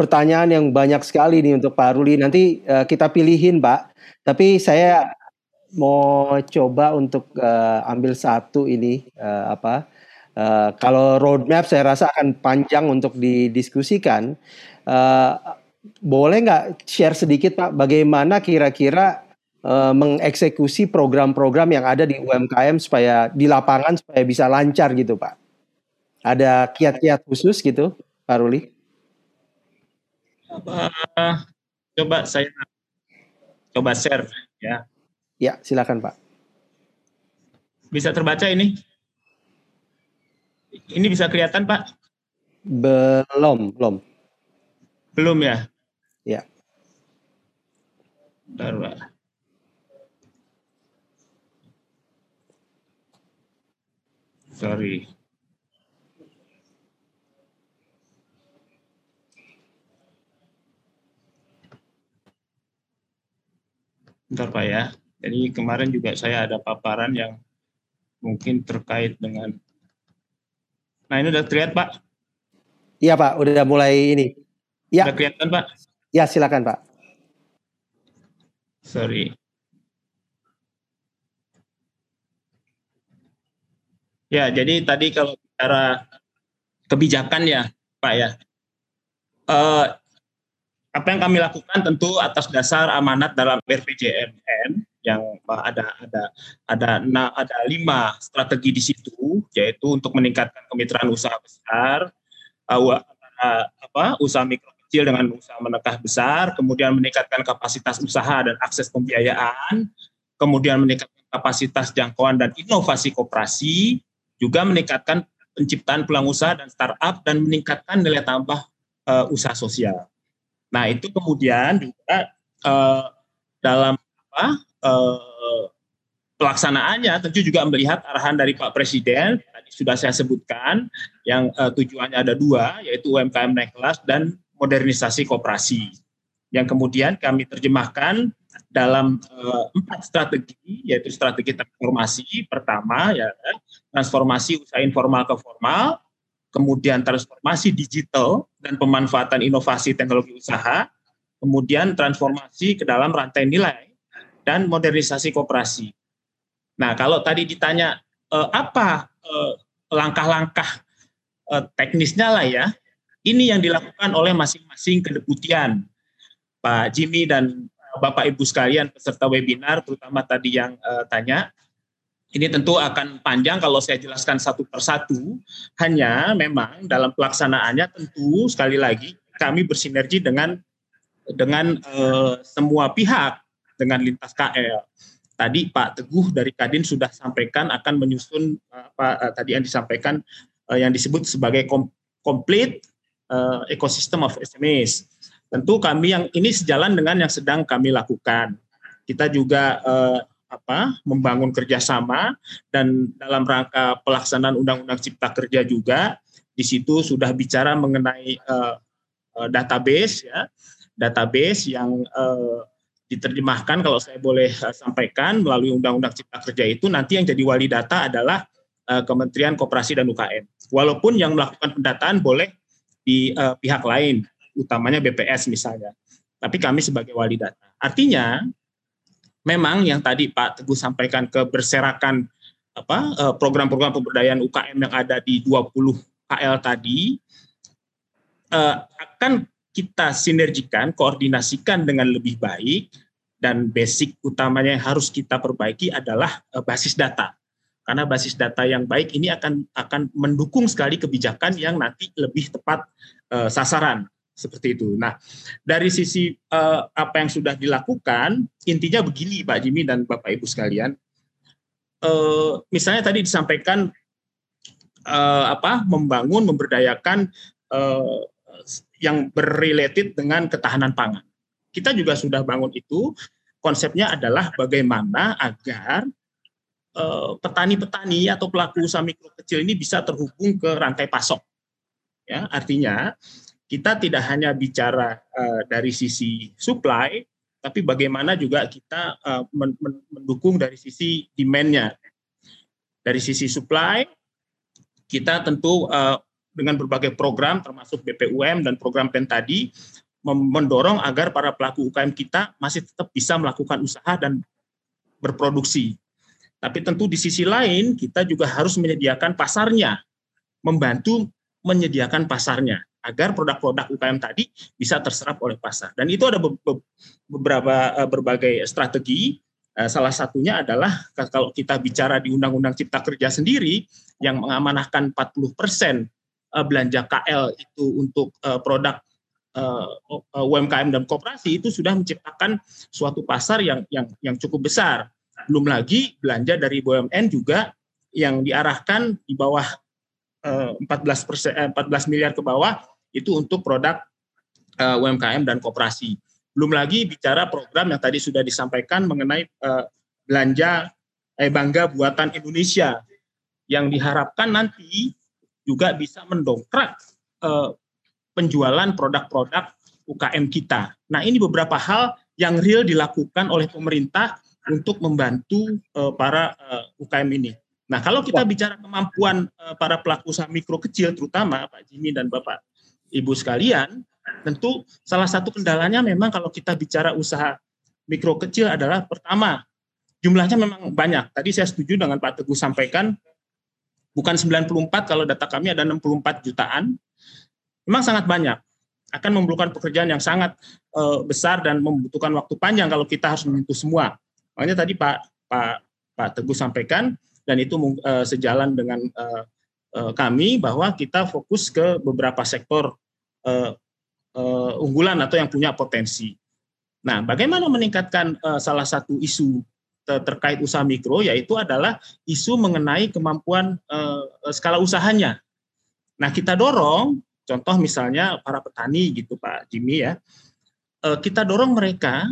pertanyaan yang banyak sekali nih untuk Pak Ruli. Nanti eh, kita pilihin Pak. Tapi saya mau coba untuk eh, ambil satu ini eh, apa? eh, kalau roadmap saya rasa akan panjang untuk didiskusikan. Eh, boleh nggak share sedikit Pak bagaimana kira-kira eh, mengeksekusi program-program yang ada di UMKM supaya di lapangan supaya bisa lancar gitu Pak. Ada kiat-kiat khusus gitu Pak Ruli? Eh, coba saya coba share ya. Ya silakan Pak. Bisa terbaca ini? Ini bisa kelihatan, Pak? Belum, belum. Belum ya? Ya. Bentar, Pak. Sorry. Bentar Pak ya. Jadi kemarin juga saya ada paparan yang mungkin terkait dengan Nah, ini udah terlihat, Pak? Iya Pak, udah mulai ini. Ya. Udah kelihatan, Pak? Ya silakan Pak. Sorry. Ya, jadi tadi kalau bicara kebijakan ya, Pak ya. Eh, apa yang kami lakukan tentu atas dasar amanat dalam RPJMN yang ada ada ada na- ada lima strategi di situ, yaitu untuk meningkatkan kemitraan usaha besar, uh, antara apa usaha mikro kecil dengan usaha menengah besar, kemudian meningkatkan kapasitas usaha dan akses pembiayaan, kemudian meningkatkan kapasitas jangkauan dan inovasi koperasi, juga meningkatkan penciptaan peluang usaha dan startup dan meningkatkan nilai tambah uh, usaha sosial. Nah itu kemudian juga uh, dalam apa uh, pelaksanaannya tentu juga melihat arahan dari Pak Presiden tadi sudah saya sebutkan yang uh, tujuannya ada dua yaitu UMKM naik kelas dan modernisasi koperasi. Yang kemudian kami terjemahkan dalam uh, empat strategi yaitu strategi transformasi pertama ya transformasi usaha informal ke formal kemudian transformasi digital dan pemanfaatan inovasi teknologi usaha, kemudian transformasi ke dalam rantai nilai dan modernisasi kooperasi. Nah, kalau tadi ditanya eh, apa eh, langkah-langkah eh, teknisnya lah ya, ini yang dilakukan oleh masing-masing kedeputian, Pak Jimmy dan Bapak Ibu sekalian peserta webinar, terutama tadi yang eh, tanya, ini tentu akan panjang kalau saya jelaskan satu persatu. Hanya memang dalam pelaksanaannya tentu sekali lagi kami bersinergi dengan dengan uh, semua pihak dengan lintas KL. Tadi Pak Teguh dari Kadin sudah sampaikan akan menyusun apa uh, tadi yang disampaikan uh, yang disebut sebagai kom complete uh, ecosystem of SMEs. Tentu kami yang ini sejalan dengan yang sedang kami lakukan. Kita juga uh, apa membangun kerjasama dan dalam rangka pelaksanaan Undang-Undang Cipta Kerja juga di situ sudah bicara mengenai uh, database ya. Database yang uh, diterjemahkan kalau saya boleh uh, sampaikan melalui Undang-Undang Cipta Kerja itu nanti yang jadi wali data adalah uh, Kementerian Koperasi dan UKM walaupun yang melakukan pendataan boleh di uh, pihak lain utamanya BPS misalnya. Tapi kami sebagai wali data. Artinya memang yang tadi Pak Teguh sampaikan keberserakan apa eh, program-program pemberdayaan UKM yang ada di 20 KL tadi eh, akan kita sinergikan, koordinasikan dengan lebih baik dan basic utamanya yang harus kita perbaiki adalah eh, basis data. Karena basis data yang baik ini akan akan mendukung sekali kebijakan yang nanti lebih tepat sasaran seperti itu. Nah, dari sisi uh, apa yang sudah dilakukan, intinya begini Pak Jimmy dan Bapak Ibu sekalian. Uh, misalnya tadi disampaikan uh, apa membangun memberdayakan uh, yang berrelated dengan ketahanan pangan. Kita juga sudah bangun itu. Konsepnya adalah bagaimana agar petani-petani atau pelaku usaha mikro kecil ini bisa terhubung ke rantai pasok. Ya, artinya kita tidak hanya bicara uh, dari sisi supply, tapi bagaimana juga kita uh, mendukung dari sisi demand-nya. Dari sisi supply, kita tentu uh, dengan berbagai program termasuk BPUM dan program PEN tadi mendorong agar para pelaku UKM kita masih tetap bisa melakukan usaha dan berproduksi. Tapi tentu di sisi lain kita juga harus menyediakan pasarnya, membantu menyediakan pasarnya agar produk-produk UKM tadi bisa terserap oleh pasar. Dan itu ada beberapa eh, berbagai strategi. Eh, salah satunya adalah kalau kita bicara di Undang-Undang Cipta Kerja sendiri yang mengamanahkan 40 persen eh, belanja KL itu untuk produk UMKM dan koperasi itu sudah menciptakan suatu pasar yang yang yang cukup besar. Belum lagi belanja dari BUMN juga yang diarahkan di bawah 14 persen, 14 miliar ke bawah itu untuk produk uh, eh, UMKM dan koperasi. Belum lagi bicara program yang tadi sudah disampaikan mengenai uh, belanja eh, bangga buatan Indonesia yang diharapkan nanti juga bisa mendongkrak uh, penjualan produk-produk UKM kita. Nah ini beberapa hal yang real dilakukan oleh pemerintah untuk membantu uh, para uh, UKM ini. Nah kalau kita bicara kemampuan uh, para pelaku usaha mikro kecil, terutama Pak Jimmy dan Bapak Ibu sekalian, tentu salah satu kendalanya memang kalau kita bicara usaha mikro kecil adalah pertama jumlahnya memang banyak. Tadi saya setuju dengan Pak Teguh sampaikan bukan 94 kalau data kami ada 64 jutaan. Memang sangat banyak. Akan memerlukan pekerjaan yang sangat uh, besar dan membutuhkan waktu panjang kalau kita harus menyentuh semua. Makanya tadi Pak Pak Pak Teguh sampaikan dan itu uh, sejalan dengan uh, kami bahwa kita fokus ke beberapa sektor uh, uh, unggulan atau yang punya potensi. Nah, bagaimana meningkatkan uh, salah satu isu ter terkait usaha mikro yaitu adalah isu mengenai kemampuan skala usahanya. Nah, kita dorong Contoh misalnya para petani gitu Pak Jimmy ya, eh, kita dorong mereka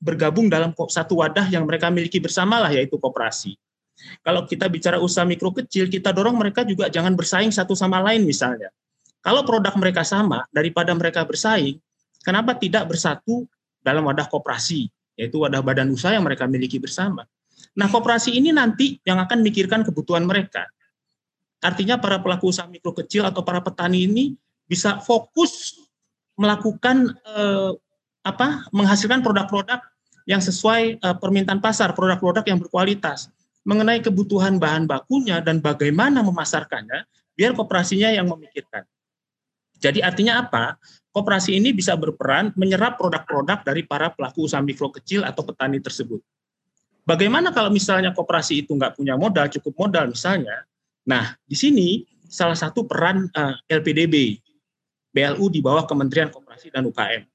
bergabung dalam satu wadah yang mereka miliki bersama lah yaitu koperasi. Kalau kita bicara usaha mikro kecil, kita dorong mereka juga jangan bersaing satu sama lain misalnya. Kalau produk mereka sama, daripada mereka bersaing, kenapa tidak bersatu dalam wadah koperasi, yaitu wadah badan usaha yang mereka miliki bersama. Nah, koperasi ini nanti yang akan mikirkan kebutuhan mereka. Artinya para pelaku usaha mikro kecil atau para petani ini bisa fokus melakukan eh, apa menghasilkan produk-produk yang sesuai eh, permintaan pasar, produk-produk yang berkualitas mengenai kebutuhan bahan bakunya dan bagaimana memasarkannya, biar kooperasinya yang memikirkan. Jadi artinya apa? Kooperasi ini bisa berperan menyerap produk-produk dari para pelaku usaha mikro kecil atau petani tersebut. Bagaimana kalau misalnya kooperasi itu nggak punya modal, cukup modal misalnya, Nah, di sini salah satu peran uh, eh, LPDB, BLU di bawah Kementerian Koperasi dan UKM.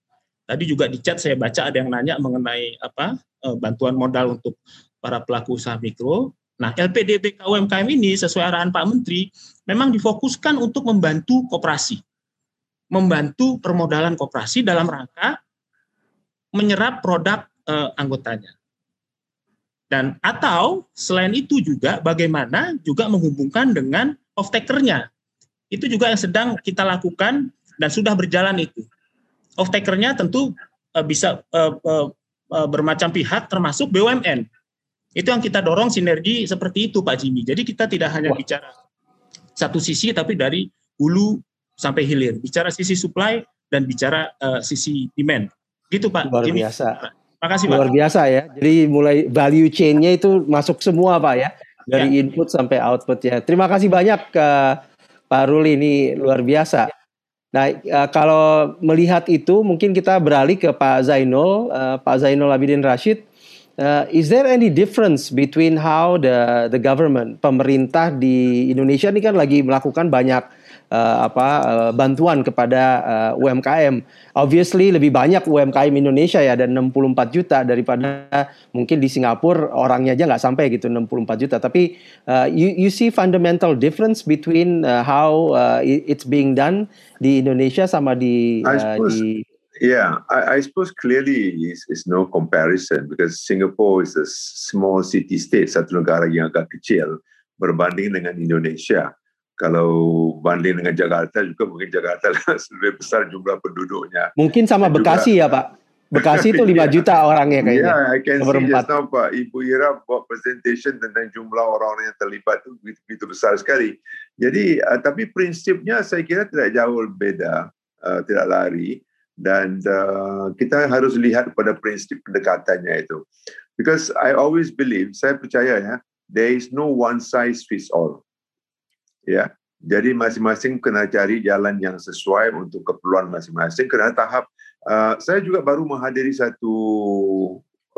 Tadi juga di chat saya baca ada yang nanya mengenai apa uh, bantuan modal untuk para pelaku usaha mikro. Nah, LPDB KUMKM ini sesuai arahan Pak Menteri memang difokuskan untuk membantu koperasi. Membantu permodalan koperasi dalam rangka menyerap produk uh, anggotanya. Dan atau selain itu juga bagaimana juga menghubungkan dengan off takernya. Itu juga yang sedang kita lakukan dan sudah berjalan itu. Off takernya tentu uh, bisa uh, uh, uh, bermacam pihak termasuk BUMN. Itu yang kita dorong sinergi seperti itu Pak Jimmy. Jadi kita tidak hanya Wah. bicara satu sisi tapi dari hulu sampai hilir. Bicara sisi supply dan bicara uh, sisi demand. Gitu Pak. Luar Jimmy. biasa. Makasih Luar biasa ya. Jadi mulai value chain-nya itu masuk semua Pak ya. Dari ya. input sampai output ya. Terima kasih banyak ke Pak Ruli ini luar biasa. Nah uh, kalau melihat itu mungkin kita beralih ke Pak Zainul, uh, Pak Zainul Abidin Rashid. Uh, is there any difference between how the the government pemerintah di Indonesia ini kan lagi melakukan banyak uh, apa uh, bantuan kepada uh, UMKM. Obviously lebih banyak UMKM Indonesia ya dan 64 juta daripada mungkin di Singapura orangnya aja nggak sampai gitu 64 juta. Tapi uh, you you see fundamental difference between uh, how uh, it's being done di Indonesia sama di uh, di Yeah, I, I suppose clearly is is no comparison because Singapore is a small city state, satu negara yang agak kecil berbanding dengan Indonesia kalau banding dengan Jakarta juga mungkin Jakarta [laughs] lebih besar jumlah penduduknya. Mungkin sama Bekasi ya Pak. Bekasi itu [laughs] 5 yeah. juta orangnya kayaknya. Yeah, I can see just now Pak Ibu Ira buat presentation tentang jumlah orang yang terlibat itu begitu, begitu besar sekali. Jadi uh, tapi prinsipnya saya kira tidak jauh beda, uh, tidak lari dan uh, kita harus lihat pada prinsip pendekatannya itu. Because I always believe, saya percaya ya, there is no one size fits all ya. Jadi masing-masing kena cari jalan yang sesuai untuk keperluan masing-masing. Kena tahap, uh, saya juga baru menghadiri satu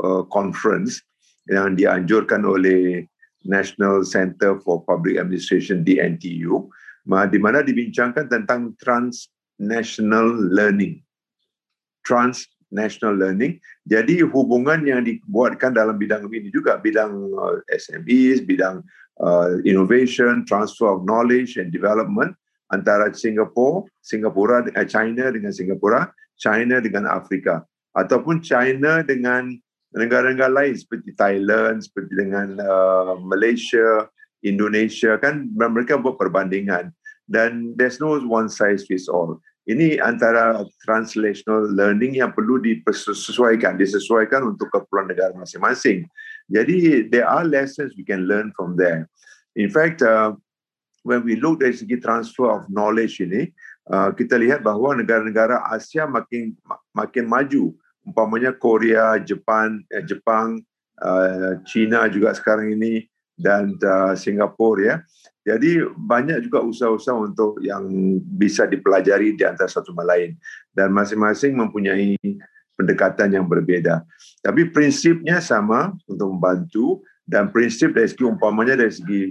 uh, conference yang dianjurkan oleh National Center for Public Administration di NTU, di mana dibincangkan tentang transnational learning. Transnational learning. Jadi hubungan yang dibuatkan dalam bidang ini juga bidang uh, SMEs, bidang uh, innovation, transfer of knowledge and development antara Singapura, Singapura dengan China dengan Singapura, China dengan Afrika ataupun China dengan negara-negara lain seperti Thailand, seperti dengan uh, Malaysia, Indonesia kan mereka buat perbandingan dan there's no one size fits all. Ini antara translational learning yang perlu disesuaikan, disesuaikan untuk keperluan negara masing-masing. Jadi there are lessons we can learn from there. In fact, uh, when we look dari segi transfer of knowledge ini, uh, kita lihat bahawa negara-negara Asia makin makin maju. Umpamanya Korea, Jepang, eh, Jepang, uh, China juga sekarang ini dan uh, Singapura ya. Jadi banyak juga usaha-usaha untuk yang bisa dipelajari di antara satu sama lain. Dan masing-masing mempunyai pendekatan yang berbeda. Tapi prinsipnya sama untuk membantu. Dan prinsip dari segi umpamanya dari segi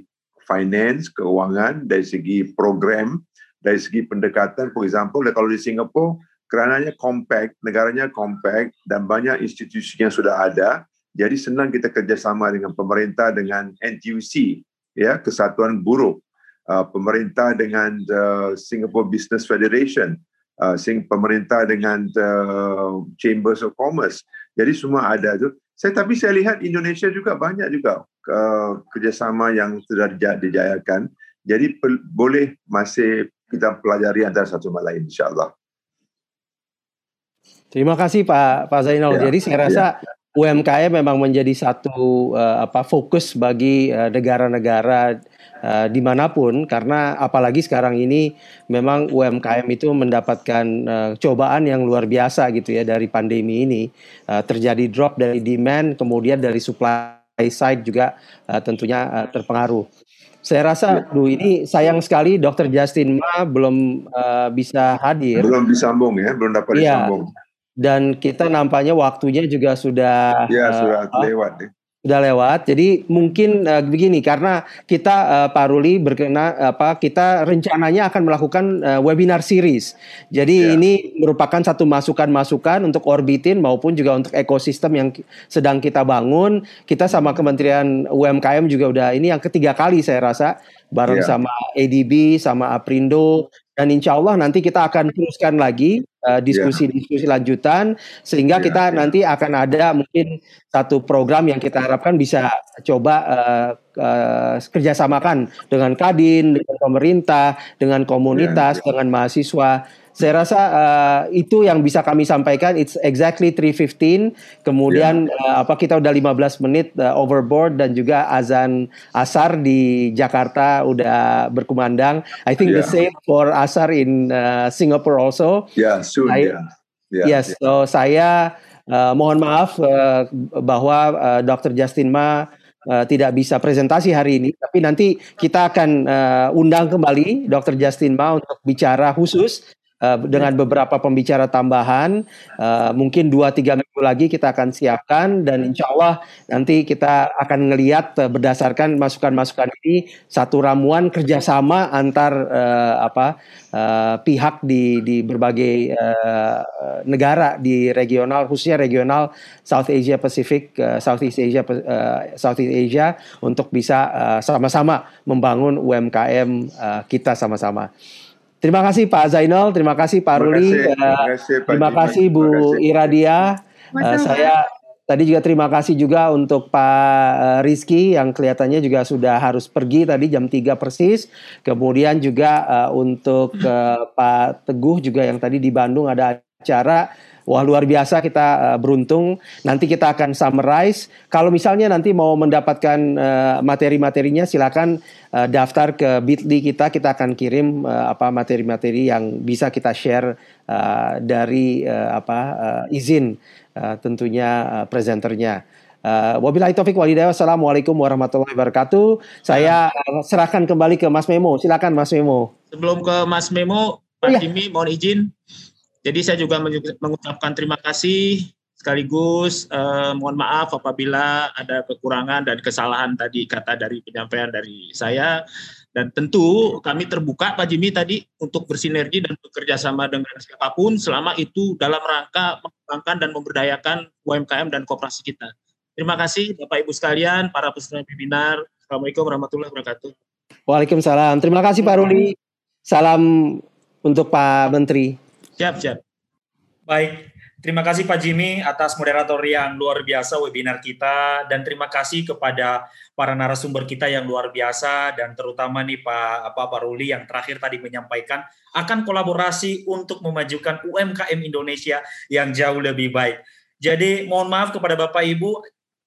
finance, keuangan, dari segi program, dari segi pendekatan, for example, kalau di Singapura, kerananya compact, negaranya compact dan banyak institusi yang sudah ada, jadi senang kita kerjasama dengan pemerintah, dengan NTUC, ya Kesatuan Buruh uh, pemerintah dengan uh, Singapore Business Federation, uh, sing pemerintah dengan uh, Chambers of Commerce. Jadi semua ada tu. Saya tapi saya lihat Indonesia juga banyak juga uh, kerjasama yang sudah dijayakan. Jadi boleh masih kita pelajari antara satu sama lain, insyaAllah. Terima kasih Pak Pak Zainal. Ya, Jadi saya rasa UMKM memang menjadi satu uh, apa fokus bagi uh, negara-negara uh, di mana pun karena apalagi sekarang ini memang UMKM itu mendapatkan uh, cobaan yang luar biasa gitu ya dari pandemi ini uh, terjadi drop dari demand kemudian dari supply side juga uh, tentunya uh, terpengaruh. Saya rasa, duh ini sayang sekali Dr. Justin Ma belum uh, bisa hadir. Belum disambung ya, belum dapat Iya. disambung. Dan kita nampaknya waktunya juga sudah Ya, uh, sudah lewat. Ya. sudah lewat. Jadi mungkin uh, begini karena kita uh, Pak Ruli berkena apa kita rencananya akan melakukan uh, webinar series. Jadi ini merupakan satu masukan-masukan untuk orbitin maupun juga untuk ekosistem yang sedang kita bangun. Kita sama Kementerian UMKM juga udah ini yang ketiga kali saya rasa bareng Ya. sama ADB sama Aprindo dan insya Allah nanti kita akan teruskan lagi uh, diskusi-diskusi lanjutan sehingga kita nanti akan ada mungkin satu program yang kita harapkan bisa coba uh, uh, kerjasamakan dengan Kadin, dengan pemerintah, dengan komunitas, dengan mahasiswa. Saya rasa uh, itu yang bisa kami sampaikan. It's exactly 3:15. Kemudian uh, apa kita udah 15 menit uh, overboard dan juga azan asar di Jakarta udah berkumandang. I think the Yeah. same for asar in uh, Singapore also. Ya, soon Saya- ya. Ya, yes, so saya uh, mohon maaf uh, bahwa uh, Dr. Justin Ma uh, tidak bisa presentasi hari ini, tapi nanti kita akan uh, undang kembali Dr. Justin Ma untuk bicara khusus uh, dengan beberapa pembicara tambahan. Uh, mungkin dua tiga minggu lagi kita akan siapkan dan insya Allah nanti kita akan ngelihat uh, berdasarkan masukan-masukan ini satu ramuan kerjasama antar uh, apa uh, pihak di di berbagai uh, negara di regional khususnya regional South Asia Pacific uh, Southeast Asia uh, Southeast Asia untuk bisa uh, sama-sama membangun UMKM uh, kita sama-sama. Terima kasih Pak Zainal, terima kasih Pak Terima Ruli, kasih, uh, terima kasih, Pak terima kasih Bu Terima kasih. Iradia. Uh, saya tadi juga terima kasih juga untuk Pak uh, Rizky yang kelihatannya juga sudah harus pergi tadi jam 3 persis. Kemudian juga uh, untuk uh, Pak Teguh juga yang tadi di Bandung ada acara. Wah luar biasa kita uh, beruntung. Nanti kita akan summarize. Kalau misalnya nanti mau mendapatkan uh, materi-materinya silakan uh, daftar ke Bitly kita. Kita akan kirim uh, apa materi-materi yang bisa kita share uh, dari uh, apa uh, izin uh, tentunya uh, presenternya. Uh, wabillahi taufik walhidayah. Wassalamualaikum warahmatullahi wabarakatuh. Saya uh, serahkan kembali ke Mas Memo. Silakan Mas Memo. Sebelum ke Mas Memo, Pak Jimmy mohon izin. Jadi saya juga mengucapkan terima kasih sekaligus eh, mohon maaf apabila ada kekurangan dan kesalahan tadi kata dari penyampaian dari saya dan tentu kami terbuka Pak Jimmy tadi untuk bersinergi dan bekerja sama dengan siapa pun selama itu dalam rangka mengembangkan dan memberdayakan UMKM dan kooperasi kita. Terima kasih Bapak Ibu sekalian, para peserta webinar. Assalamualaikum warahmatullahi wabarakatuh. Waalaikumsalam. Terima kasih Pak Ruli. Salam untuk Pak Menteri. Siap, siap. Baik, terima kasih Pak Jimmy atas moderator yang luar biasa webinar kita dan terima kasih kepada para narasumber kita yang luar biasa dan terutama nih Pak apa Pak Ruli yang terakhir tadi menyampaikan akan kolaborasi untuk memajukan UMKM Indonesia yang jauh lebih baik. Jadi mohon maaf kepada Bapak Ibu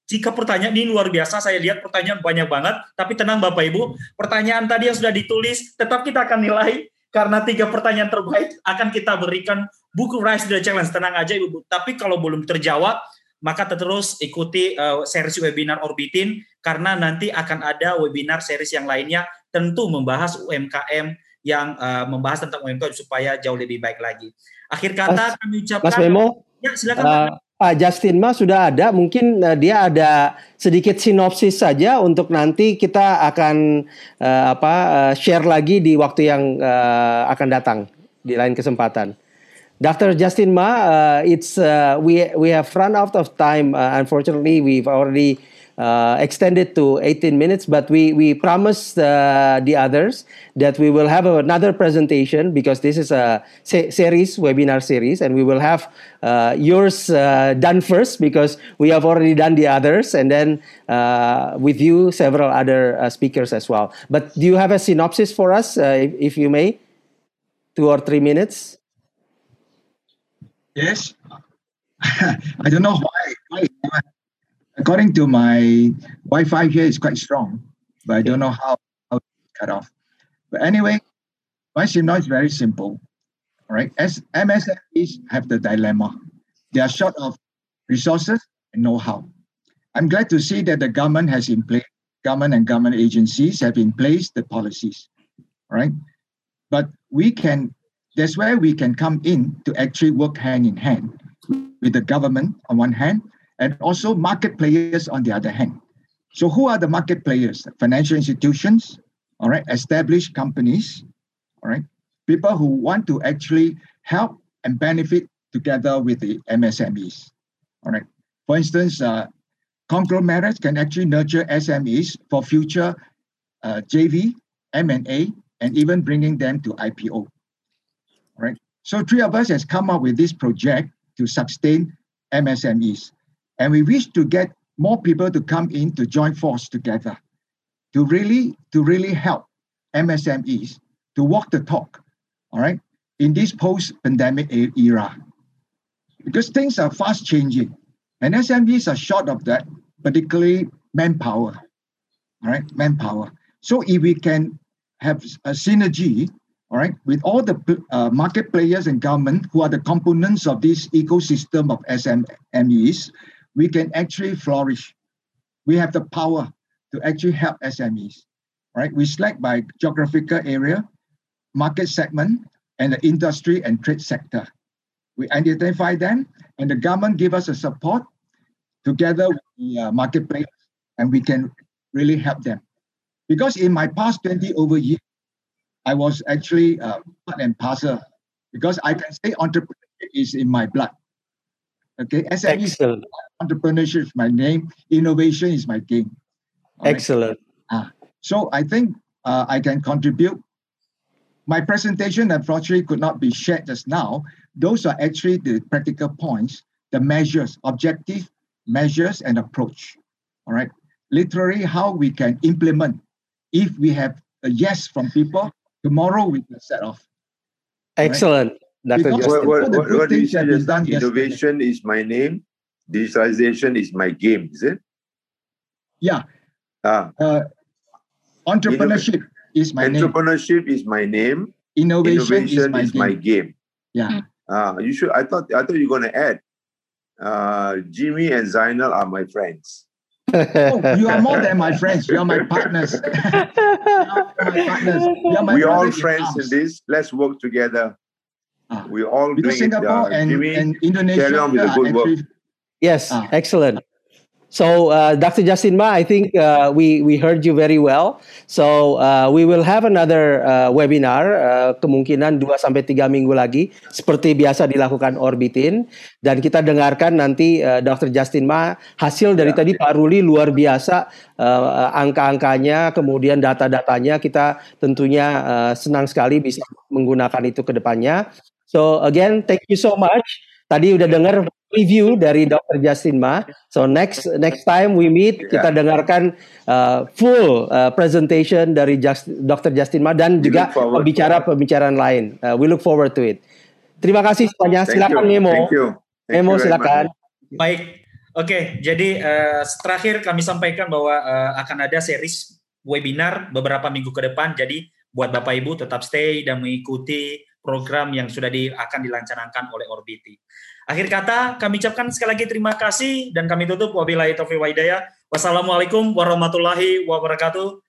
jika pertanyaan ini luar biasa, saya lihat pertanyaan banyak banget, tapi tenang Bapak Ibu, pertanyaan tadi yang sudah ditulis tetap kita akan nilai karena tiga pertanyaan terbaik akan kita berikan buku Rise the Challenge. Tenang aja Ibu. Tapi kalau belum terjawab, maka terus ikuti uh, series webinar Orbitin karena nanti akan ada webinar series yang lainnya tentu membahas UMKM yang uh, membahas tentang UMKM supaya jauh lebih baik lagi. Akhir kata Mas- kami ucapkan Mas Memo, Ya, silakan. Uh, Pak Justin Ma sudah ada, mungkin uh, dia ada sedikit sinopsis saja untuk nanti kita akan uh, apa uh, share lagi di waktu yang uh, akan datang di lain kesempatan. Dr. Justin Ma, uh, it's uh, we we have run out of time. Uh, unfortunately, we've already uh, extended to 18 minutes, but we we promised uh, the others that we will have another presentation because this is a se- series, webinar series, and we will have uh, yours uh, done first because we have already done the others, and then uh, with you several other uh, speakers as well. But do you have a synopsis for us, if, if you may, two or three minutes? Yes. [laughs] I don't know why. According to my Wi-Fi here is quite strong, but I don't know how how cut off. But anyway, my signal is very simple. All right. As MSMEs have the dilemma. They are short of resources and know-how. I'm glad to see that the government has in place, government and government agencies have in place the policies. All right. But we can, that's where we can come in to actually work hand in hand with the government on one hand and also market players on the other hand. So who are the market players? Financial institutions, all right, established companies, all right, people who want to actually help and benefit together with the MSMEs, all right. For instance, uh, conglomerates can actually nurture SMEs for future uh, JV, M&A, and even bringing them to IPO, all right. So three of us has come up with this project to sustain MSMEs. And we wish to get more people to come in to join force together to really to really help MSMEs to walk the talk, all right, in this post-pandemic era. Because things are fast changing. And SMEs are short of that, particularly manpower. All right, manpower. So if we can have a synergy, all right, with all the uh, market players and government who are the components of this ecosystem of SMEs, we can actually flourish. We have the power to actually help SMEs. Right? We select by geographical area, market segment, and the industry and trade sector. We identify them, and the government give us a support together with the uh, marketplace, and we can really help them. Because in my past 20 over years, I was actually uh, part and parcel because I can say entrepreneurship is in my blood. Okay, SME Excellent. entrepreneurship is my name, innovation is my game. Right? Excellent. Ah, so I think uh, I can contribute. My presentation, unfortunately, could not be shared just now. Those are actually the practical points, the measures, objective measures and approach. All right. Literally, how we can implement if we have a yes from people, tomorrow we can set off. Excellent. Dr. Because Justin. What, what, what do you things say have been just now? yesterday. Innovation is my name. Digitalization is my game. Is it? Yeah. Ah, Uh, entrepreneurship is my name. entrepreneurship is my name. Innovation, is my is game. my game. Yeah. Ah, you should. I thought. I thought you were going to add. Uh, Jimmy and Zainal are my friends. Oh, you are more than my friends. You are my partners. [laughs] you are my partners. You are my we all brothers in friends in this. Let's work together. We all Because doing it. Singapore Uh, and, Jimmy, and Indonesia carry on with the are good work. actually Yes, excellent. So, uh, Dr. Justin Ma, I think uh, we we heard you very well. So, uh, we will have another uh, webinar uh, kemungkinan 2 sampai 3 minggu lagi seperti biasa dilakukan Orbitin dan kita dengarkan nanti uh, Dr. Justin Ma hasil dari tadi Pak Ruli luar biasa uh, angka-angkanya, kemudian data-datanya kita tentunya uh, senang sekali bisa menggunakan itu ke depannya. So, again, thank you so much. Tadi udah dengar review dari Dr. Justin Ma. So next next time we meet kita dengarkan uh, full uh, presentation dari Just, Dr. Justin Ma dan We juga pembicara-pembicaraan lain. Uh, we look forward to it. Terima kasih semuanya. Thank Silakan you. Memo. Thank you. Thank Memo you very silakan. Baik, oke. Jadi eh, terakhir kami sampaikan bahwa eh, akan ada series webinar beberapa minggu ke depan. Jadi buat Bapak Ibu tetap stay dan mengikuti program yang sudah di, akan dilaksanakan oleh Orbiti. Akhir kata, kami ucapkan sekali lagi terima kasih dan kami tutup wabillahi taufiq wa hidayah. Wassalamualaikum warahmatullahi wabarakatuh.